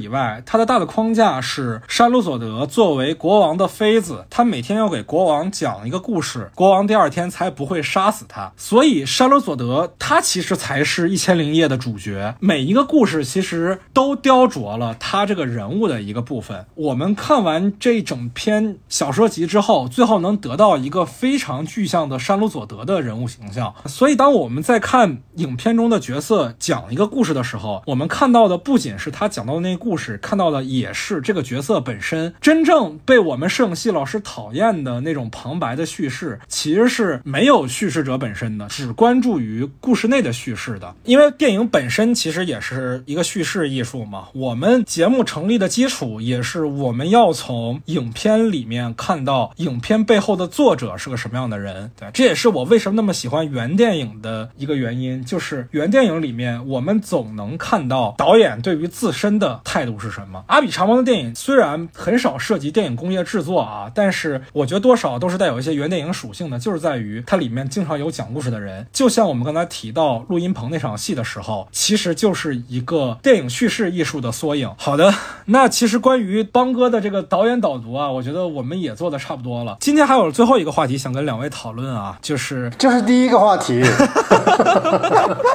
Speaker 3: 以外，它的大的框架是山路佐德作为国王的妃子，他每天要给国王讲一个故事，国王第二天才不会杀死他。所以山鲁佐德他其实才是一千零一夜的主角，每一个故事其实都雕琢了他这个人物的一个部分。我们看完这整篇小说集之后，最后能得到一个非常具象的山鲁佐德的人物形象。所以，当我们在看影片中的角色讲一个故事的时候，我们看到的不仅是他讲到的那个故事，看到的也是这个角色本身。真正被我们摄影系老师讨厌的那种旁白的叙事，其实是没有叙事者本身的，只关注于故事内的叙事的。因为电影本身其实也是一个叙事艺术嘛。我们节目成立的基础也是我们要从影片里面看到影片背后的作者是个什么样的人。对，这也是我为什么那么喜欢原电影的一个原因，就是原电影里面我们总能看到导演对于自身的态度是什么。阿比查蒙的电影虽然很少涉及电影工业制作做啊，但是我觉得多少都是带有一些原电影属性的，就是在于它里面经常有讲故事的人，就像我们刚才提到录音棚那场戏的时候，其实就是一个电影叙事艺术的缩影。好的，那其实关于邦哥的这个导演导读啊，我觉得我们也做的差不多了。今天还有最后一个话题想跟两位讨论啊，就是
Speaker 1: 这是第一个话题。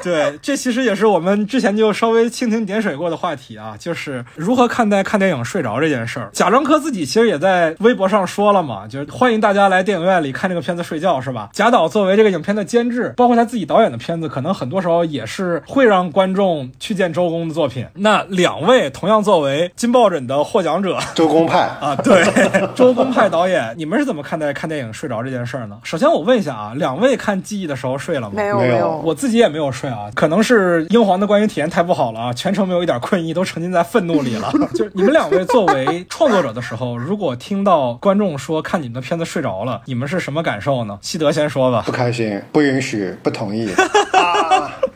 Speaker 3: 对，这其实也是我们之前就稍微蜻蜓点水过的话题啊，就是如何看待看电影睡着这件事儿。贾樟柯自己其实也在微博上说了嘛，就是欢迎大家来电影院里看这个片子睡觉，是吧？贾导作为这个影片的监制，包括他自己导演的片子，可能很多时候也是会让观众去见周公的作品。那两位同样作为金抱枕的获奖者，
Speaker 1: 周公派
Speaker 3: 啊，对，周公派导演，你们是怎么看待看电影睡着这件事儿呢？首先我问一下啊，两位看《记忆》的时候睡了吗？
Speaker 2: 没有
Speaker 1: 没有
Speaker 2: 有，
Speaker 3: 我自己也没有睡啊，可能是英皇的观影体验太不好了啊，全程没有一点困意，都沉浸在愤怒里了。*laughs* 就是你们两位作为创作者的时候，如果听到观众说看你们的片子睡着了，你们是什么感受呢？西德先说吧
Speaker 1: 不。开心，不允许，不同意。啊 *laughs*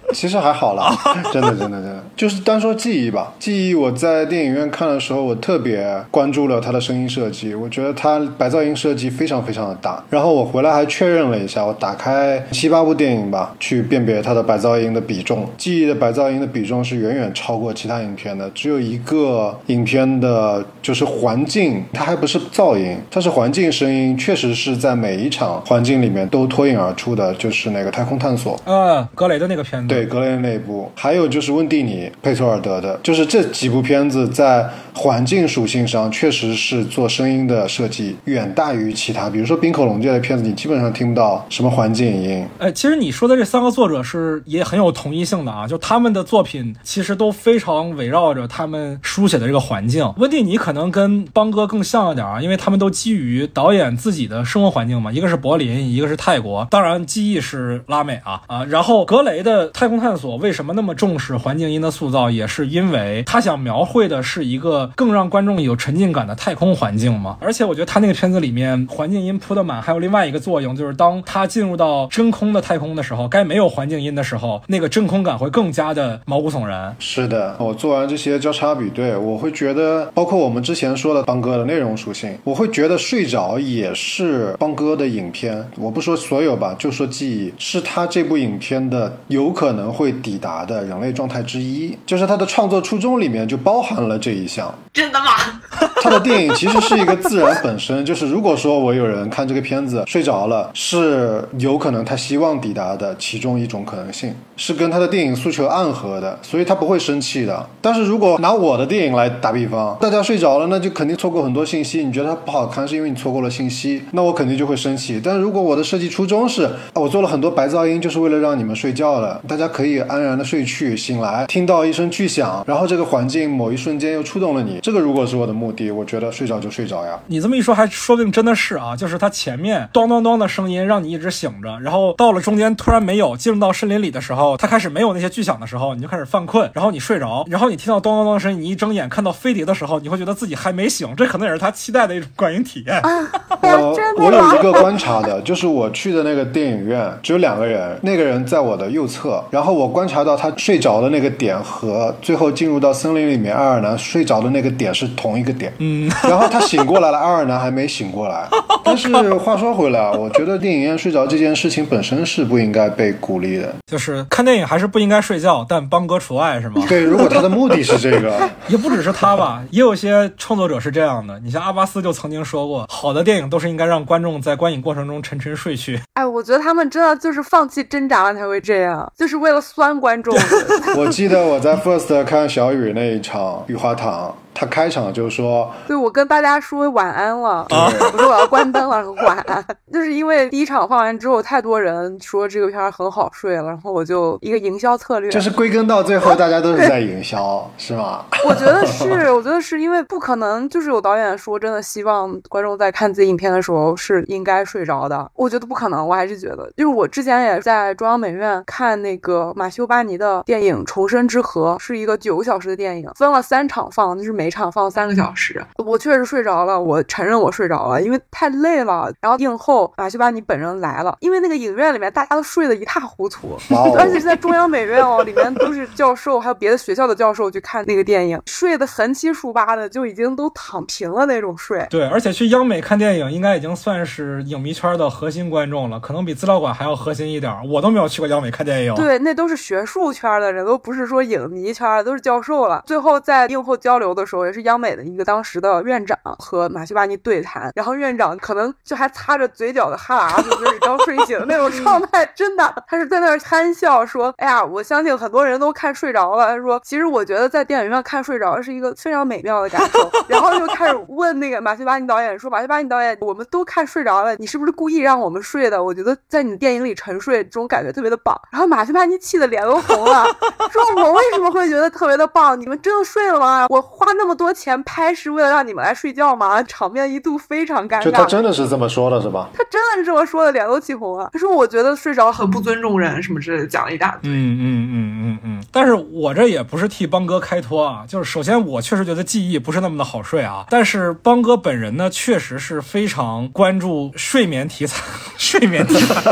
Speaker 1: *laughs* 其实还好啦，*laughs* 真的真的真的，就是单说记忆吧。记忆我在电影院看的时候，我特别关注了它的声音设计，我觉得它白噪音设计非常非常的大。然后我回来还确认了一下，我打开七八部电影吧，去辨别它的白噪音的比重。记忆的白噪音的比重是远远超过其他影片的，只有一个影片的就是环境，它还不是噪音，它是环境声音，确实是在每一场环境里面都脱颖而出的，就是那个太空探索。
Speaker 3: 嗯，格雷的那个片子，
Speaker 1: 对格雷的那一部，还有就是温蒂尼、佩托尔德的，就是这几部片子在环境属性上确实是做声音的设计远大于其他。比如说《冰口龙界》的片子，你基本上听不到什么环境音。
Speaker 3: 哎，其实你说的这三个作者是也很有统一性的啊，就他们的作品其实都非常围绕着他们书写的这个环境。温蒂尼可能跟邦哥更像一点啊，因为他们都基于导演自己的生活环境嘛，一个是柏林，一个是泰国，当然记忆是拉美啊啊。然后格雷的太空探索为什么那么重视环境音的塑造，也是因为他想描绘的是一个更让观众有沉浸感的太空环境嘛。而且我觉得他那个片子里面环境音铺的满，还有另外一个作用，就是当他进入到真空的太空的时候，该没有环境音的时候，那个真空感会更加的毛骨悚然。
Speaker 1: 是的，我做完这些交叉比对，我会觉得，包括我们之前说的邦哥的内容属性，我会觉得睡着也是邦哥的影片。我不说所有吧，就说记忆是他这部影片的有可能会抵达的人类状态之一，就是他的创作初衷里面就包含了这一项。
Speaker 4: 真的吗？*laughs*
Speaker 1: 他的电影其实是一个自然本身，就是如果说我有人看这个片子睡着了，是有可能他希望抵达的其中一种可能性，是跟他的电影诉求暗合的，所以他不会生气的。但是如果拿我的电影来打比方，大家睡着了，那就肯定错过很多信息。你觉得它不好看，是因为你错过了信息，那我肯定就会生气。但是如果我的设计初衷是，我做了很多白噪音，就是为了让你们睡觉的，大家可以安然的睡去，醒来听到一声巨响，然后这个环境某一瞬间又触动了你，这个如果是我的目的，我觉得睡着就睡着呀。
Speaker 3: 你这么一说，还说不定真的是啊，就是它前面咚咚咚的声音让你一直醒着，然后到了中间突然没有，进入到森林里的时候，它开始没有那些巨响的时候，你就开始犯困，然后你睡着，然后你听到咚咚咚的声音，你一睁眼看到飞碟的时候，你会觉得自己还没醒，这可能也是他期待的一种观影体验。*laughs*
Speaker 1: 我我有一个观察的，就是我去的那个电影院只有两个人，那个人在我的右侧，然后我观察到他睡着的那个点和最后进入到森林里面爱尔兰睡着的那个点是同一个点，
Speaker 3: 嗯，
Speaker 1: 然后他醒过来了，爱尔兰还没醒过来。*laughs* 但是话说回来，我觉得电影院睡着这件事情本身是不应该被鼓励的。
Speaker 3: 就是看电影还是不应该睡觉，但邦哥除外是吗？
Speaker 1: 对，如果他的目的是这个，*laughs*
Speaker 3: 也不只是他吧，也有些创作者是这样的。你像阿巴斯就曾经说过，好的电影都是应该让观众在观影过程中沉沉睡去。
Speaker 2: 哎，我觉得他们真的就是放弃挣扎了才会这样，就是为了酸观众。*laughs*
Speaker 1: 我记得我在 First 看小雨那一场《雨花堂》。他开场就说：“
Speaker 2: 对我跟大家说晚安了，
Speaker 1: 对
Speaker 2: 我说我要关灯了，晚安。*laughs* 就是因为第一场放完之后，太多人说这个片儿很好睡了，然后我就一个营销策略，
Speaker 1: 就是归根到最后，大家都是在营销，是吗？*laughs*
Speaker 2: 我觉得是，我觉得是因为不可能，就是有导演说真的希望观众在看自己影片的时候是应该睡着的，我觉得不可能，我还是觉得，就是我之前也在中央美院看那个马修巴尼的电影《重生之河》，是一个九个小时的电影，分了三场放，就是每场放三个小时。我确实睡着了，我承认我睡着了，因为太累了。然后映后马修巴尼本人来了，因为那个影院里面大家都睡得一塌糊涂，
Speaker 1: 哦
Speaker 2: 而且是在中央美院哦，里面都是教授，还有别的学校的教授去看那个电影，睡得横七竖八的，就已经都躺平了那种睡。
Speaker 3: 对，而且去央美看电影应该已经算是影迷圈的核心观众了，可能比资料馆还要核心一点。我都没有去过央美看电影。
Speaker 2: 对，那都是学术圈的人，都不是说影迷圈，都是教授了。最后在映后交流的时候，也是央美的一个当时的院长和马修巴尼对谈，然后院长可能就还擦着嘴角的哈喇子，就是刚睡醒的那种状态，真的，他是在那儿憨笑说：“哎呀，我相信很多人都看睡着了。”他说：“其实我觉得在电影院看睡着是一个非常美妙的感受。”然后就开始问那个马修巴尼导演说：“马修巴尼导演，我们都看睡着了，你是不是故意让我们睡的？我觉得在你的电影里沉睡这种感觉特别的棒。”然后马修巴尼气得脸都红了，说：“我为什么会觉得特别的棒？你们真的睡了吗？我花那么多钱拍是为了让你们来睡觉吗？” *laughs* 场面一度非常尴
Speaker 1: 就他。真的是这么说的，是吧？
Speaker 2: 他真的是这么说的，脸都气红了。他说：“我觉得睡着很
Speaker 4: 很不尊重人什么之类的，讲了一大堆。
Speaker 3: 嗯嗯嗯嗯嗯，但是我这也不是替邦哥开脱啊，就是首先我确实觉得记忆不是那么的好睡啊，但是邦哥本人呢，确实是非常关注睡眠题材，*laughs* 睡眠题材，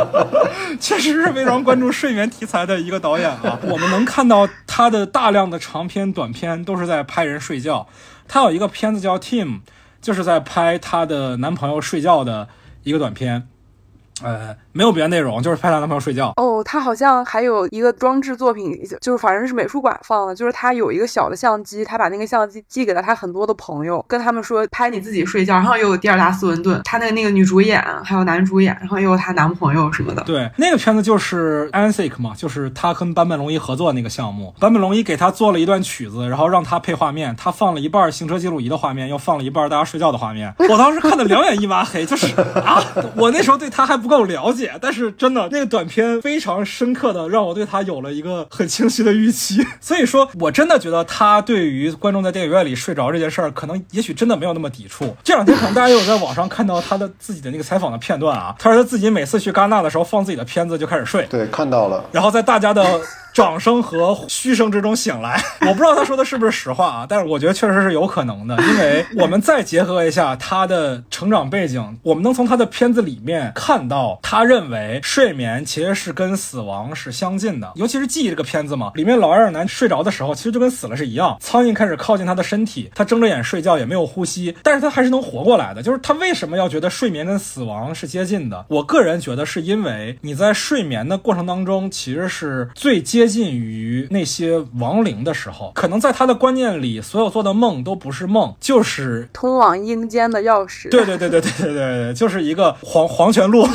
Speaker 3: *laughs* 确实是非常关注睡眠题材的一个导演啊。我们能看到他的大量的长片、短片都是在拍人睡觉，他有一个片子叫《Team》，就是在拍她的男朋友睡觉的一个短片。呃，没有别的内容，就是拍她男朋友睡觉。
Speaker 2: 哦，她好像还有一个装置作品，就是反正是美术馆放的，就是她有一个小的相机，她把那个相机寄给了她很多的朋友，跟他们说
Speaker 4: 拍你自己睡觉，然后又有蒂尔达斯文顿，她那个那个女主演还有男主演，然后又有她男朋友什么的。
Speaker 3: 对，那个片子就是 Ansic 嘛，就是她跟坂本龙一合作那个项目，坂本龙一给她做了一段曲子，然后让她配画面，她放了一半行车记录仪的画面，又放了一半大家睡觉的画面。我当时看的两眼一抹黑，就是啊，我那时候对她还不够了解，但是真的那个短片非常深刻的让我对他有了一个很清晰的预期。*laughs* 所以说我真的觉得他对于观众在电影院里睡着这件事儿，可能也许真的没有那么抵触。这两天可能大家也有在网上看到他的自己的那个采访的片段啊，他说他自己每次去戛纳的时候放自己的片子就开始睡，
Speaker 1: 对，看到了。
Speaker 3: 然后在大家的掌声和嘘声之中醒来。*laughs* 我不知道他说的是不是实话啊，但是我觉得确实是有可能的，因为我们再结合一下他的成长背景，我们能从他的片子里面看到，他认为睡眠其实是跟死亡是相近的，尤其是《记忆》这个片子嘛，里面老爱尔兰睡着的时候，其实就跟死了是一样，苍蝇开始靠近他的身体，他睁着眼睡觉也没有呼吸，但是他还是能活过来的。就是他为什么要觉得睡眠跟死亡是接近的？我个人觉得是因为你在睡眠的过程当中，其实是最接接近于那些亡灵的时候，可能在他的观念里，所有做的梦都不是梦，就是
Speaker 2: 通往阴间的钥匙。
Speaker 3: 对对对对对对对，就是一个黄黄泉路，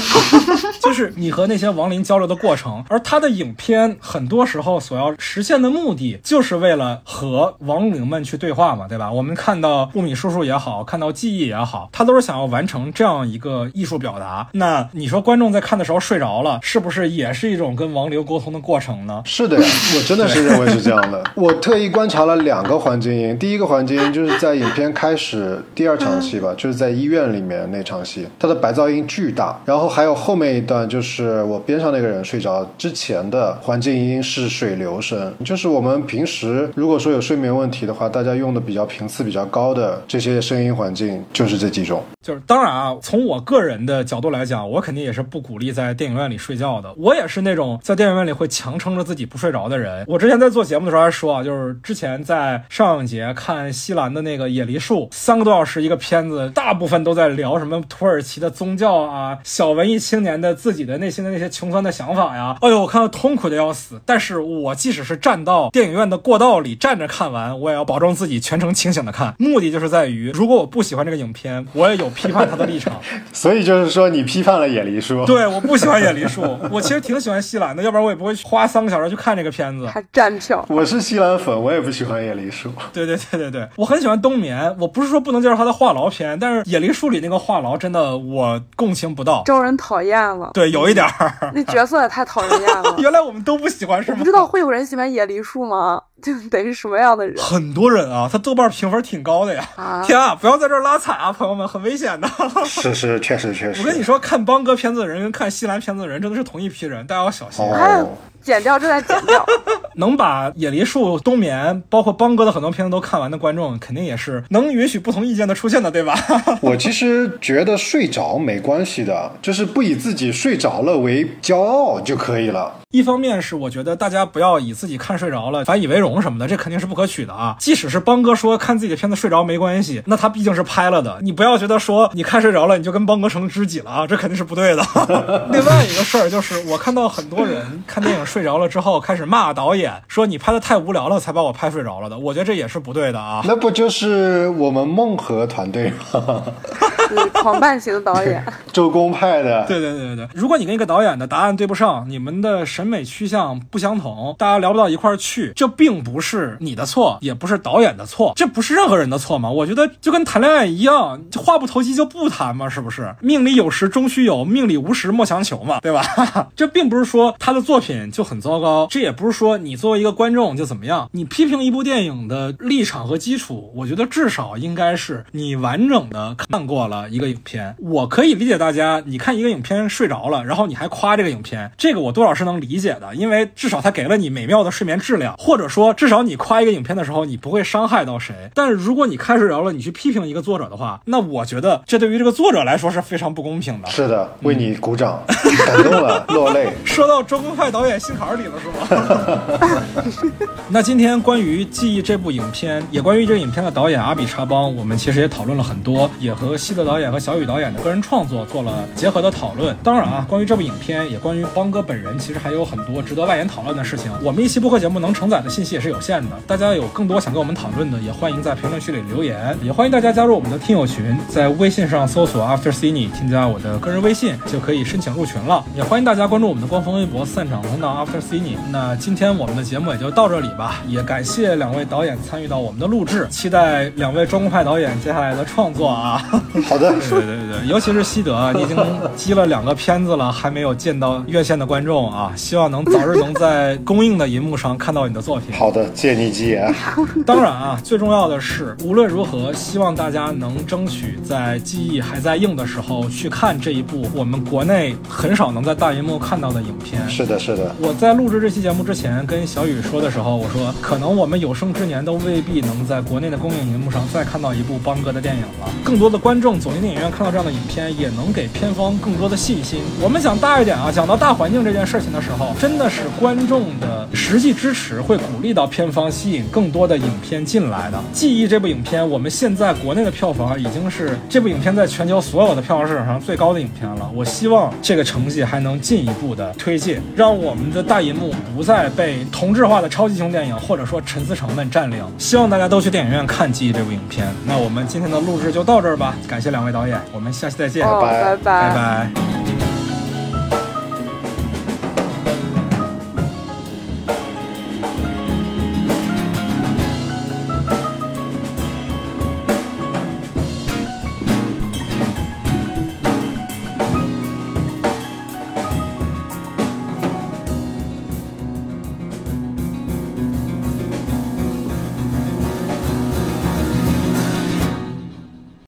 Speaker 3: 就是你和那些亡灵交流的过程。而他的影片很多时候所要实现的目的，就是为了和亡灵们去对话嘛，对吧？我们看到布米叔叔也好，看到记忆也好，他都是想要完成这样一个艺术表达。那你说观众在看的时候睡着了，是不是也是一种跟亡灵沟通的过程呢？
Speaker 1: 是。是的呀，我真的是认为是这样的。*laughs* 我特意观察了两个环境音，第一个环境音就是在影片开始第二场戏吧，就是在医院里面那场戏，它的白噪音巨大。然后还有后面一段，就是我边上那个人睡着之前的环境音是水流声，就是我们平时如果说有睡眠问题的话，大家用的比较频次比较高的这些声音环境就是这几种。
Speaker 3: 就是当然啊，从我个人的角度来讲，我肯定也是不鼓励在电影院里睡觉的。我也是那种在电影院里会强撑着自己不睡着的人。我之前在做节目的时候还说啊，就是之前在上影节看西兰的那个《野梨树》，三个多小时一个片子，大部分都在聊什么土耳其的宗教啊，小文艺青年的自己的内心的那些穷酸的想法呀。哎呦，我看到痛苦的要死。但是我即使是站到电影院的过道里站着看完，我也要保证自己全程清醒的看。目的就是在于，如果我不喜欢这个影片，我也有批判他的立场。*laughs*
Speaker 1: 所以就是说，你批判了野梨树。
Speaker 3: 对，我不喜欢野梨树，我其实挺喜欢西兰的，要不然我也不会花三个小时去看这个片子。
Speaker 2: 还站票。
Speaker 1: 我是西兰粉，我也不喜欢野梨树。
Speaker 3: 对对对对对，我很喜欢冬眠。我不是说不能接受他的话痨片，但是野梨树里那个话痨真的我共情不到，
Speaker 2: 招人讨厌了。
Speaker 3: 对，有一点儿。
Speaker 2: 那角色也太讨人厌了。*laughs*
Speaker 3: 原来我们都不喜欢是吗？
Speaker 2: 不知道会有人喜欢野梨树吗？*laughs* 就得是什么样的人？
Speaker 3: 很多人啊，他豆瓣评分挺高的呀。
Speaker 2: 啊
Speaker 3: 天啊，不要在这儿拉踩啊，朋友们，很危险的。
Speaker 1: 是是，确实确实。
Speaker 3: 我跟你说，看邦哥片子的人跟看西兰片子的人真的是同一批人，大家要小心。
Speaker 2: 哎
Speaker 1: 哦，
Speaker 2: 剪掉，正在剪掉。*laughs*
Speaker 3: 能把野梨树、冬眠，包括邦哥的很多片子都看完的观众，肯定也是能允许不同意见的出现的，对吧？*laughs*
Speaker 1: 我其实觉得睡着没关系的，就是不以自己睡着了为骄傲就可以了。
Speaker 3: 一方面是我觉得大家不要以自己看睡着了反以为荣什么的，这肯定是不可取的啊。即使是邦哥说看自己的片子睡着没关系，那他毕竟是拍了的，你不要觉得说你看睡着了你就跟邦哥成知己了啊，这肯定是不对的。*laughs* 另外一个事儿就是，我看到很多人看电影睡着了之后开始骂导演，说你拍的太无聊了才把我拍睡着了的，我觉得这也是不对的啊。
Speaker 1: 那不就是我们梦和团队吗？*laughs* *laughs*
Speaker 2: 对狂办型导演，*laughs*
Speaker 1: 周公派的。
Speaker 3: 对对对对对，如果你跟一个导演的答案对不上，你们的审美趋向不相同，大家聊不到一块儿去，这并不是你的错，也不是导演的错，这不是任何人的错嘛？我觉得就跟谈恋爱一样，话不投机就不谈嘛，是不是？命里有时终须有，命里无时莫强求嘛，对吧？*laughs* 这并不是说他的作品就很糟糕，这也不是说你作为一个观众就怎么样。你批评一部电影的立场和基础，我觉得至少应该是你完整的看过了一个影片。我可以理解大家，你看一个影片睡着了，然后你还夸这个影片，这个我多少是能理解的，因为至少它给了你美妙的睡眠质量，或者说至少你夸一个影片的时候，你不会伤害到谁。但是如果你看睡着了，你去批评一个作者的话，那我觉得这对于这个作者来说是非常不公平的。
Speaker 1: 是的，为你鼓掌，感动了，落泪。
Speaker 3: 说到周公派导演心坎儿里了，是吗？*laughs* 那今天关于《记忆》这部影片，也关于这个影片的导演阿比查邦，我们其实也讨论了很多，也和西德导演和小雨导演的个人创作做了结合的讨论。当然啊，关于这部影片，也关于邦哥本人，其实还有很多值得外延讨论的事情。我们一期播客节目能承载的信息也是有限的，大家有更多想跟我们讨论的，也欢迎在评论区里留言，也欢迎大家加入我们的听友群，在微信上搜索 After Cine，添加我的个人微信就可以申请入群了。也欢迎大家关注我们的官方微博“散场通道 After Cine”。那今天我们的节目也就到这里吧，也感谢两位导演参与到我们的录制，期待两位专攻派导演接下来的创作啊。*laughs*
Speaker 1: 好的，
Speaker 3: 对对对对，尤其是西德，你已经积了两个片子了，还没有见到院线的观众啊，希望能早日能在公映的银幕上看到你的作品。
Speaker 1: 好的，借你吉言。*laughs*
Speaker 3: 当然啊，最重要的是，无论如何，希望大家能争取在记忆还在硬的时候去看这一部我们国内很少能在大银幕看到的影片。
Speaker 1: 是的，是的。
Speaker 3: 我在录制这期节目之前跟小雨说的时候，我说可能我们有生之年都未必能在国内的公映银幕上再看到一部邦哥的电影了。更多的观众走进电影院看到这样的影片，也能给片方更多的信心。我们讲大一点啊，讲到大环境这件事情的时候，真的是观众的实际支持会鼓励到片方，吸引更多的影片进来的。《记忆》这部影片，我们现在国内的票房已经是这部影片在全球所有的票房市场上最高的影片了。我希望这个成绩还能进一步的推进，让我们的大银幕不再被同质化的超级英雄电影或者说陈思诚们占领。希望大家都去电影院看《记忆》这部影片。那我们今天的录制就到这儿吧，感谢两位导演，我们下期再见，
Speaker 2: 哦
Speaker 1: 拜
Speaker 2: 拜。
Speaker 3: 拜拜。